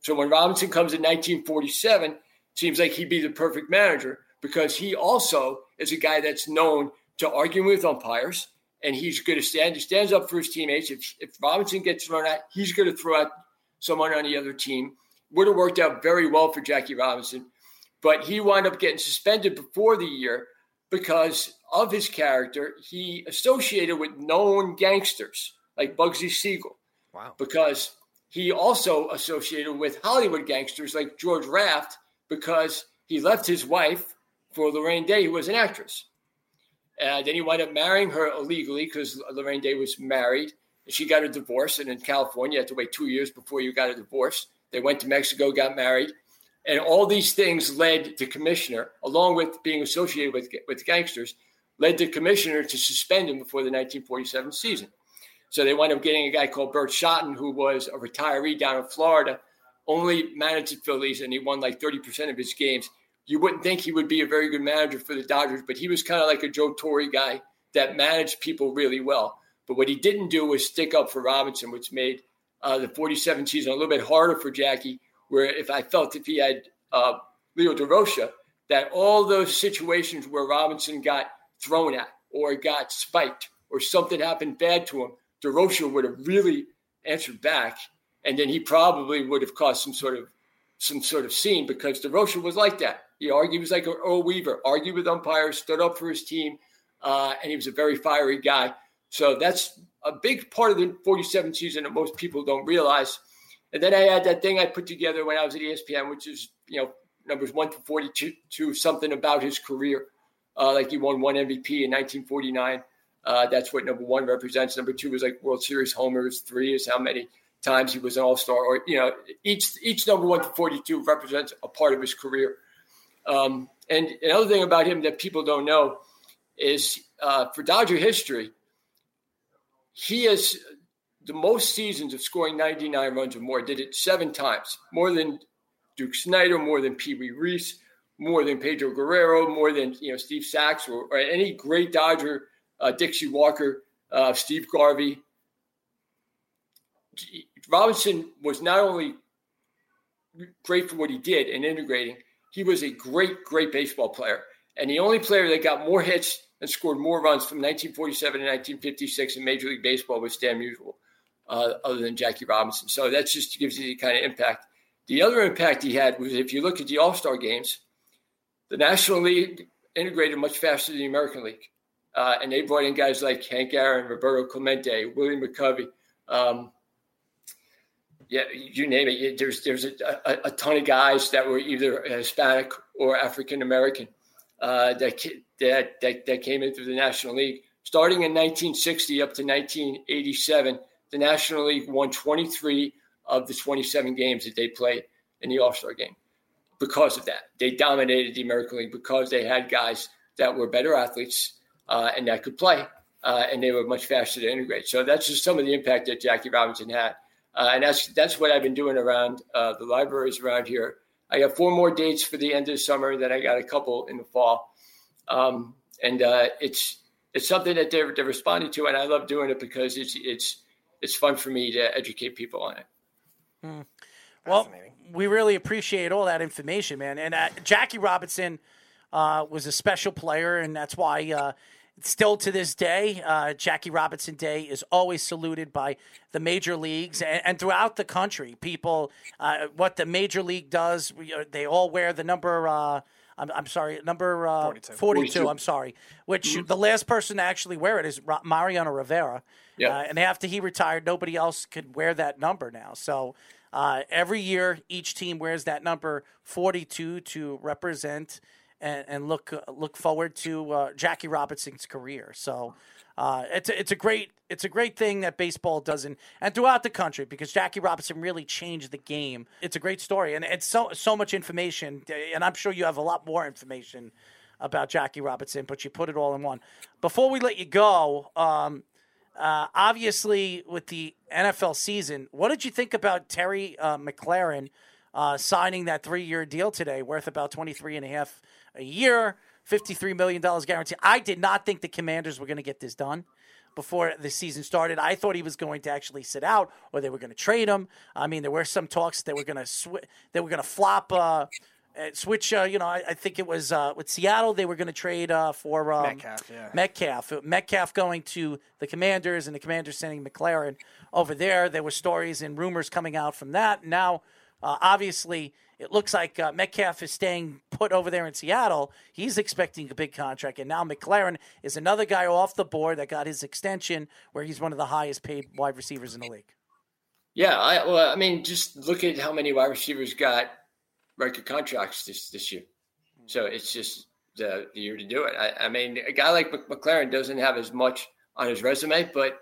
So when Robinson comes in 1947, seems like he'd be the perfect manager because he also is a guy that's known to argue with umpires and he's going to stand. He stands up for his teammates. If, if Robinson gets thrown out, he's going to throw out someone on the other team. Would have worked out very well for Jackie Robinson, but he wound up getting suspended before the year because of his character. He associated with known gangsters like Bugsy Siegel. Wow. Because he also associated with Hollywood gangsters like George Raft because he left his wife for Laraine Day, who was an actress. And then he wound up marrying her illegally because Laraine Day was married. She got a divorce, and in California, you have to wait two years before you got a divorce. They went to Mexico, got married, and all these things led the commissioner, along with being associated with with gangsters, led the commissioner to suspend him before the 1947 season. So they wound up getting a guy called Burt Shotton, who was a retiree down in Florida, only managed the Phillies, and he won like 30% of his games you wouldn't think he would be a very good manager for the Dodgers, but he was kind of like a Joe Torre guy that managed people really well. But what he didn't do was stick up for Robinson, which made uh, the 47 season a little bit harder for Jackie. Where if I felt if he had uh, Leo Durocher, that all those situations where Robinson got thrown at or got spiked or something happened bad to him, Durocher would have really answered back, and then he probably would have caused some sort of some sort of scene because Durocher was like that. He argued, he was like Earl Weaver, argued with umpires, stood up for his team, uh, and he was a very fiery guy. So that's a big part of the 47 season that most people don't realize. And then I had that thing I put together when I was at ESPN, which is, you know, numbers one to 42, to something about his career. Uh, like he won one MVP in 1949. Uh, that's what number one represents. Number two was like World Series homers. Three is how many times he was an All Star. Or you know, each each number one to 42 represents a part of his career. Um, and another thing about him that people don't know is uh, for Dodger history, he has the most seasons of scoring 99 runs or more. Did it seven times, more than Duke Snider, more than Pee Wee Reese, more than Pedro Guerrero, more than you know Steve Sax or, or any great Dodger, uh, Dixie Walker, uh, Steve Garvey. Robinson was not only great for what he did in integrating, he was a great, great baseball player. And the only player that got more hits and scored more runs from 1947 to 1956 in Major League Baseball was Stan Musial, uh, other than Jackie Robinson. So that just gives you the kind of impact. The other impact he had was if you look at the All Star games, the National League integrated much faster than the American League. Uh, and they brought in guys like Hank Aaron, Roberto Clemente, Willie McCovey, um, yeah, you name it. There's there's a, a, a, ton of guys that were either Hispanic or African American uh, that, that that that came into the National League. Starting in 1960 up to 1987, the National League won 23 of the 27 games that they played in the All Star game because of that. They dominated the American League because they had guys that were better athletes uh, and that could play, uh, and they were much faster to integrate. So that's just some of the impact that Jackie Robinson had, uh, and that's that's what I've been doing around uh, the libraries around here. I got four more dates for the end of the summer. Then I got a couple in the fall, um, and uh, it's it's something that they're they're responding to, and I love doing it because it's it's it's fun for me to educate people on it. Mm. Well, we really appreciate all that information, man. And uh, Jackie Robinson uh, was a special player, and that's why uh, still to this day, uh, Jackie Robinson Day is always saluted by the major leagues and, and throughout the country. People, uh, what the major league does, we, uh, they all wear the number. Uh, I'm, I'm sorry, number uh, 42. 42, 42. I'm sorry. Which mm-hmm. the last person to actually wear it is Mariano Rivera. Yeah. Uh, and after he retired, nobody else could wear that number now. So uh, every year, each team wears that number 42 to represent and, and look uh, look forward to uh, Jackie Robinson's career. So uh, it's a, it's a great it's a great thing that baseball does and, and throughout the country because Jackie Robinson really changed the game. It's a great story and it's so so much information and I'm sure you have a lot more information about Jackie Robinson, but you put it all in one. Before we let you go, um, uh, obviously with the NFL season, what did you think about Terry uh, McLaurin uh, signing that three-year deal today, worth about twenty-three and a half a year? $53 million guarantee. I did not think the Commanders were going to get this done before the season started. I thought he was going to actually sit out or they were going to trade him. I mean, there were some talks that were going to sw- they were going to flop uh, switch, uh, you know, I, I, think it was uh, with Seattle. They were going to trade uh, for um, Metcalf. Yeah. Metcalf. Metcalf going to the Commanders, and the Commanders sending McLaurin over there. There were stories and rumors coming out from that. Now, uh, obviously, it looks like uh, Metcalf is staying put over there in Seattle. He's expecting a big contract, and now McLaurin is another guy off the board that got his extension, where he's one of the highest paid wide receivers in the league. Yeah, I, well, I mean, just look at how many wide receivers got record contracts this this year. Hmm. So it's just the, the year to do it. I, I, mean, a guy like McLaren doesn't have as much on his resume, but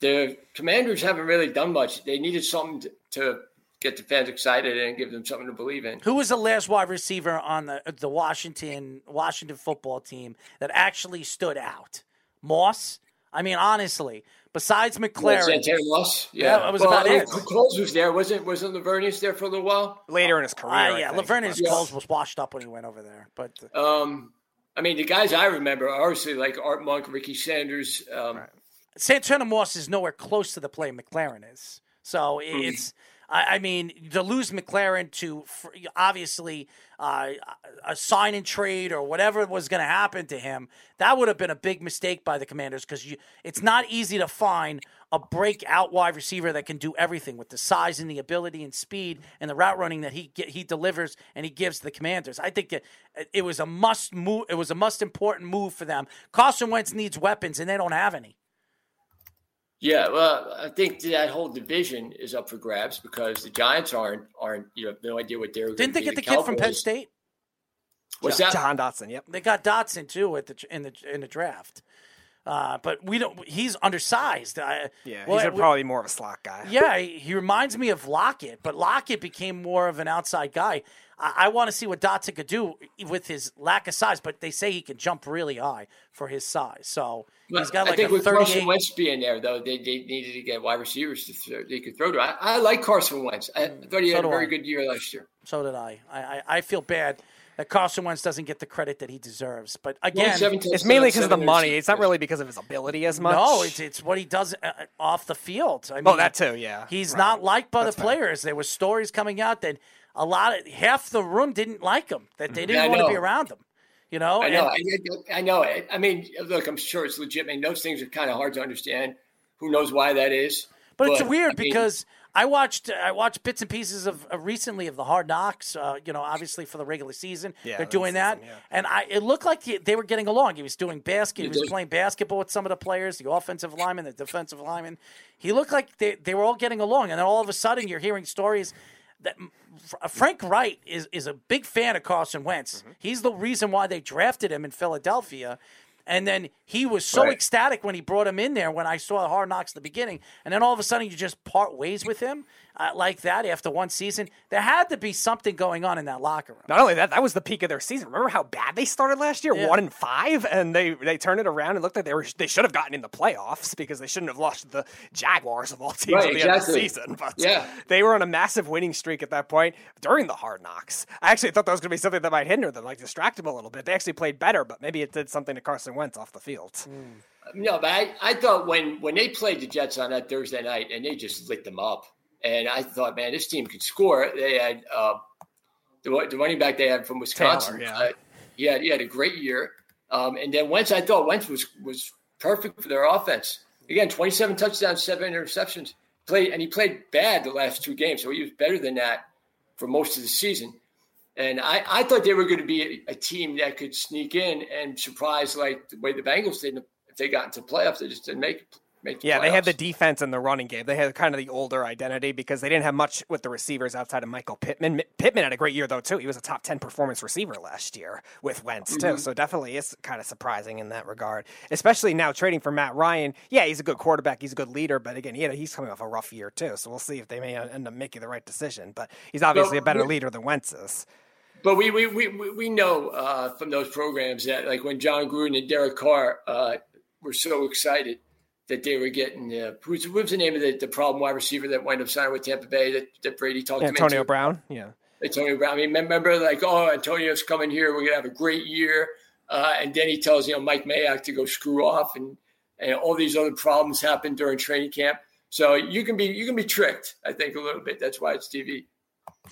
the Commanders haven't really done much. They needed something to, to get the fans excited and give them something to believe in. Who was the last wide receiver on the the Washington Washington football team that actually stood out? Moss. I mean, honestly, besides McLaurin. Santana Moss. Yeah, that was well, about it. Coles was there, wasn't? Wasn't Laveranues there for a little while? Later in his career. Uh, yeah, Laveranues yeah. Coles was washed up when he went over there. But um, I mean, the guys I remember are obviously like Art Monk, Ricky Sanders. Um, right. Santana Moss is nowhere close to the play McLaren is. So mm-hmm. it's. I, I mean, to lose McLaren to obviously uh, a sign and trade or whatever was going to happen to him, that would have been a big mistake by the Commanders because it's not easy to find a breakout wide receiver that can do everything with the size and the ability and speed and the route running that he he delivers and he gives the Commanders. I think that it was a must move. It was a must important move for them. Carson Wentz needs weapons and they don't have any. Yeah, well, I think that whole division is up for grabs because the Giants aren't aren't you have no idea what they're. Didn't they get the, the kid from Penn State? What's that? Jahan Dotson. Yep, they got Dotson too at the in the in the draft. Uh, but we don't. He's undersized. Uh, yeah, well, he's probably more of a slot guy. Yeah, he, he reminds me of Lockett, but Lockett became more of an outside guy. I, I want to see what Dotson could do with his lack of size, but they say he can jump really high for his size. So but he's got like I think a with 38... Carson Wentz being there, though, they, they needed to get wide receivers to throw, they could throw to. I, I like Carson Wentz. I mm, thought he so had a very I. good year last year. So did I. I, I, I feel bad that Carson Wentz doesn't get the credit that he deserves. But again, well, it's mainly because of the money. It's not really because of his ability as much. No, it's, it's what he does uh, off the field. I oh, mean, oh, that too. Yeah, he's right. not liked by That's the players. Fair. There were stories coming out that a lot of half the room didn't like him, that they didn't yeah, want to be around him. You know, I know, and, I, I know. I mean, look, I'm sure it's legit. I mean, those things are kind of hard to understand. Who knows why that is? But, but it's weird I mean, because I watched I watched bits and pieces of uh, recently of the Hard Knocks. Uh, you know, obviously for the regular season, yeah, they're doing that, yeah. and I it looked like he, they were getting along. He was doing basket. He, he was playing basketball with some of the players, the offensive lineman, the defensive lineman. He looked like they they were all getting along, and then all of a sudden you're hearing stories that Frank Reich is is a big fan of Carson Wentz. Mm-hmm. He's the reason why they drafted him in Philadelphia. And then he was so Right. ecstatic when he brought him in there when I saw Hard Knocks at the beginning. And then all of a sudden you just part ways with him uh, like that after one season. There had to be something going on in that locker room. Not only that, that was the peak of their season. Remember how bad they started last year, Yeah. one and five, and they they turned it around and looked like they were they should have gotten in the playoffs because they shouldn't have lost the Jaguars of all teams Right, at the end of the season. But Yeah. they were on a massive winning streak at that point during the hard knocks. I actually thought that was going to be something that might hinder them, like distract them a little bit. They actually played better, but maybe it did something to Carson Wentz off the field. No, but I, I thought when when they played the Jets on that Thursday night and they just lit them up, and I thought, man, this team could score. They had uh, the, the running back they had from Wisconsin. Taylor, yeah. uh, he had he had a great year, um, and then Wentz, I thought Wentz was was perfect for their offense. Again, twenty seven touchdowns, seven interceptions. Played and he played bad the last two games, so he was better than that for most of the season. And I, I thought they were going to be a, a team that could sneak in and surprise like the way the Bengals did if they got into playoffs. They just didn't make make the Yeah, they had the defense and the running game. They had kind of the older identity because they didn't have much with the receivers outside of Michael Pittman. Pittman had a great year though too. He was a top ten performance receiver last year with Wentz too. Mhm. So definitely it's kind of surprising in that regard. Especially now trading for Matt Ryan. Yeah, he's a good quarterback. He's a good leader, but again, yeah, he's coming off a rough year too. So we'll see if they may end up making the right decision. But he's obviously a better leader than Wentz is. But we we, we, we we know uh, from those programs that like when Jon Gruden and Derek Carr uh, were so excited that they were getting uh, who's what was the name of the, the problem wide receiver that wound up signing with Tampa Bay that, that Brady talked him Antonio into? Brown. Yeah. Antonio Brown. I mean, remember like oh Antonio's coming here, we're gonna have a great year, uh, and then he tells you know Mike Mayock to go screw off, and and all these other problems happen during training camp. So you can be you can be tricked, I think, a little bit. That's why it's TV.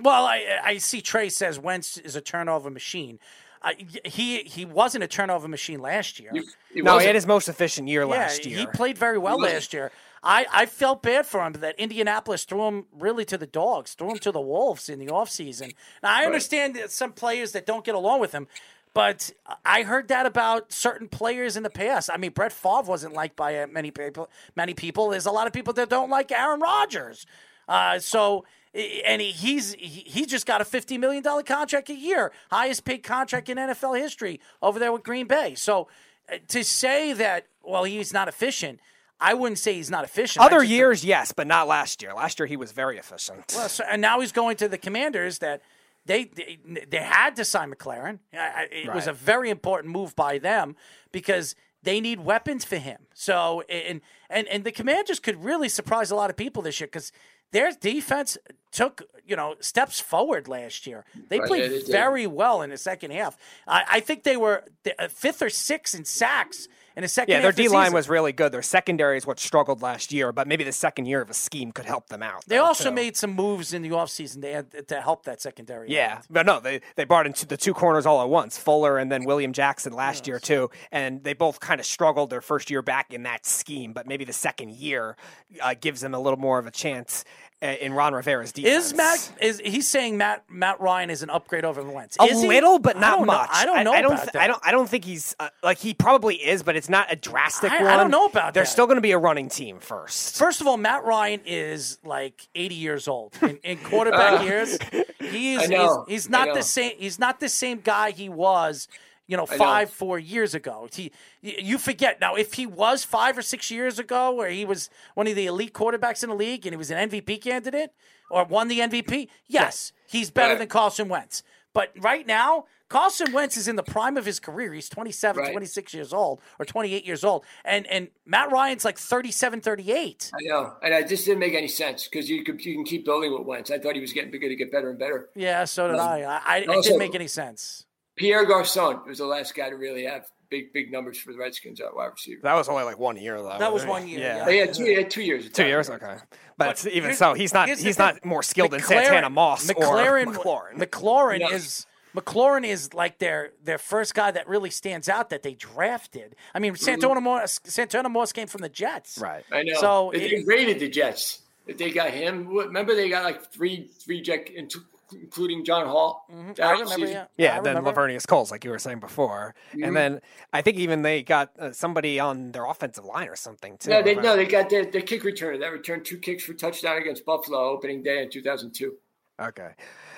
Well, I, I see Trey says Wentz is a turnover machine. I, he he wasn't a turnover machine last year. no, he had his most efficient year yeah, last year. he played very well last year. I, I felt bad for him that Indianapolis threw him really to the dogs, threw him to the wolves in the offseason. Now, I Right. understand that some players that don't get along with him, but I heard that about certain players in the past. I mean, Brett Favre wasn't liked by uh, many people. Many people. There's a lot of people that don't like Aaron Rodgers. Uh, so, and he, he's he, he just got a fifty million dollar contract a year, highest paid contract in NFL history over there with Green Bay. So, uh, to say that well he's not efficient, I wouldn't say he's not efficient. Other years, yes, but not last year. Last year he was very efficient. well, so, and now he's going to the Commanders that they they, they had to sign McLaren. It was a very important move by them because they need weapons for him. So and and and the Commanders could really surprise a lot of people this year because their defense took you know steps forward last year. They Right, played yeah, they very well in the second half. I, I think they were the, uh, fifth or sixth in sacks in the second. Yeah, their half of the D line was really good. Their secondary is what struggled last year, but maybe the second year of a scheme could help them out. They though, also too. made some moves in the offseason they had to help that secondary. Yeah, but no, they they brought in two, the two corners all at once, Fuller and then William Jackson last year too, and they both kind of struggled their first year back in that scheme, but maybe the second year uh, gives them a little more of a chance in Ron Rivera's defense. Is Matt is he's saying Matt Matt Ryan is an upgrade over Wentz? a Is he? little, but not don't know- much. I don't know I, don't. about th- that. I don't. I don't think he's uh, like he probably is, but it's not a drastic I- I don't know about They're that. still going to be a running team first. First of all, Matt Ryan is like 80 years old in, in quarterback Uh, years. He I is know, he's, he's I not know. the same. He's not the same guy he was. You know, I know. five, four years ago. He, you forget now. If he was five or six years ago, where he was one of the elite quarterbacks in the league and he was an MVP candidate or won the MVP, yes, he's better Right. than Carson Wentz. But right now, Carson Wentz is in the prime of his career. He's 27, Right. 26 years old or 28 years old. And and Matt Ryan's like 37, 38. I know, and it just didn't make any sense because you could you can keep building with Wentz. I thought he was getting going to get better and better. Yeah, so did Um, I. I, I it didn't make any sense. Pierre Garcon was the last guy to really have big big numbers for the Redskins at wide receiver. That was only like one year though. That was one year, Yeah. yeah. They had two, they had two years. Two time. years, okay. But, even so, he's not he's not more skilled than Santana Moss McLaren, or McLaurin. McLaurin No. is McLaurin is like their their first guy that really stands out that they drafted. I mean, mm-hmm. Santana Moss Santana Moss came from the Jets. right. I know. So they it- rated the Jets. If they got him, remember they got like three three Jack jet, including John Hall. Mhm. I remember. season. Yeah, Yeah, I then remember. Laveranues Coles, like you were saying before, Mhm. and then I think even they got uh, somebody on their offensive line or something too. No, they right? no, they got their, their kick returner that returned two kicks for touchdown against Buffalo opening day in 2002. Okay.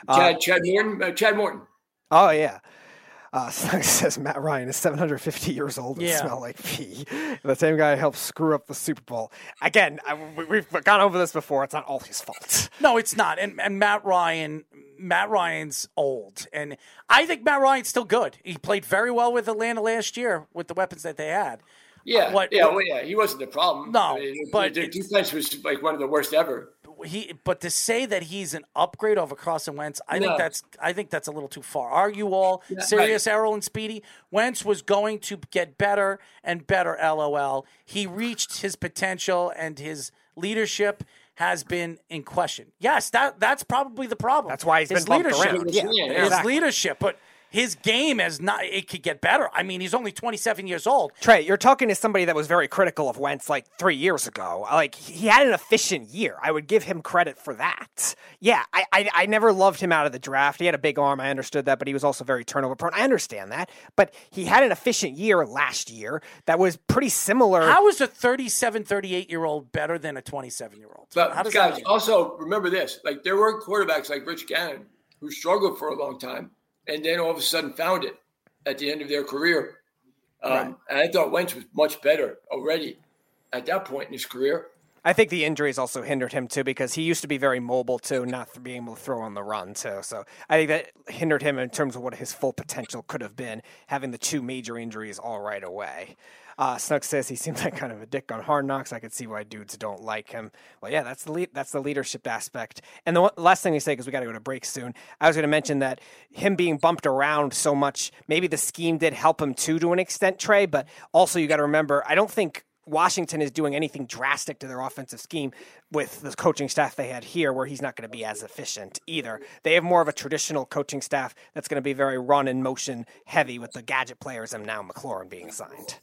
Uh, Chad Chad Morton, uh, Chad Morton. oh yeah. Uh, says Matt Ryan is 750 years old and Yeah. smell like pee. The same guy helped screw up the Super Bowl. Again, I, we- we've gone over this before. It's not all his fault. No, it's not. And and Matt Ryan, Matt Ryan's old, and I think Matt Ryan's still good. He played very well with Atlanta last year with the weapons that they had. Yeah, What- yeah, what- well, yeah. He wasn't the problem. No, I mean, but their it's- defense was like one of the worst ever. He, but to say that he's an upgrade over Carson Wentz, I think that's I think that's a little too far. Are you all Yeah, serious, Errol and Speedy? Wentz was going to get better and better. LOL. He reached his potential, and his leadership has been in question. Yes, that that's probably the problem. That's why he's his been bumped leadership. around. Yeah, Yeah, his leadership, but his game has not. It could get better. I mean, he's only 27 years old. Trey, you're talking to somebody that was very critical of Wentz like three years ago. Like he had an efficient year. I would give him credit for that. Yeah, I, I I never loved him out of the draft. He had a big arm. I understood that, but he was also very turnover prone. I understand that, but he had an efficient year last year that was pretty similar. How is a 37, 38 year old better than a 27 year old? But How does guys, also remember this: like there were quarterbacks like Rich Gannon who struggled for a long time, and then all of a sudden found it at the end of their career. Um, And I thought Wentz was much better already at that point in his career. I think the injuries also hindered him too because he used to be very mobile too, not being able to throw on the run too. So I think that hindered him in terms of what his full potential could have been, having the two major injuries all right away. Uh, says he seems like kind of a dick on Hard Knocks. I could see why dudes don't like him. Well, yeah, that's the lead, that's the leadership aspect. And the one, last thing we say because we got to go to break soon. I was going to mention that him being bumped around so much, maybe the scheme did help him too to an extent, Trey. But also you got to remember, I don't think Washington is doing anything drastic to their offensive scheme with the coaching staff they had here, where he's not going to be as efficient either. They have more of a traditional coaching staff that's going to be very run and motion heavy with the gadget players and now McLaurin being signed.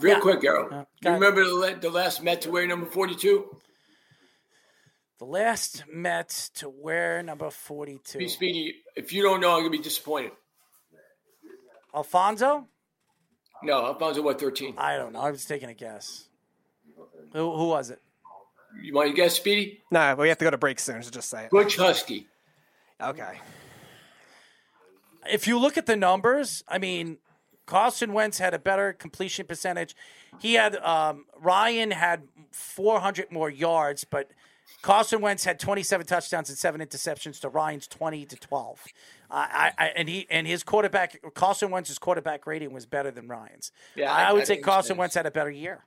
Real quick, Errol. Uh, go you remember the, the last Met to wear number forty-two? The last Met to wear number Be 42. Speedy. If you don't know, I'm gonna be disappointed. Alfonso? No, Alfonso what thirteen? I don't know. I was taking a guess. Who, who was it? You want to guess, Speedy? No, we have to go to break soon, so just say it. Butch Huskey. Okay. If you look at the numbers, I mean, Carson Wentz had a better completion percentage. He had um, Ryan had 400 more yards, but Carson Wentz had 27 touchdowns and seven interceptions to Ryan's 20 to 12. I, I, and he and his quarterback Carson Wentz's quarterback rating was better than Ryan's. Yeah, I, I- would say Carson so. Wentz had a better year,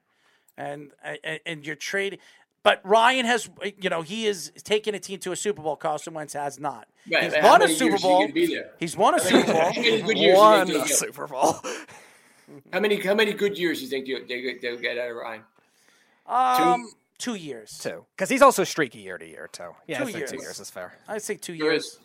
and and, and you're trading. But Ryan has, you know, he is taking a team to a Super Bowl. Carson Wentz has not. Right, He's but how won a Super years is he Bowl. gonna be there? He's won a Super Bowl. how many good years One you think they'll get? Super Bowl. How many how many good years do you think you- they, they'll get out of Ryan? Um, two years. Two. Because he's also streaky year to year, too. Yeah, Two I think two years. years is fair. I'd say two There years. is.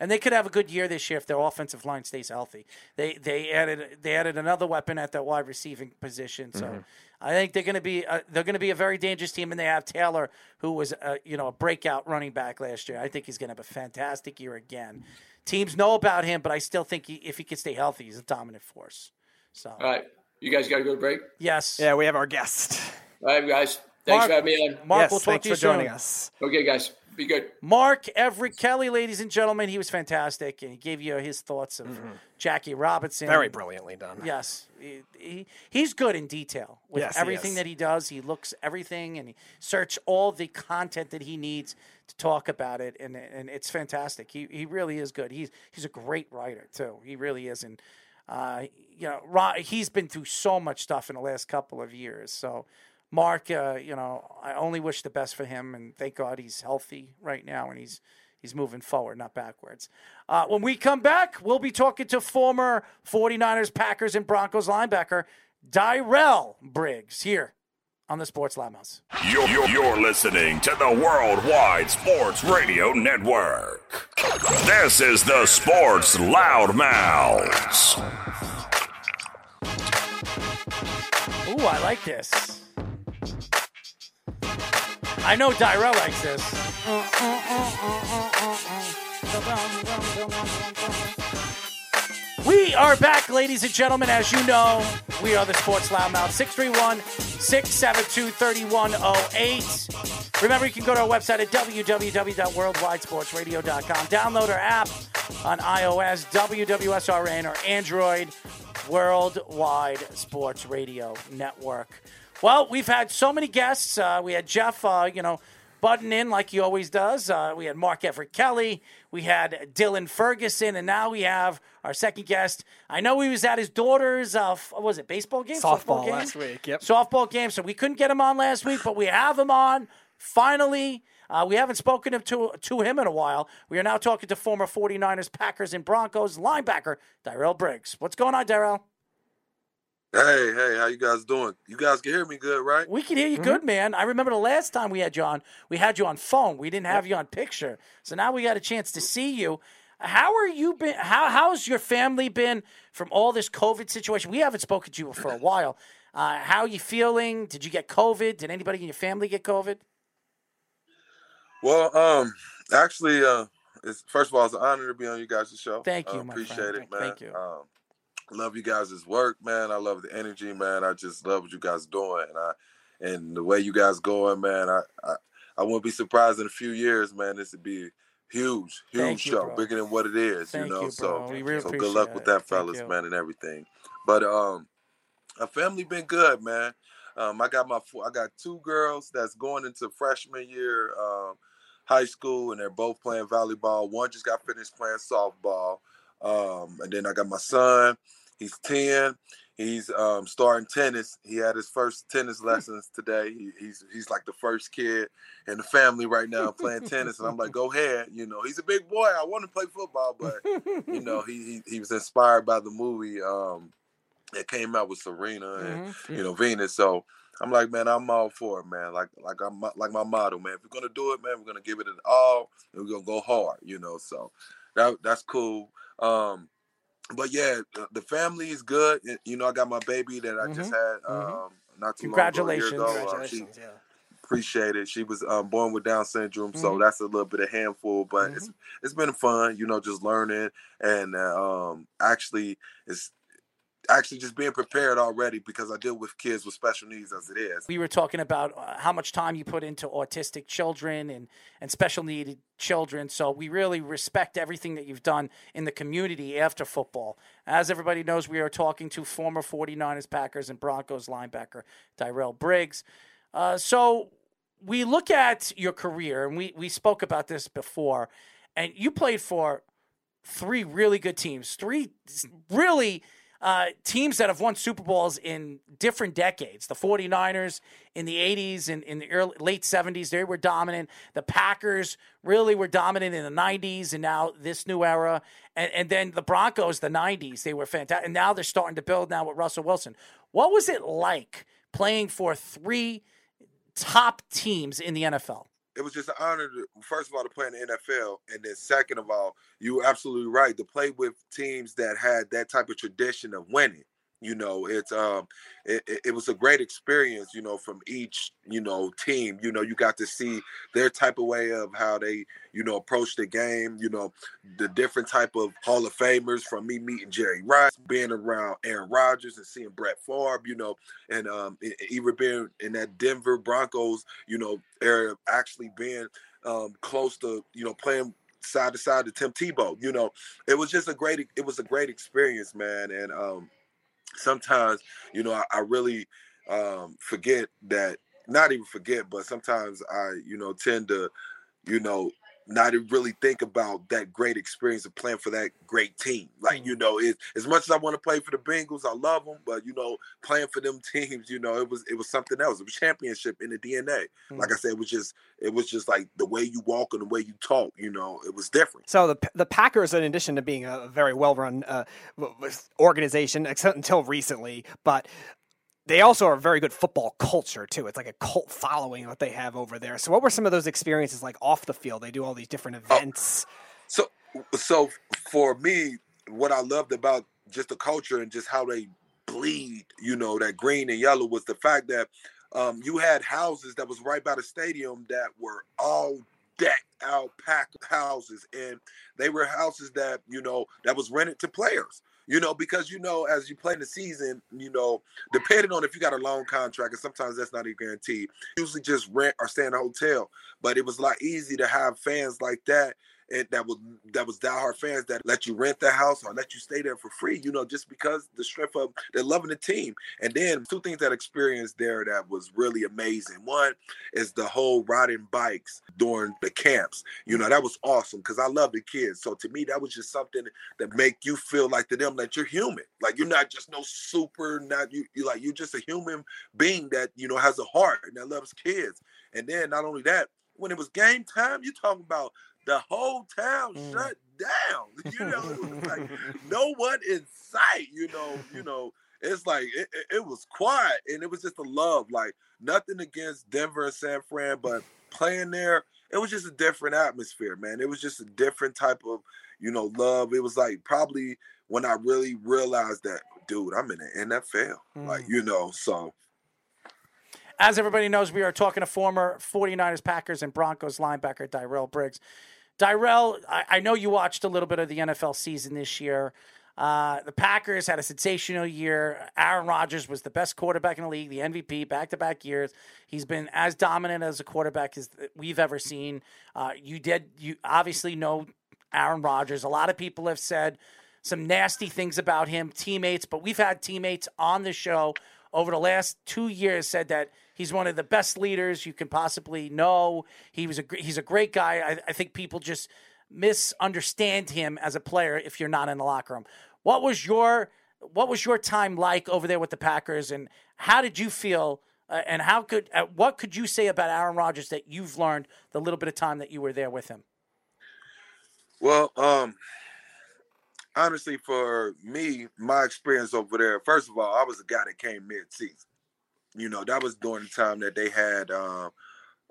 And they could have a good year this year if their offensive line stays healthy. They they added they added another weapon at that wide receiving position, so Mm-hmm. I think they're going to be uh, they're going to be a very dangerous team. And they have Taylor, who was uh, you know a breakout running back last year. I think he's going to have a fantastic year again. Teams know about him, but I still think he, if he can stay healthy, he's a dominant force. So All right, you guys got to go to break. yes, Yeah, we have our guest. All right, guys. Thanks Mark- for having me on. Mark, yes, we'll talk to you for joining us. Okay, guys. Be good. Mark Everett Kelly, ladies and gentlemen, he was fantastic, and he gave you his thoughts of Jackie Robinson. Very brilliantly done. Yes, he, he, he's good in detail with Yes, everything is. that he does. He looks everything and he search all the content that he needs to talk about it, and and it's fantastic. He he really is good. He's he's a great writer too. He really is, and uh, you know, Ron, he's been through so much stuff in the last couple of years. So. Mark, uh, you know, I only wish the best for him, and thank God he's healthy right now, and he's he's moving forward, not backwards. Uh, when we come back, we'll be talking to former 49ers, Packers, and Broncos linebacker Dyrell Briggs here on the Sports Loudmouths. You're, you're, you're listening to the Worldwide Sports Radio Network. This is the Sports Loudmouths. Ooh, I like this. I know Dyrell likes this. We are back, ladies and gentlemen. As you know, we are the Sports Loudmouth 631 672 3108. Remember, you can go to our website at www.worldwidesportsradio.com. Download our app on iOS, WWSRN, or Android Worldwide Sports Radio Network. Well, we've had so many guests. Uh, we had Jeff, uh, you know, button in like he always does. Uh, we had Mark Everett Kelly. We had Dylan Ferguson, and now we have our second guest. I know he was at his daughter's, uh, f- was it, baseball game? Softball game? last week, yep. Softball game. So we couldn't get him on last week, but we have him on finally. Uh, we haven't spoken to, to him in a while. We are now talking to former 49ers, Packers, and Broncos linebacker, Darrell Briggs. What's going on, Darrell? Hey, hey, how you guys doing? You guys can hear me good, right? We can hear you good, man. I remember the last time we had you on, we had you on phone. We didn't have you on picture. So now we got a chance to see you. How are you been? How how's your family been from all this COVID situation? We haven't spoken to you for a while. Uh, how are you feeling? Did you get COVID? Did anybody in your family get COVID? Well, um, actually, uh, it's first of all, it's an honor to be on you guys' show. Thank you, Uh, my appreciate friend. it, man. Thank you. Um, love you guys' work, man. I love the energy, man. I just love what you guys doing, and I and the way you guys going, man. I I, I wouldn't be surprised in a few years, man. This would be huge, huge you, show, bro. bigger than what it is, Thank you know. you, so, really so good luck with that, fellas, man, and everything. But um, our family been good, man. Um, I got my four, I got two girls that's going into freshman year um, high school, and they're both playing volleyball. One just got finished playing softball, um, and then I got my son. He's ten. He's um, starting tennis. He had his first tennis lessons today. He, he's he's like the first kid in the family right now playing tennis, and I'm like, go ahead. You know, he's a big boy. I want to play football, but you know, he he, he was inspired by the movie um, that came out with Serena and Mm-hmm. you know Venus. So I'm like, man, I'm all for it, man. Like like I'm like my motto, man. If we're gonna do it, man, we're gonna give it an all, and we're gonna go hard. You know, so that that's cool. Um, but yeah, the, the family is good. You know, I got my baby that I just had um, not too long ago, Congratulations. Uh, she- Congratulations, yeah. appreciate it. She was um, born with Down syndrome, so Mhm. that's a little bit of handful. But it's it's been fun, you know, just learning and uh, um, actually it's actually just being prepared already because I deal with kids with special needs as it is. We were talking about uh, how much time you put into autistic children and, and special needed children. So we really respect everything that you've done in the community after football. As everybody knows, we are talking to former 49ers, Packers, and Broncos linebacker Tyrell Briggs. Uh, so we look at your career, and we, we spoke about this before, and you played for three really good teams, three really uh, teams that have won Super Bowls in different decades. The 49ers in the 80s and in the early, late 70s, they were dominant. The Packers really were dominant in the 90s and now this new era. And, and then the Broncos, the 90s, they were fantastic. And now they're starting to build now with Russell Wilson. What was it like playing for three top teams in the NFL? It was just an honor to first of all to play in the NFL, and then second of all, you were absolutely right to play with teams that had that type of tradition of winning. You know, it's um, it, it- was a great experience. You know, from each you know team. You know, you got to see their type of way of how they you know approach the game. You know, the different type of Hall of Famers from me meeting Jerry Rice, being around Aaron Rodgers and seeing Brett Favre. You know, and um, e- e- even being in that Denver Broncos. You know, area actually being um close to you know playing side to side to Tim Tebow. You know, it was just a great it was a great experience, man. And um sometimes, you know, I, I really um forget that not even forget, but sometimes I, you know, tend to, you know, not to really think about that great experience of playing for that great team. Like, you know, it, as much as I want to play for the Bengals, I love them, but you know, playing for them teams, you know, it was it was something else. It was championship in the DNA. Like I said, it was just it was just like the way you walk and the way you talk. You know, it was different. So the the Packers, in addition to being a very well run uh, organization, except until recently, but they also are a very good football culture too. It's like a cult following what they have over there. So what were some of those experiences like off the field? They do all these different events. So so for me, what I loved about just the culture and just how they bleed, you know, that green and yellow was the fact that um, you had houses that was right by the stadium that were all decked out packed houses and they were houses that you know that was rented to players you know because you know as you play the season you know depending on if you got a long contract and sometimes that's not a guarantee usually just rent or stay in a hotel. But it was a lot easy to have fans like that and that was that was diehard fans that let you rent the house or let you stay there for free, you know, just because the strength of they're loving the team. And then two things that experienced there that was really amazing. One is the whole riding bikes during the camps. You know, that was awesome because I love the kids. So to me, that was just something that make you feel like to them that you're human. Like you're not just no super, not you you like you're just a human being that, you know, has a heart and that loves kids. And then not only that, when it was game time, you talking about the whole town mm. shut down. You know, it was like no one in sight. You know, you know, it's like it, it, it, was quiet and it was just a love. Like nothing against Denver and San Fran, but playing there, it was just a different atmosphere, man. It was just a different type of, you know, love. It was like probably when I really realized that, dude, I'm in the NFL. Mm. Like, you know, so as everybody knows, we are talking to former 49ers, Packers, and Broncos linebacker Diyral Briggs. Diyral, I, I, know you watched a little bit of the NFL season this year. Uh, the Packers had a sensational year. Aaron Rodgers was the best quarterback in the league, the MVP, back to back years. He's been as dominant as a quarterback as we've ever seen. Uh, you did, you obviously know Aaron Rodgers. A lot of people have said some nasty things about him, teammates, but we've had teammates on the show over the last two years said that he's one of the best leaders you can possibly know. He was a he's a great guy. I, I think people just misunderstand him as a player if you're not in the locker room. What was your what was your time like over there with the Packers, and how did you feel? Uh, and how could uh, what could you say about Aaron Rodgers that you've learned the little bit of time that you were there with him? Well, um, honestly, for me, my experience over there, first of all, I was a guy that came mid-season. You know, that was during the time that they had um,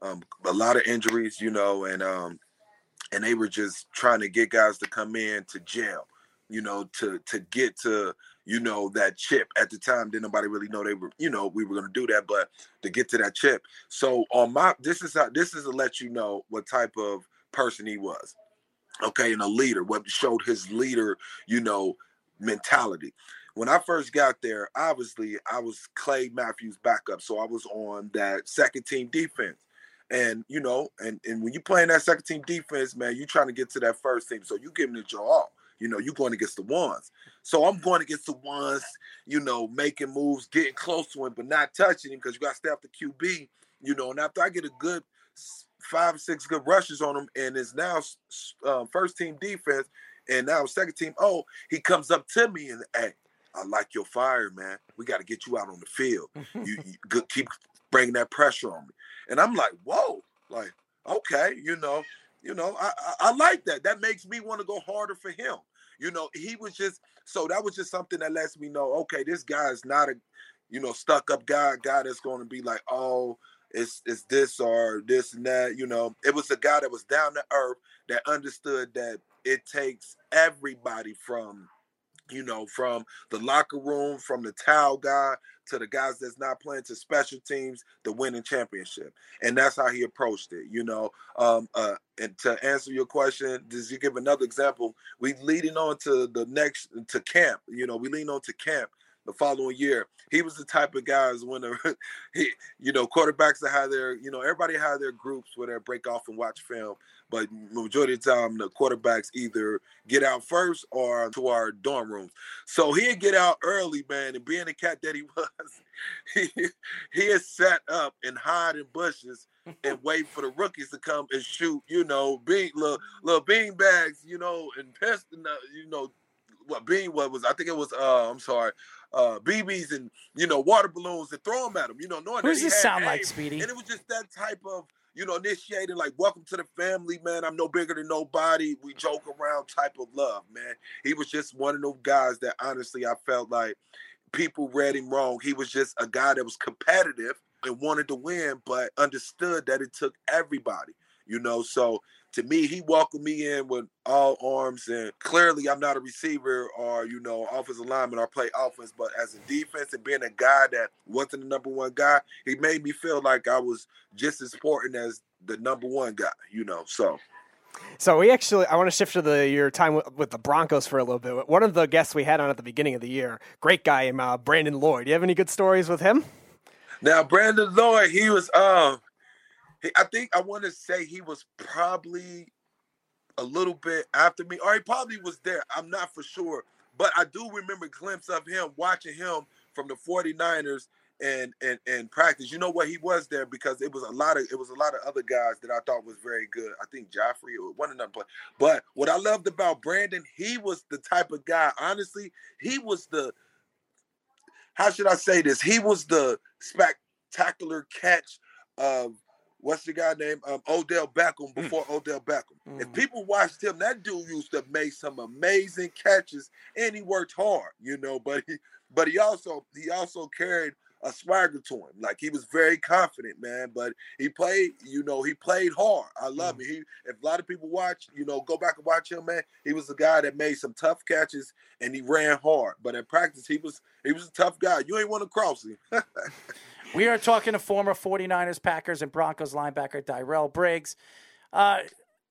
um, a lot of injuries. You know, and um, and they were just trying to get guys to come in to jail. You know, to to get to you know that chip at the time didn't nobody really know they were you know we were going to do that but to get to that chip so on my this is how this is to let you know what type of person he was okay, and a leader, what showed his leader, you know, mentality. When I first got there, obviously I was Clay Matthews backup, so I was on that second team defense. And you know, and and when you playing that second team defense, man, you trying to get to that first team, so you giving it your all. You know, you're going against the ones. So I'm going against the ones, you know, making moves, getting close to him, but not touching him because you got to stay off the QB. You know, and after I get a good five, six good rushes on him, and it's now uh, first team defense, and now second team. Oh, he comes up to me and hey, I like your fire, man. We got to get you out on the field. you, you keep bringing that pressure on me, and I'm like, whoa, like okay, you know, you know, I, I, I like that. That makes me want to go harder for him. You know, he was just so that was just something that lets me know, okay, this guy is not a, you know, stuck up guy, guy that's going to be like, oh, it's it's this or this and that. You know, it was a guy that was down to earth that understood that it takes everybody from you know, from the locker room, from the towel guy to the guys that's not playing to special teams the winning championship. And that's how he approached it, you know. Um, uh, and to answer your question, does you give another example? We leading on to the next to camp, you know, we lean on to camp the following year. He was the type of guys when the, he, you know, quarterbacks that have their, you know, everybody have their groups where they break off and watch film. But majority of the time, the quarterbacks either get out first or to our dorm rooms. So he'd get out early, man. And being the cat that he was, he he is set up and hide in bushes and wait for the rookies to come and shoot, you know, bean little little bean bags, you know, and pest, you know, what bean what was I think it was uh I'm sorry uh BBs and you know water balloons and throw them at him you know knowing Who does this sound aim, like Speedy? And it was just that type of you know initiating like welcome to the family man. I'm no bigger than nobody. We joke around type of love man. He was just one of those guys that honestly I felt like people read him wrong. He was just a guy that was competitive and wanted to win but understood that it took everybody you know? So to me, he welcomed me in with all arms. And clearly, I'm not a receiver or, you know, offensive lineman or play offense. But as a defense and being a guy that wasn't the number one guy, he made me feel like I was just as important as the number one guy, you know. So. So we actually, I want to shift to the your time with, with, the Broncos for a little bit. One of the guests we had on at the beginning of the year, great guy, uh, Brandon Lloyd. Do you have any good stories with him? Now, Brandon Lloyd, he was um, I think I want to say he was probably a little bit after me, or he probably was there. I'm not for sure. But I do remember glimpse of him watching him from the 49ers and and and practice. You know what? He was there because it was a lot of it was a lot of other guys that I thought was very good. I think Joffrey or one another play. But what I loved about Brandon, he was the type of guy. Honestly, he was the how should I say this? He was the spectacular catch of what's the guy named um, Odell Beckham Hmm. before Odell Beckham. If people watched him, that dude used to make some amazing catches, and he worked hard, you know. But he, but he also he also carried a swagger to him. Like he was very confident, man. But he played, you know, he played hard. I love Hmm. it. He, if a lot of people watch, you know, go back and watch him, man. He was a guy that made some tough catches and he ran hard. But in practice, he was he was a tough guy. You ain't want to cross him. We are talking to former 49ers, Packers, and Broncos linebacker Tyrell Briggs. Uh,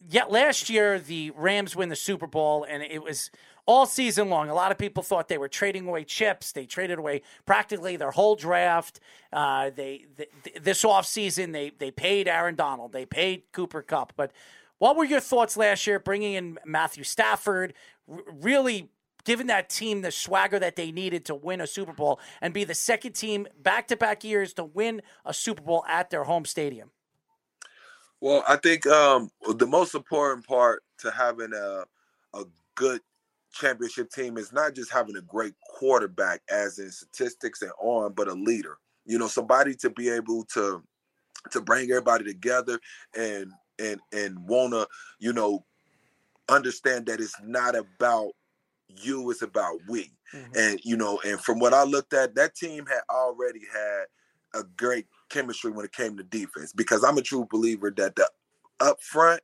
yeah, last year the Rams win the Super Bowl, and it was all season long. A lot of people thought they were trading away chips. They traded away practically their whole draft. Uh, they th- this offseason they they paid Aaron Donald, they paid Cooper Kupp. But what were your thoughts last year, bringing in Matthew Stafford, really giving that team the swagger that they needed to win a Super Bowl and be the second team back to back years to win a Super Bowl at their home stadium? Well, I think um, the most important part to having a a good championship team is not just having a great quarterback, as in statistics and on, but a leader. You know, somebody to be able to to bring everybody together and and and wanna, you know, understand that it's not about you, it's about we. Mm-hmm. And you know, and from what I looked at, that team had already had a great chemistry when it came to defense because I'm a true believer that the up front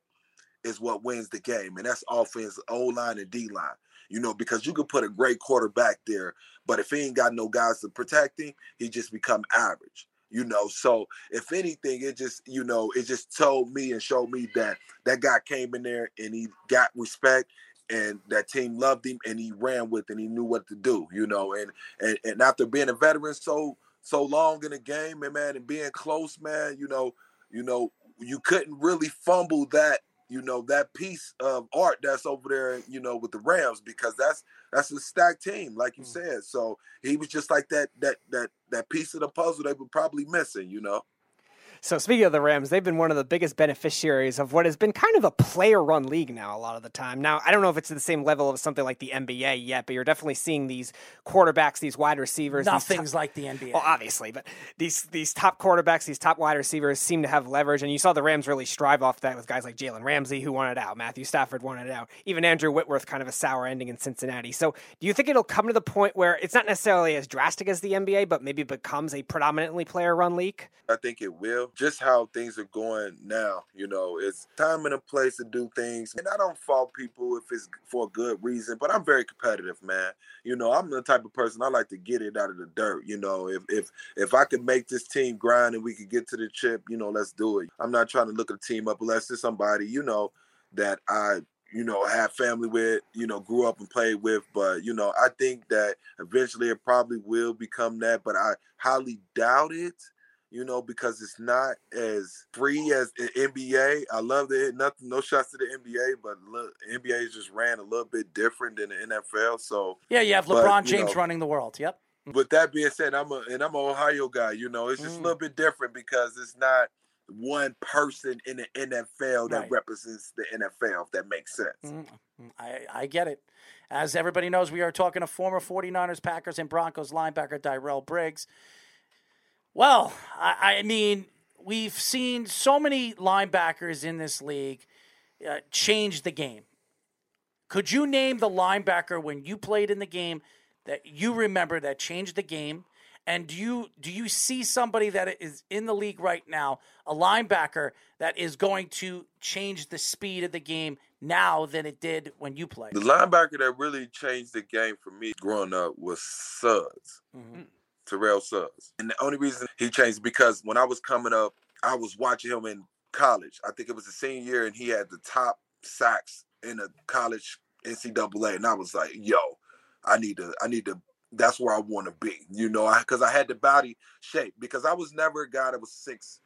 is what wins the game, and that's offense, O line, and D line. You know, because you could put a great quarterback there, but if he ain't got no guys to protect him, he just become average. You know, so if anything, it just you know it just told me and showed me that that guy came in there and he got respect and that team loved him and he ran with and he knew what to do you know and and, and after being a veteran so so long in the game and man and being close man you know you know you couldn't really fumble that you know that piece of art that's over there you know with the rams because that's that's a stacked team like you mm. said. So he was just like that that that that piece of the puzzle they were probably missing you know So speaking of the Rams, they've been one of the biggest beneficiaries of what has been kind of a player-run league now a lot of the time. Now, I don't know if it's at the same level of something like the NBA yet, but you're definitely seeing these quarterbacks, these wide receivers. these Nothing's top- like the NBA. Well, obviously, but these these top quarterbacks, these top wide receivers seem to have leverage, and you saw the Rams really strive off that with guys like Jalen Ramsey, who wanted out, Matthew Stafford wanted out, even Andrew Whitworth, kind of a sour ending in Cincinnati. So, do you think it'll come to the point where it's not necessarily as drastic as the NBA, but maybe becomes a predominantly player-run league? I think it will. Just how things are going now, you know, it's time and a place to do things. And I don't fault people if it's for a good reason, but I'm very competitive, man. You know, I'm the type of person I like to get it out of the dirt. You know, if if if I could make this team grind and we could get to the chip, you know, let's do it. I'm not trying to look a team up unless it's somebody, you know, that I you know, have family with, you know, grew up and played with. But, you know, I think that eventually it probably will become that, but I highly doubt it you know, because it's not as free as the NBA. I love the Nothing, no shots to the NBA, but look, NBA just ran a little bit different than the NFL. So Yeah, you have but, LeBron you James know, running the world. Yep. With that being said, I'm a and I'm an Ohio guy. You know, it's Mm. just a little bit different because it's not one person in the NFL that Right. represents the NFL. If that makes sense. Mm, I, I get it. As everybody knows, we are talking to former 49ers, Packers, and Broncos linebacker Tyrell Briggs. Well, I, I mean, we've seen so many linebackers in this league uh, change the game. Could you name the linebacker when you played in the game that you remember that changed the game? And do you do you see somebody that is in the league right now, a linebacker that is going to change the speed of the game now than it did when you played? The linebacker that really changed the game for me growing up was Suggs. Terrell Suggs. And the only reason he changed because when I was coming up, I was watching him in college. I think it was the senior year, and he had the top sacks in the college NCAA. And I was like, yo, I need to, I need to, that's where I want to be, you know, because I, had the body shape because I was never a guy that was six,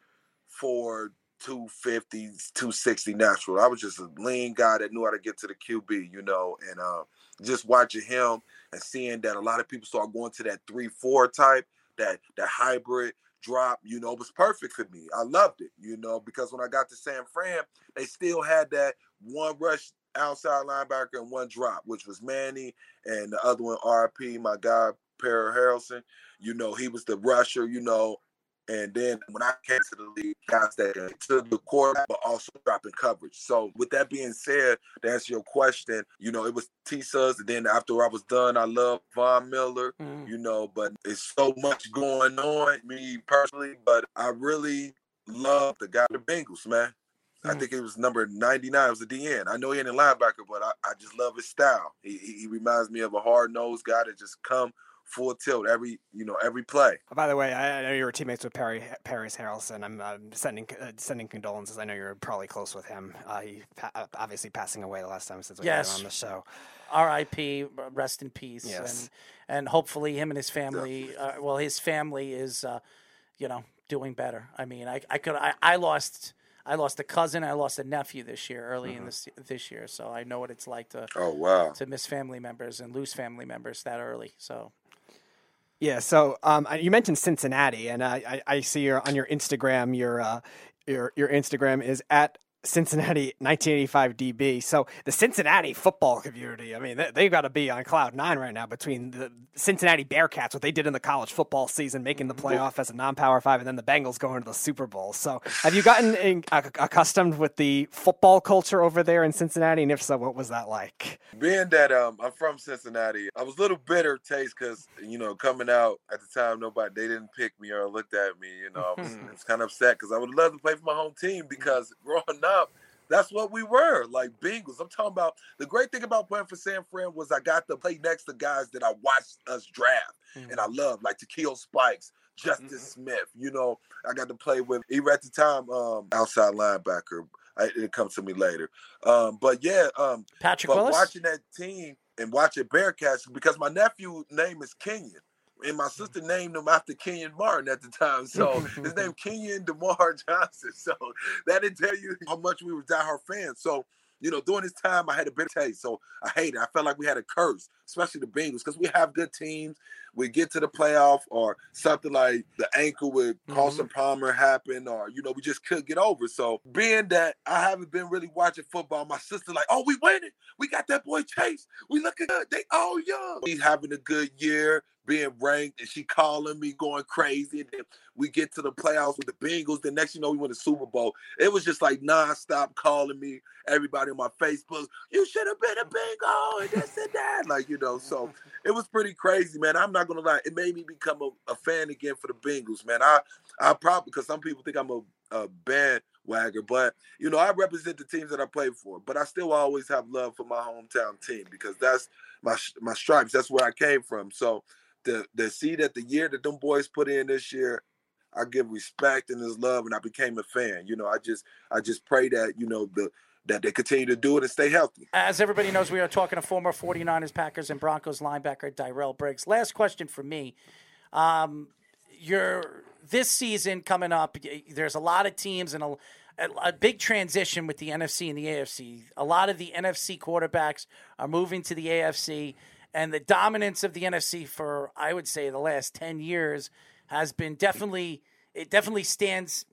four, 250, 260 natural. I was just a lean guy that knew how to get to the QB, you know, and uh, just watching him and seeing that a lot of people start going to that three four type, that that hybrid drop, you know, was perfect for me. I loved it, you know, because when I got to San Fran, they still had that one rush outside linebacker and one drop, which was Manny, and the other one RP, my guy Parys Haralson. You know, he was the rusher, you know, and then when I came to the league, guys that to the quarterback, but also dropping coverage. So with that being said, to answer your question, you know, it was T Sus, and then after I was done, I love Von Miller, mm. you know, but it's so much going on, me personally, but I really love the guy the Bengals, man. I mm. think it was number 99. It was a DN. I know he ain't a linebacker, but I, I just love his style. He, he, he reminds me of a hard nosed guy that just come full tilt every you know every play. By the way, I know you were teammates with Perry Parys Haralson. I'm uh, sending uh, sending condolences. I know you're probably close with him. Uh, he pa- uh, obviously passing away the last time since we yes. had him on the show. R.I.P. Rest in peace. Yes. And and hopefully him and his family. Uh, well, his family is, uh, you know, doing better. I mean, I I could I, I lost. I lost a cousin. I lost a nephew this year, early mm-hmm. in this this year. So I know what it's like to oh wow to miss family members and lose family members that early. So yeah. So um, you mentioned Cincinnati, and I, I see your on your Instagram, your uh, your your Instagram is at Cincinnati 1985 DB. So the Cincinnati football community, I mean, they, they've got to be on cloud nine right now between the Cincinnati Bearcats, what they did in the college football season, making the playoff as a non-power five, and then the Bengals going to the Super Bowl. So have you gotten in, uh, accustomed with the football culture over there in Cincinnati? And if so, what was that like? Being that um, I'm from Cincinnati, I was a little bitter taste because, you know, coming out at the time, nobody, they didn't pick me or looked at me. You know, I was, was kind of upset because I would love to play for my home team because growing up, up, that's what we were, like Bengals. I'm talking about the great thing about playing for San Fran was I got to play next to guys that I watched us draft mm-hmm. and I love, like Takeo Spikes, Justin mm-hmm. Smith. You know, I got to play with even at the time um, outside linebacker. I, it comes to me later, um, but yeah, um, Patrick but Willis? watching that team and watching Bearcats because my nephew name is Kenyon and my sister named him after Kenyon Martin at the time. So his name Kenyon DeMar Johnson. So that didn't tell you how much we were diehard fans. So you know, during this time, I had a bitter taste. So I hate it. I felt like we had a curse, especially the Bengals, because we have good teams. We get to the playoff, or something like the ankle with mm-hmm. Carson Palmer happened, or you know, we just couldn't get over. So being that I haven't been really watching football, my sister like, oh, we winning. We got that boy Chase. We looking good. They all young. He's having a good year being ranked and she calling me going crazy. And then we get to the playoffs with the Bengals. The next you know, we win the Super Bowl. It was just like nonstop calling me, everybody on my Facebook, you should have been a Bengal and this and that. Like, you know, so it was pretty crazy, man. I'm not gonna lie, it made me become a, a fan again for the Bengals, man. I I probably because some people think I'm a, a bandwagger, but you know, I represent the teams that I play for, but I still always have love for my hometown team because that's my my stripes. That's where I came from. So the the see that the year that them boys put in this year, I give respect and his love, and I became a fan. You know, I just I just pray that you know the that they continue to do it and stay healthy. As everybody knows, we are talking to former 49ers, Packers, and Broncos linebacker Darrell Briggs. Last question for me. Um, you're this season coming up. There's a lot of teams and a, a, big transition with the NFC and the AFC. A lot of the NFC quarterbacks are moving to the AFC and the dominance of the NFC for I would say the last ten years has been definitely it definitely stands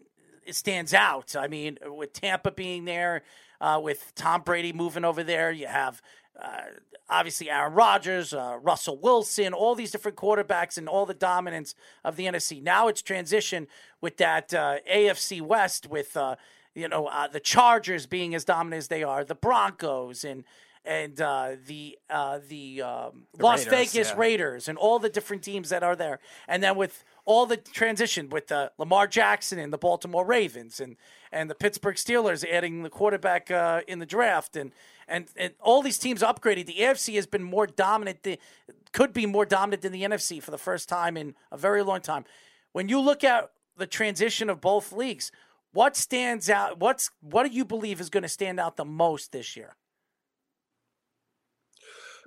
it stands out. I mean, with Tampa being there, uh, with Tom Brady moving over there, you have uh, obviously Aaron Rodgers, uh, Russell Wilson, all these different quarterbacks, and all the dominance of the NFC. Now it's transition with that uh, AFC West with uh, you know uh, the Chargers being as dominant as they are, the Broncos, and and uh, the uh, the, um, the, Las Raiders, Vegas yeah. Raiders and all the different teams that are there, and then with all the transition with uh, Lamar Jackson and the Baltimore Ravens and and the Pittsburgh Steelers adding the quarterback uh, in the draft and, and and all these teams upgraded. The AFC has been more dominant, than, could be more dominant than the NFC for the first time in a very long time. When you look at the transition of both leagues, what stands out? What's what do you believe is going to stand out the most this year?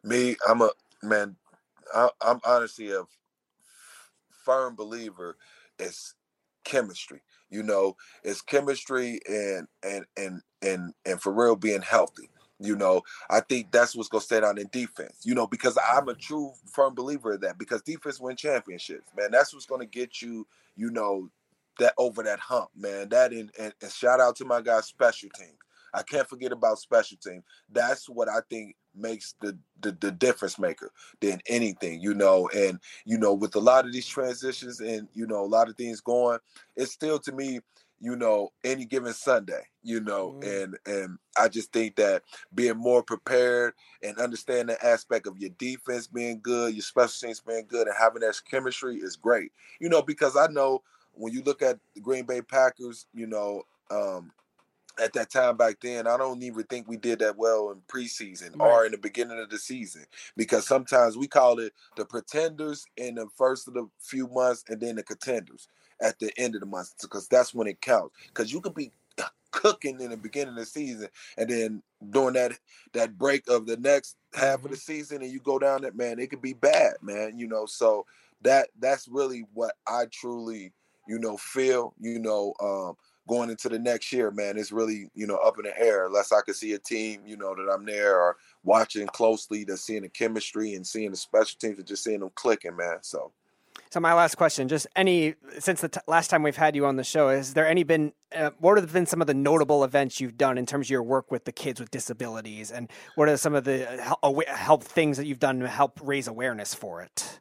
Me, I'm a man. I, am honestly a firm believer it's chemistry. You know, it's chemistry and and and and and for real being healthy. You know, I think that's what's gonna stay out in defense. You know, because I'm a true firm believer of that. Because defense win championships, man. That's what's gonna get you. You know, that over that hump, man. That and, and, and shout out to my guys, special teams. I can't forget about special team. That's what I think makes the, the the difference maker than anything, you know. And you know, with a lot of these transitions and you know a lot of things going, it's still to me, you know, any given Sunday, you know, mm. and and I just think that being more prepared and understanding the aspect of your defense being good, your special teams being good, and having that chemistry is great, you know, because I know when you look at the Green Bay Packers, you know, um, at that time back then, I don't even think we did that well in preseason right. or in the beginning of the season because sometimes we call it the pretenders in the first of the few months and then the contenders at the end of the month because that's when it counts. Because you could be cooking in the beginning of the season and then during that that break of the next half mm-hmm. of the season and you go down that man, it could be bad, man. You know, so that that's really what I truly you know feel. You know. um going into the next year, man, it's really, you know, up in the air. Unless I could see a team, you know, that I'm there or watching closely, that's seeing the chemistry and seeing the special teams and just seeing them clicking, man. So. So my last question, just any since the t- last time we've had you on the show, has there any been uh, what have been some of the notable events you've done in terms of your work with the kids with disabilities, and what are some of the help, help things that you've done to help raise awareness for it?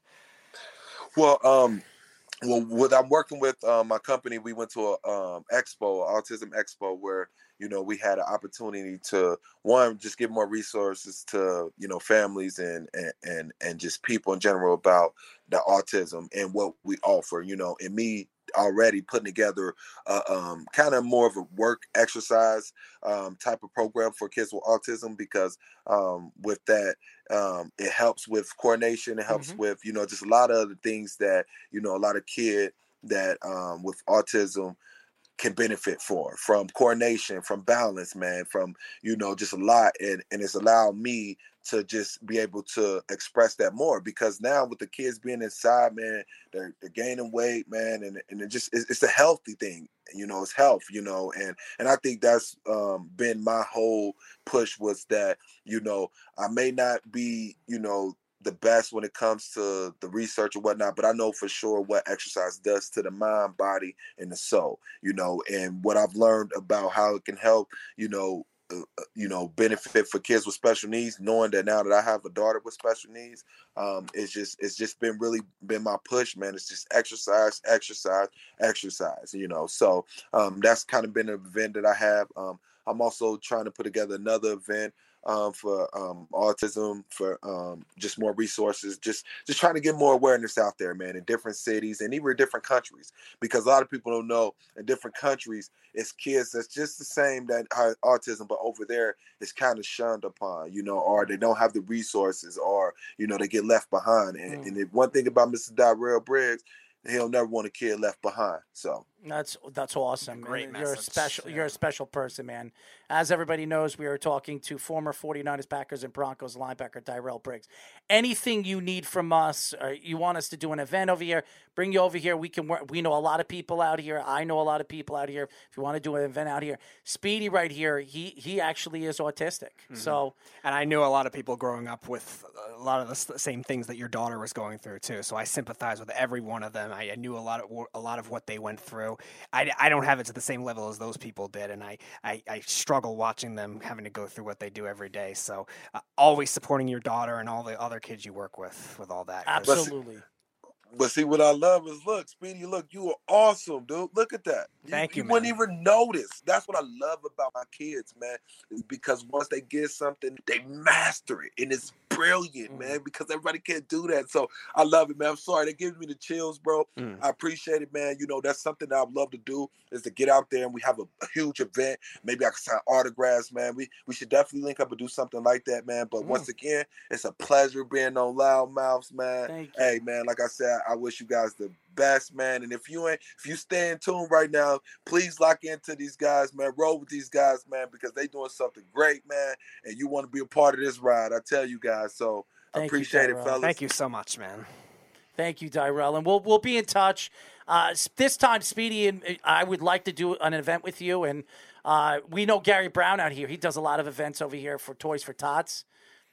Well, um, well, what I'm working with um, my company, we went to a um, expo, autism expo, where you know we had an opportunity to one just give more resources to you know families and and and, and just people in general about the autism and what we offer. You know, and me already putting together uh, um, kind of more of a work exercise um, type of program for kids with autism because um, with that um, it helps with coordination it helps mm-hmm. with you know just a lot of the things that you know a lot of kid that um, with autism can benefit for from coordination from balance man from you know just a lot and and it's allowed me to just be able to express that more because now with the kids being inside, man, they're, they're gaining weight, man, and and it just it's, it's, a healthy thing, you know, it's health, you know, and and I think that's um, been my whole push was that you know I may not be you know the best when it comes to the research and whatnot, but I know for sure what exercise does to the mind, body, and the soul, you know, and what I've learned about how it can help, you know, uh, uh, you know benefit for kids with special needs knowing that now that i have a daughter with special needs um it's just it's just been really been my push man. It's just exercise exercise exercise you know so um that's kind of been an event that i have um i'm also trying to put together another event um, for um, autism, for um, just more resources, just just trying to get more awareness out there, man, in different cities and even different countries. Because a lot of people don't know in different countries, it's kids that's just the same that autism, but over there it's kind of shunned upon, you know, or they don't have the resources, or you know they get left behind. And, mm. and one thing about Mr. Darrell Briggs, he'll never want a kid left behind. So that's that's awesome. Great You're a special. Yeah. You're a special person, man. As everybody knows, we are talking to former 49ers, Packers, and Broncos linebacker Tyrell Briggs. Anything you need from us, or you want us to do an event over here, bring you over here. We can work. We know a lot of people out here. I know a lot of people out here. If you want to do an event out here, Speedy right here, he he actually is autistic. Mm-hmm. So, and I knew a lot of people growing up with a lot of the same things that your daughter was going through too. So I sympathize with every one of them. I, I knew a lot of a lot of what they went through. I, I don't have it to the same level as those people did, and I, I, I struggle watching them having to go through what they do every day. So uh, always supporting your daughter and all the other kids you work with with all that. Absolutely. But see, what I love is look, Speedy, look, you are awesome, dude. Look at that. Thank you. You, you wouldn't even notice. That's what I love about my kids, man. Is because once they get something, they master it. And it's brilliant, mm. man, because everybody can't do that. So I love it, man. I'm sorry. That gives me the chills, bro. Mm. I appreciate it, man. You know, that's something that I'd love to do is to get out there and we have a, a, huge event. Maybe I can sign autographs, man. We we should definitely link up and do something like that, man. But mm. once again, it's a pleasure being on Loudmouths, man. Hey, man, like I said, I wish you guys the best, man. And if you ain't, if you stay in tune right now, please lock into these guys, man. Roll with these guys, man, because they doing something great, man. And you want to be a part of this ride. I tell you guys. So I appreciate you, it, fellas. Thank you so much, man. Thank you, Diyral. And we'll we'll be in touch. Uh, this time, Speedy and uh, I would like to do an event with you, and uh, we know Gary Brown out here. He does a lot of events over here for Toys for Tots.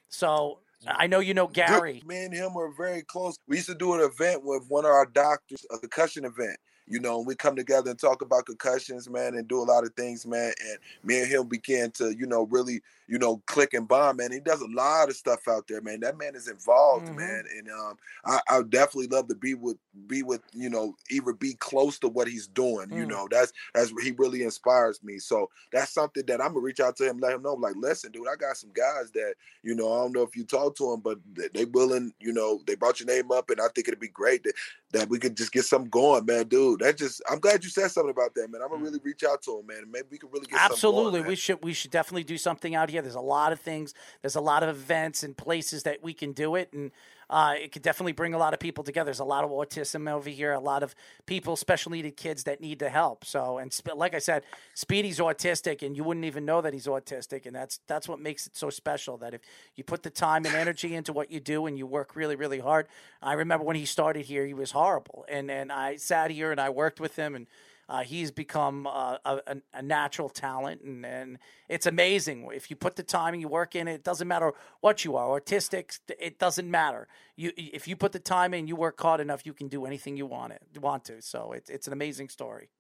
So I know you know Gary. Good. Me and him were very close. We used to do an event with one of our doctors, a concussion event. You know, we come together and talk about concussions, man, and do a lot of things, man. And me and him began to, you know, really, you know, click and bond, man. He does a lot of stuff out there, man. That man is involved, Mm-hmm. man. And um, I, I would definitely love to be with, be with, you know, either be close to what he's doing. You Mm. know, that's that's he really inspires me. So that's something that I'm gonna reach out to him, let him know, like, listen, dude, I got some guys that, you know, I don't know if you talk to them, but they, they willing, you know, they brought your name up, and I think it'd be great that that we could just get something going, man, dude. That just, I'm glad you said something about that, man. I'm gonna really reach out to him, man. Maybe we could really get something Mm. Absolutely, going, we should we should definitely do something out here. There's a lot of things. There's a lot of events and places that we can do it, and uh, it could definitely bring a lot of people together. There's a lot of autism over here. A lot of people, special needed kids that need the help. So, and sp- like I said, Speedy's autistic, and you wouldn't even know that he's autistic, and that's that's what makes it so special. That if you put the time and energy into what you do, and you work really really hard. I remember when he started here, he was horrible, and and I sat here and I worked with him and. Uh, he's become uh, a, a, natural talent, and, and it's amazing. If you put the time and you work in it, it doesn't matter what you are, artistic, it doesn't matter. You, if you put the time in, you work hard enough, you can do anything you want it, want to. So it's it's an amazing story.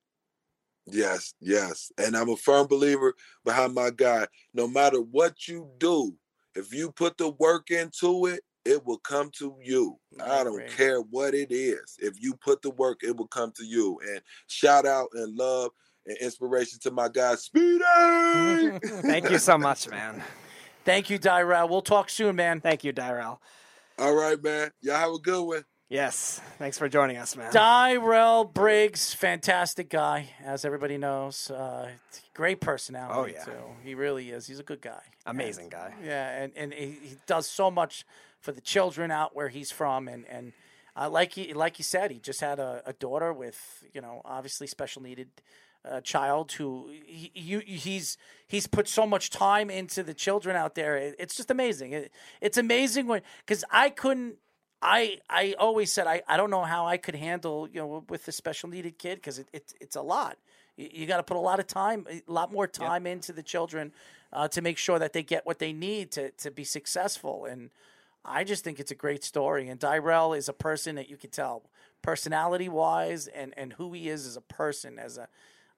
Yes, yes. And I'm a firm believer behind my guy. No matter what you do, if you put the work into it, it will come to you. I don't care what it is. If you put the work, it will come to you. And shout out and love and inspiration to my guy Speedy. Thank you so much, man. Thank you, Diyral. We'll talk soon, man. Thank you, Diyral. All right, man. Y'all have a good one. Yes. Thanks for joining us, man. Diyral Briggs, fantastic guy, as everybody knows. Uh, great personality. Oh, yeah. too. he really is. He's a good guy. Amazing guy. Yeah, and, and he, he does so much for the children out where he's from, and and uh, like he like he said, he just had a, a daughter with you know obviously special needed uh, child who he, he he's he's put so much time into the children out there. It, it's just amazing. It, it's amazing when because I couldn't. I I always said I, I don't know how I could handle you know with the special needed kid because it, it it's a lot. You, you got to put a lot of time, a lot more time into the children uh, to make sure that they get what they need to to be successful. And I just think it's a great story. And Diyral is a person that you can tell personality wise and and who he is as a person, as a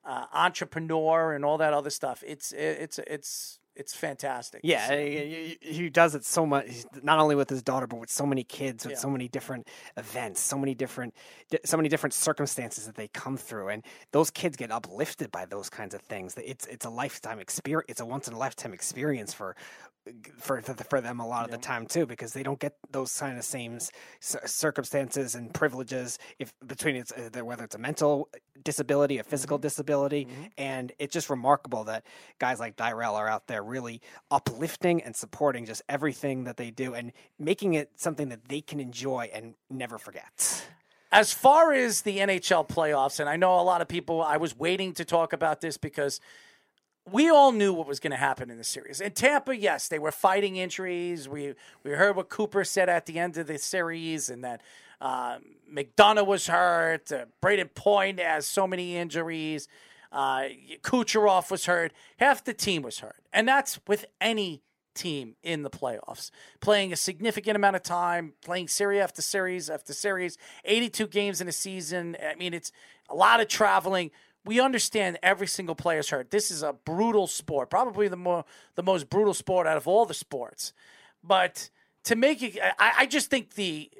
uh, entrepreneur, and all that other stuff. It's it's it's it's fantastic. Yeah, he- he does it so much. Not only with his daughter, but with so many kids, with Yeah. so many different events, so many different, so many different circumstances that they come through, and those kids get uplifted by those kinds of things. It's it's a lifetime experience. It's a once in a lifetime experience for for for for them a lot of the time too, because they don't get those kind of same circumstances and privileges if between it's uh, whether it's a mental disability, a physical Mm-hmm. disability, and it's just remarkable that guys like Diyral are out there really uplifting and supporting just everything that they do and making it something that they can enjoy and never forget. As far as the NHL playoffs, and I know a lot of people, I was waiting to talk about this because we all knew what was going to happen in the series. In Tampa, yes, they were fighting injuries. We we heard what Cooper said at the end of the series, and that uh, McDonagh was hurt. Uh, Brayden Point has so many injuries. Uh, Kucherov was hurt. Half the team was hurt, and that's with any team in the playoffs, playing a significant amount of time, playing series after series after series, 82 games in a season. I mean, it's a lot of traveling. We understand every single player's hurt. This is a brutal sport, probably the more the most brutal sport out of all the sports. But to make it, I, I just think the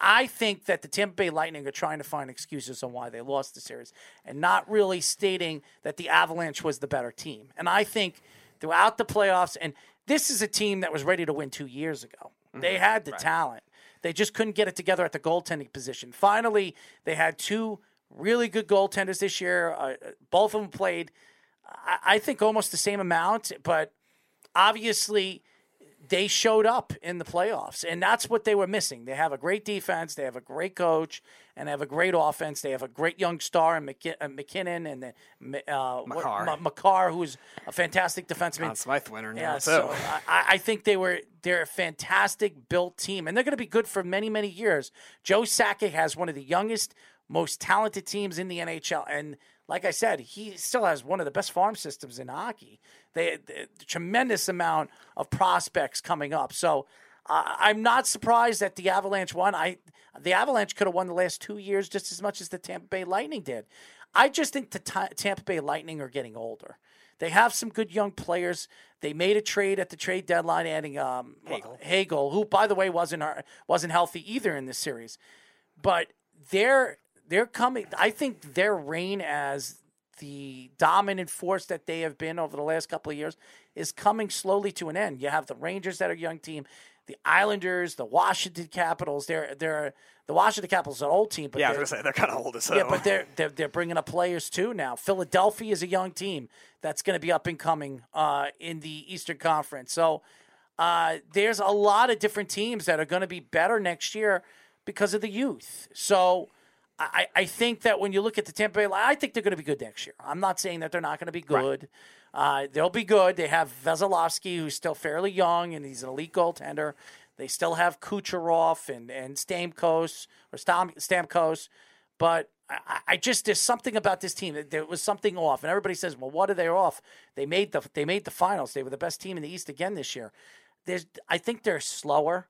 I think that the Tampa Bay Lightning are trying to find excuses on why they lost the series and not really stating that the Avalanche was the better team. And I think throughout the playoffs, and this is a team that was ready to win two years ago. Mm-hmm. They had the talent. They just couldn't get it together at the goaltending position. Finally, they had two really good goaltenders this year. Uh, both of them played, I, I think, almost the same amount, but obviously they showed up in the playoffs, and that's what they were missing. They have a great defense, they have a great coach, and they have a great offense. They have a great young star in uh, MacKinnon and then uh, what- Makar. Ma- who's a fantastic defenseman. Conn Smythe winner now, Yeah, so I, I think they were they're a fantastic built team, and they're going to be good for many many years. Joe Sakic has one of the youngest, most talented teams in the NHL. And like I said, he still has one of the best farm systems in hockey. They, they tremendous amount of prospects coming up. So uh, I'm not surprised that the Avalanche won. I the Avalanche could have won the last two years just as much as the Tampa Bay Lightning did. I just think the t- Tampa Bay Lightning are getting older. They have some good young players. They made a trade at the trade deadline, adding um, Hagel. Hagel, who, by the way, wasn't uh, wasn't healthy either in this series. But they're they're coming. I think their reign as the dominant force that they have been over the last couple of years is coming slowly to an end. You have the Rangers that are a young team, the Islanders, the Washington Capitals. They're they're the Washington Capitals are an old team, but yeah, I they're- was gonna say they're kind of old as hell. yeah, but they're, they're they're bringing up players too now. Philadelphia is a young team that's going to be up and coming uh, in the Eastern Conference. So uh, there's a lot of different teams that are going to be better next year because of the youth. So I, I think that when you look at the Tampa Bay, I think they're going to be good next year. I'm not saying that they're not going to be good. Uh, they'll be good. They have Vasilevskiy, who's still fairly young, and he's an elite goaltender. They still have Kucherov and and Stamkos or Stam, Stamkos, but I, I just there's something about this team. There was something off, and everybody says, "Well, what are they off?" They made the they made the finals. They were the best team in the East again this year. There's I think they're slower,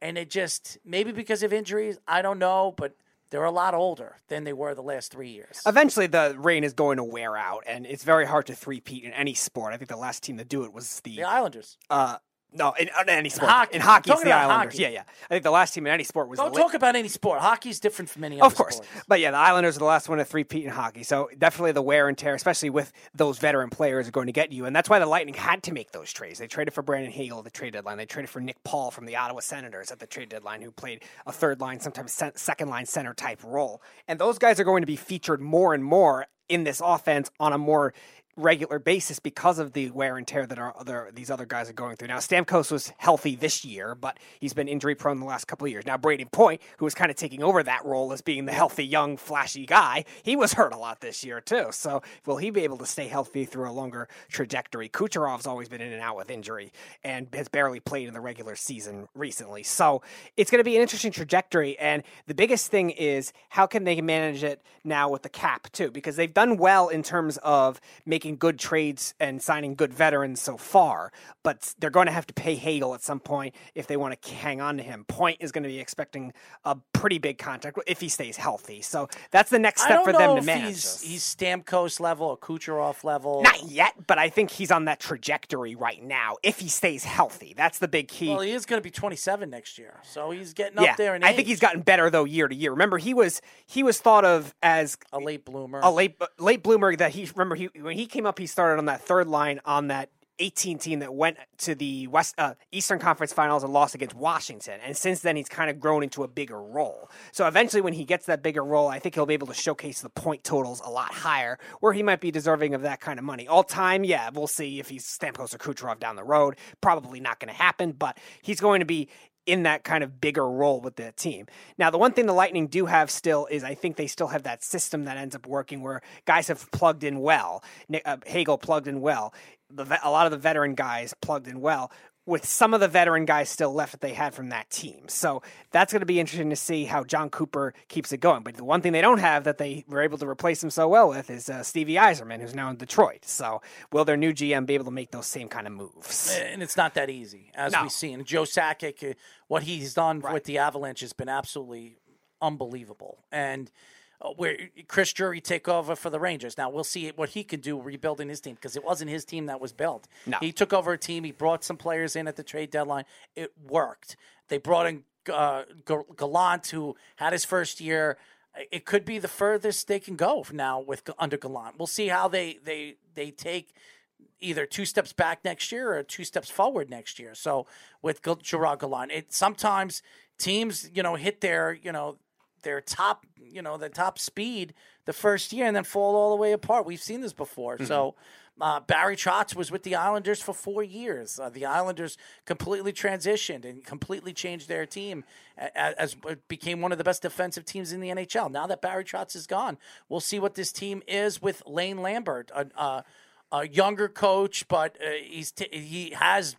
and it just maybe because of injuries. I don't know, but they're a lot older than they were the last three years. Eventually, the reign is going to wear out, and it's very hard to three-peat in any sport. I think the last team to do it was the, The Islanders. Uh, no, in, in any sport. hockey. In hockey, it's the Islanders. hockey. Yeah, yeah. I think the last team in any sport was Don't talk about any sport. Hockey is different from any other sport. of course, sport. but yeah, the Islanders are the last one to three-peat in hockey. So definitely the wear and tear, especially with those veteran players, are going to get you, and that's why the Lightning had to make those trades. They traded for Brandon Hagel at the trade deadline. They traded for Nick Paul from the Ottawa Senators at the trade deadline, who played a third line, sometimes second line center type role. And those guys are going to be featured more and more in this offense on a more regular basis because of the wear and tear that our other these other guys are going through. Now Stamkos was healthy this year, but he's been injury prone the last couple of years. Now Brayden Point, who was kind of taking over that role as being the healthy, young, flashy guy, he was hurt a lot this year too. So will he be able to stay healthy through a longer trajectory? Kucherov's always been in and out with injury and has barely played in the regular season recently. So it's going to be an interesting trajectory. And the biggest thing is how can they manage it now with the cap too? Because they've done well in terms of making good trades and signing good veterans so far, but they're going to have to pay Hagel at some point if they want to hang on to him. Point is going to be expecting a pretty big contract if he stays healthy. So that's the next step for them to manage. he's, he's Stamkos level or Kucherov level. Not yet, but I think he's on that trajectory right now if he stays healthy. That's the big key. Well, he is going to be 27 next year, so he's getting yeah, up there in I age. think he's gotten better though year to year. Remember, he was he was thought of as a late bloomer. a late late bloomer. That he remember he when he came up, he started on that third line on that 18 team that went to the West uh, Eastern Conference Finals and lost against Washington. And since then, he's kind of grown into a bigger role. So eventually, when he gets that bigger role, I think he'll be able to showcase the point totals a lot higher, where he might be deserving of that kind of money. All time, yeah, we'll see if he's Stamkos or Kucherov down the road. Probably not going to happen, but he's going to be in that kind of bigger role with the team. Now, the one thing the Lightning do have still is I think they still have that system that ends up working where guys have plugged in well. Nick, uh, Hagel plugged in well. The, a lot of the veteran guys plugged in well. With some of the veteran guys still left that they had from that team. So that's going to be interesting to see how Jon Cooper keeps it going. But the one thing they don't have that they were able to replace him so well with is uh, Stevie Yzerman, who's now in Detroit. So will their new GM be able to make those same kind of moves? and it's not that easy, as No. we've seen. Joe Sakic, uh, what he's done with the Avalanche has been absolutely unbelievable. And where Chris Drury take over for the Rangers. Now we'll see what he can do rebuilding his team because it wasn't his team that was built. No. He took over a team. He brought some players in at the trade deadline. It worked. They brought in uh, Gallant, who had his first year. It could be the furthest they can go now with under Gallant. We'll see how they they they take either two steps back next year or two steps forward next year. So with Gerard Gallant, it sometimes teams you know hit their you know their top you know the top speed the first year and then fall all the way apart. We've seen this before. So. Uh, Barry Trotz was with the Islanders for four years. Uh, the Islanders completely transitioned and completely changed their team as it became one of the best defensive teams in the NHL. Now that Barry Trotz is gone, we'll see what this team is with Lane Lambert, a, a, a younger coach, but uh, he's t- he has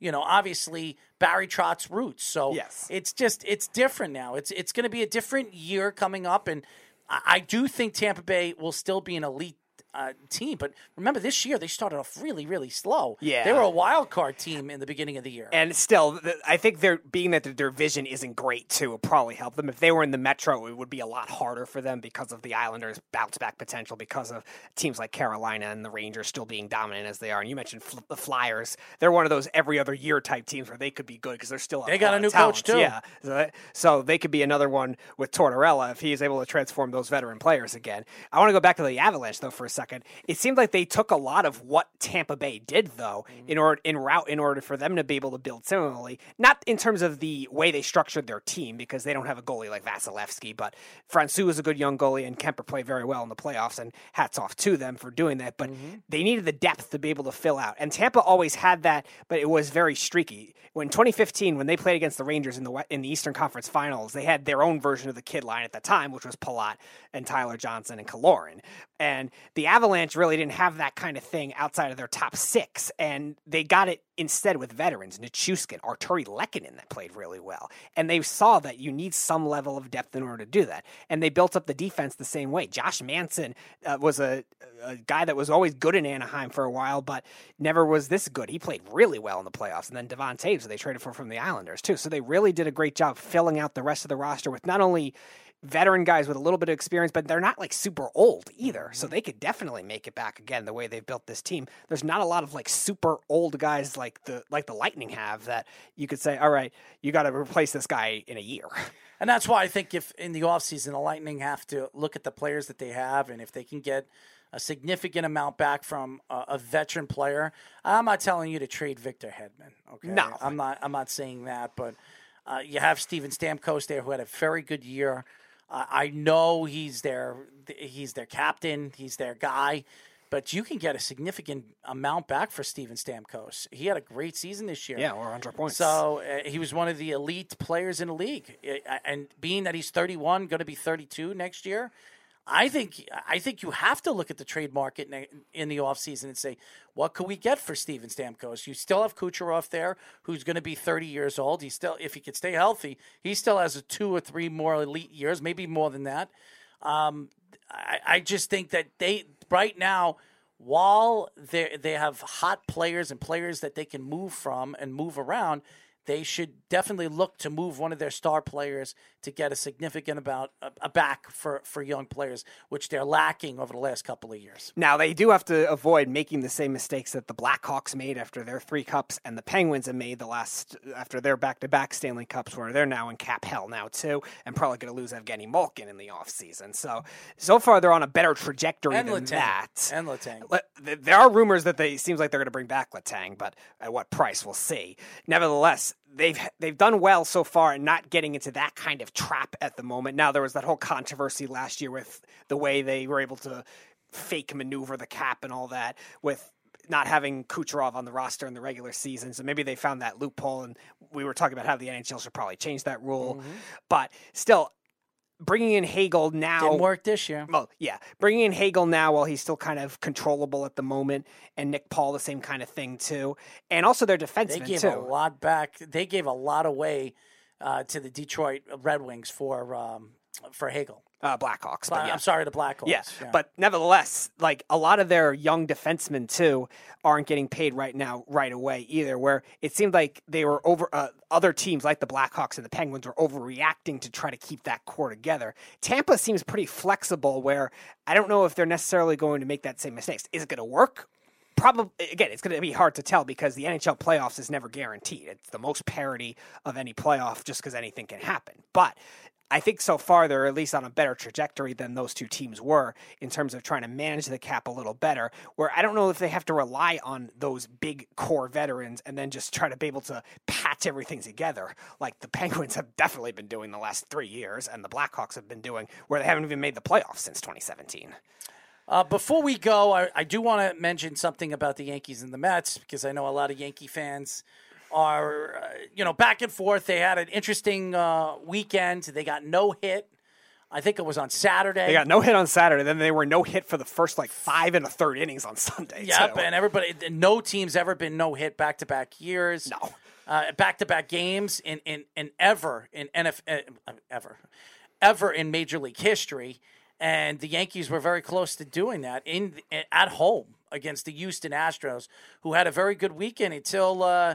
you know, obviously Barry Trotz's roots. So Yes. it's just it's different now. It's it's going to be a different year coming up, and I, I do think Tampa Bay will still be an elite uh, team. But remember, this year they started off really, really slow. Yeah. they were a wild card team in the beginning of the year. And still, I think they're being that their vision isn't great too. Would probably help them if they were in the Metro. It would be a lot harder for them because of the Islanders' bounce back potential, because of teams like Carolina and the Rangers still being dominant as they are. And you mentioned fl- the Flyers; they're one of those every other year type teams where they could be good because they're still They got a new of coach, too. Yeah, so, that- so they could be another one with Tortorella if he is able to transform those veteran players again. I want to go back to the Avalanche though for a second. It seemed like they took a lot of what Tampa Bay did though in mm-hmm. order in route in order for them to be able to build similarly. Not in terms of the way they structured their team because they don't have a goalie like Vasilevskiy, but Francouz is a good young goalie and Kuemper played very well in the playoffs and hats off to them for doing that. But mm-hmm. they needed the depth to be able to fill out. And Tampa always had that, but it was very streaky. When 2015, when they played against the Rangers in the in the Eastern Conference Finals, they had their own version of the kid line at the time, which was Palat and Tyler Johnson and Killorn. And the Avalanche really didn't have that kind of thing outside of their top six, and they got it instead with veterans, Nichushkin, Artturi Lehkonen that played really well. And they saw that you need some level of depth in order to do that. And they built up the defense the same way. Josh Manson uh, was a, a guy that was always good in Anaheim for a while, but never was this good. He played really well in the playoffs. And then Devon Toews, they traded for from the Islanders, too. So they really did a great job filling out the rest of the roster with not only veteran guys with a little bit of experience, but they're not like super old either. So they could definitely make it back again the way they've built this team. There's not a lot of like super old guys like the like the Lightning have that you could say, all right, you got to replace this guy in a year. And that's why I think if in the offseason the Lightning have to look at the players that they have and if they can get a significant amount back from a, a veteran player, I'm not telling you to trade Victor Hedman. Okay, No. I'm not. I'm not saying that, but uh, you have Steven Stamkos there who had a very good year. Uh, I know he's their he's their captain. He's their guy. But you can get a significant amount back for Steven Stamkos. He had a great season this year. Yeah, or 100 points. So uh, he was one of the elite players in the league, and being that he's 31, going to be 32 next year, I think I think you have to look at the trade market ne- in the offseason and say, what could we get for Steven Stamkos? You still have Kucherov there, who's going to be 30 years old. He still, if he could stay healthy, he still has two or three more elite years, maybe more than that. Um, I, I just think that they right now, while they they have hot players and players that they can move from and move around, they should definitely look to move one of their star players to get a significant amount a, a back for for young players, which they're lacking over the last couple of years. Now they do have to avoid making the same mistakes that the Blackhawks made after their three cups, and the Penguins have made the last after their back-to-back Stanley Cups, where they're now in cap hell now too, and probably going to lose Evgeny Malkin in the offseason. So so far they're on a better trajectory And than Letang. that. And Letang. Th- There are rumors that they seems like they're going to bring back Letang, but at what price we'll see. Nevertheless, they've they've done well so far in not getting into that kind of trap at the moment. Now there was that whole controversy last year with the way they were able to fake maneuver the cap and all that with not having Kucherov on the roster in the regular season. So maybe they found that loophole and we were talking about how the NHL should probably change that rule. Mm-hmm. But still bringing in Hagel now Didn't work this year. well, yeah, bringing in Hagel now while he's still kind of controllable at the moment, and Nick Paul the same kind of thing too, and also their defense. They gave too. a lot back. They gave a lot away uh, to the Detroit Red Wings for um, for Hagel. Uh, Blackhawks, but I'm sorry, the Blackhawks. Yeah, but nevertheless, like a lot of their young defensemen too aren't getting paid right now, right away either. Where it seemed like they were over uh, other teams like the Blackhawks and the Penguins were overreacting to try to keep that core together. Tampa seems pretty flexible. Where I don't know if they're necessarily going to make that same mistakes. Is it going to work? Probably again, it's going to be hard to tell because the NHL playoffs is never guaranteed. It's the most parity of any playoff, just because anything can happen. But I think so far they're at least on a better trajectory than those two teams were in terms of trying to manage the cap a little better. Where I don't know if they have to rely on those big core veterans and then just try to be able to patch everything together, like the Penguins have definitely been doing the last three years, and the Blackhawks have been doing, where they haven't even made the playoffs since 2017. Uh, before we go, I, I do want to mention something about the Yankees and the Mets because I know a lot of Yankee fans are, uh, you know, back and forth. They had an interesting uh, weekend. They got no hit. I think it was on Saturday. They got no hit on Saturday, then they were no hit for the first like five and a third innings on Sunday. Yep, too. and everybody, no team's ever been no hit back to back years. No. back to back games in, in, in ever in NFL uh, ever ever in Major League history. and the Yankees were very close to doing that in at home against the Houston Astros, who had a very good weekend until uh,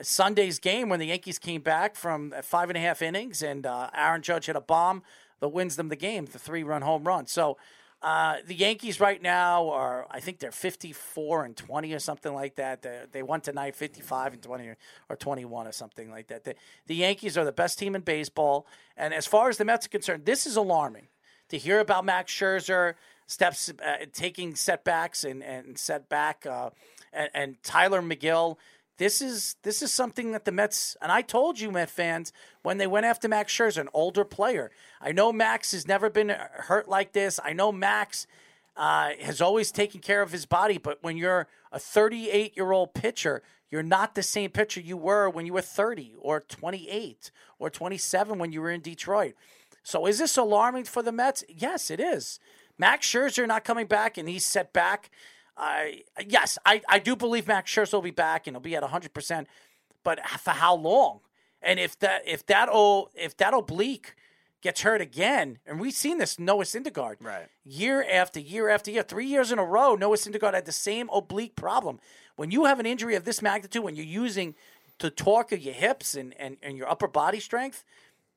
Sunday's game when the Yankees came back from five and a half innings and uh, Aaron Judge hit a bomb that wins them the game, the three-run home run. So. Uh, the Yankees right now are, I think they're 54 and 20 or something like that. They, they won tonight 55 and 20 or or 21 or something like that. The, the Yankees are the best team in baseball. And as far as the Mets are concerned, this is alarming to hear about Max Scherzer steps uh, taking setbacks and and setback uh, and, and Tylor Megill. This is this is something that the Mets and I told you, Met fans, when they went after Max Scherzer, an older player. I know Max has never been hurt like this. I know Max uh, has always taken care of his body, but when you're a 38 year old pitcher, you're not the same pitcher you were when you were 30 or 28 or 27 when you were in Detroit. So is this alarming for the Mets? Yes, it is. Max Scherzer not coming back and he's set back. I yes, I, I do believe Max Scherzer will be back and he'll be at 100%, but for how long? And if that if that oh if that oblique gets hurt again, and we've seen this Noah Syndergaard, right? Year after year after year, three years in a row, Noah Syndergaard had the same oblique problem. When you have an injury of this magnitude, when you're using the torque of your hips and, and, and your upper body strength,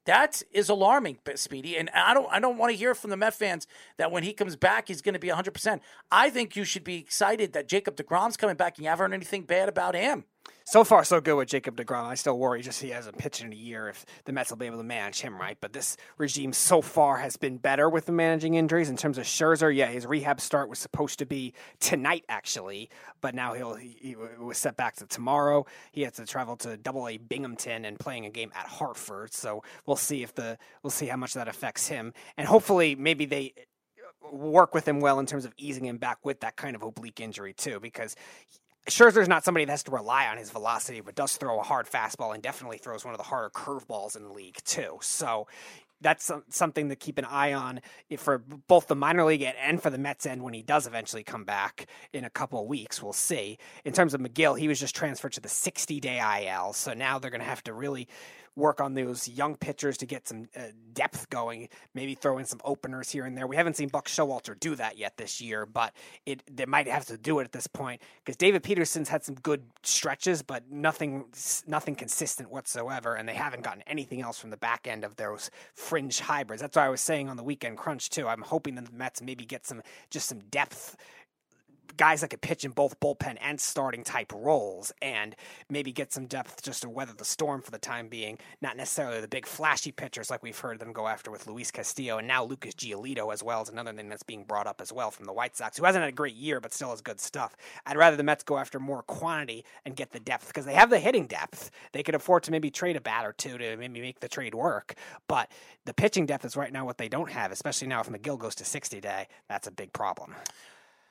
that is alarming, Speedy. And I don't I don't want to hear from the Met fans that when he comes back, he's going to be 100%. I think you should be excited that Jacob DeGrom's coming back and you haven't heard anything bad about him so far so good with Jacob DeGrom. I still worry just he hasn't pitched in a year if the Mets will be able to manage him right. But this regime so far has been better with the managing injuries in terms of Scherzer. Yeah, his rehab start was supposed to be tonight actually, but now he'll he, he was set back to tomorrow. He has to travel to Double A Binghamton and playing a game at Hartford. So we'll see if the we'll see how much that affects him, and hopefully maybe they uh, work with him well in terms of easing him back with that kind of oblique injury too, because Scherzer's not somebody that has to rely on his velocity, but does throw a hard fastball and definitely throws one of the harder curveballs in the league too. So that's something to keep an eye on for both the minor league and for the Mets end when he does eventually come back in a couple of weeks. We'll see. In terms of Megill, he was just transferred to the 60 day IL, so now they're going to have to really work on those young pitchers to get some uh, depth going. Maybe throw in some openers here and there. We haven't seen Buck Showalter do that yet this year, but it they might have to do it at this point because David Peterson's had some good stretches, but nothing nothing consistent whatsoever, and they haven't gotten anything else from the back end of those fringe hybrids. That's why I was saying on the weekend crunch too. I'm hoping that the Mets maybe get some just some depth guys that could pitch in both bullpen and starting type roles and maybe get some depth just to weather the storm for the time being. Not necessarily the big flashy pitchers like we've heard them go after with Luis Castillo and now Lucas Giolito as well is another thing that's being brought up as well from the White Sox, who hasn't had a great year but still has good stuff. I'd rather the Mets go after more quantity and get the depth because they have the hitting depth. They could afford to maybe trade a bat or two to maybe make the trade work. But the pitching depth is right now what they don't have, especially now if Megill goes to 60 day. That's a big problem.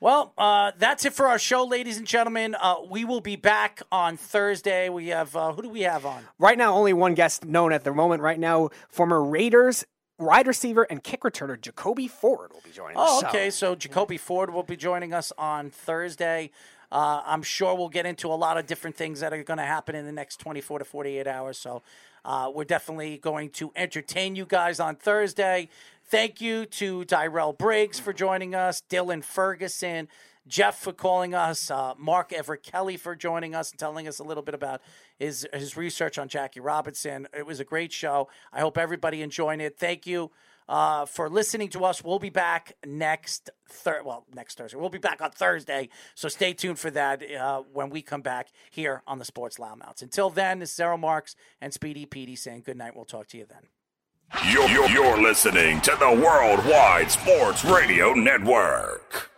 Well, uh, that's it for our show, ladies and gentlemen. Uh, we will be back on Thursday. We have uh, who do we have on? Right now, only one guest known at the moment. Right now, former Raiders wide receiver and kick returner Jacoby Ford will be joining oh, us. Oh, okay. So Jacoby Ford will be joining us on Thursday. Uh, I'm sure we'll get into a lot of different things that are going to happen in the next 24 to 48 hours. So uh, we're definitely going to entertain you guys on Thursday. Thank you to Diyral Briggs for joining us, Dylan Ferguson, Jeff for calling us, uh, Mark Everett Kelly for joining us and telling us a little bit about his his research on Jackie Robinson. It was a great show. I hope everybody enjoyed it. Thank you uh, for listening to us. We'll be back next thir- well next Thursday. We'll be back on Thursday, so stay tuned for that uh, when we come back here on the Sports Loudmouths. Until then, this is Zero Marks and Speedy Petey saying good night. We'll talk to you then. You're, you're, you're listening to the Worldwide Sports Radio Network.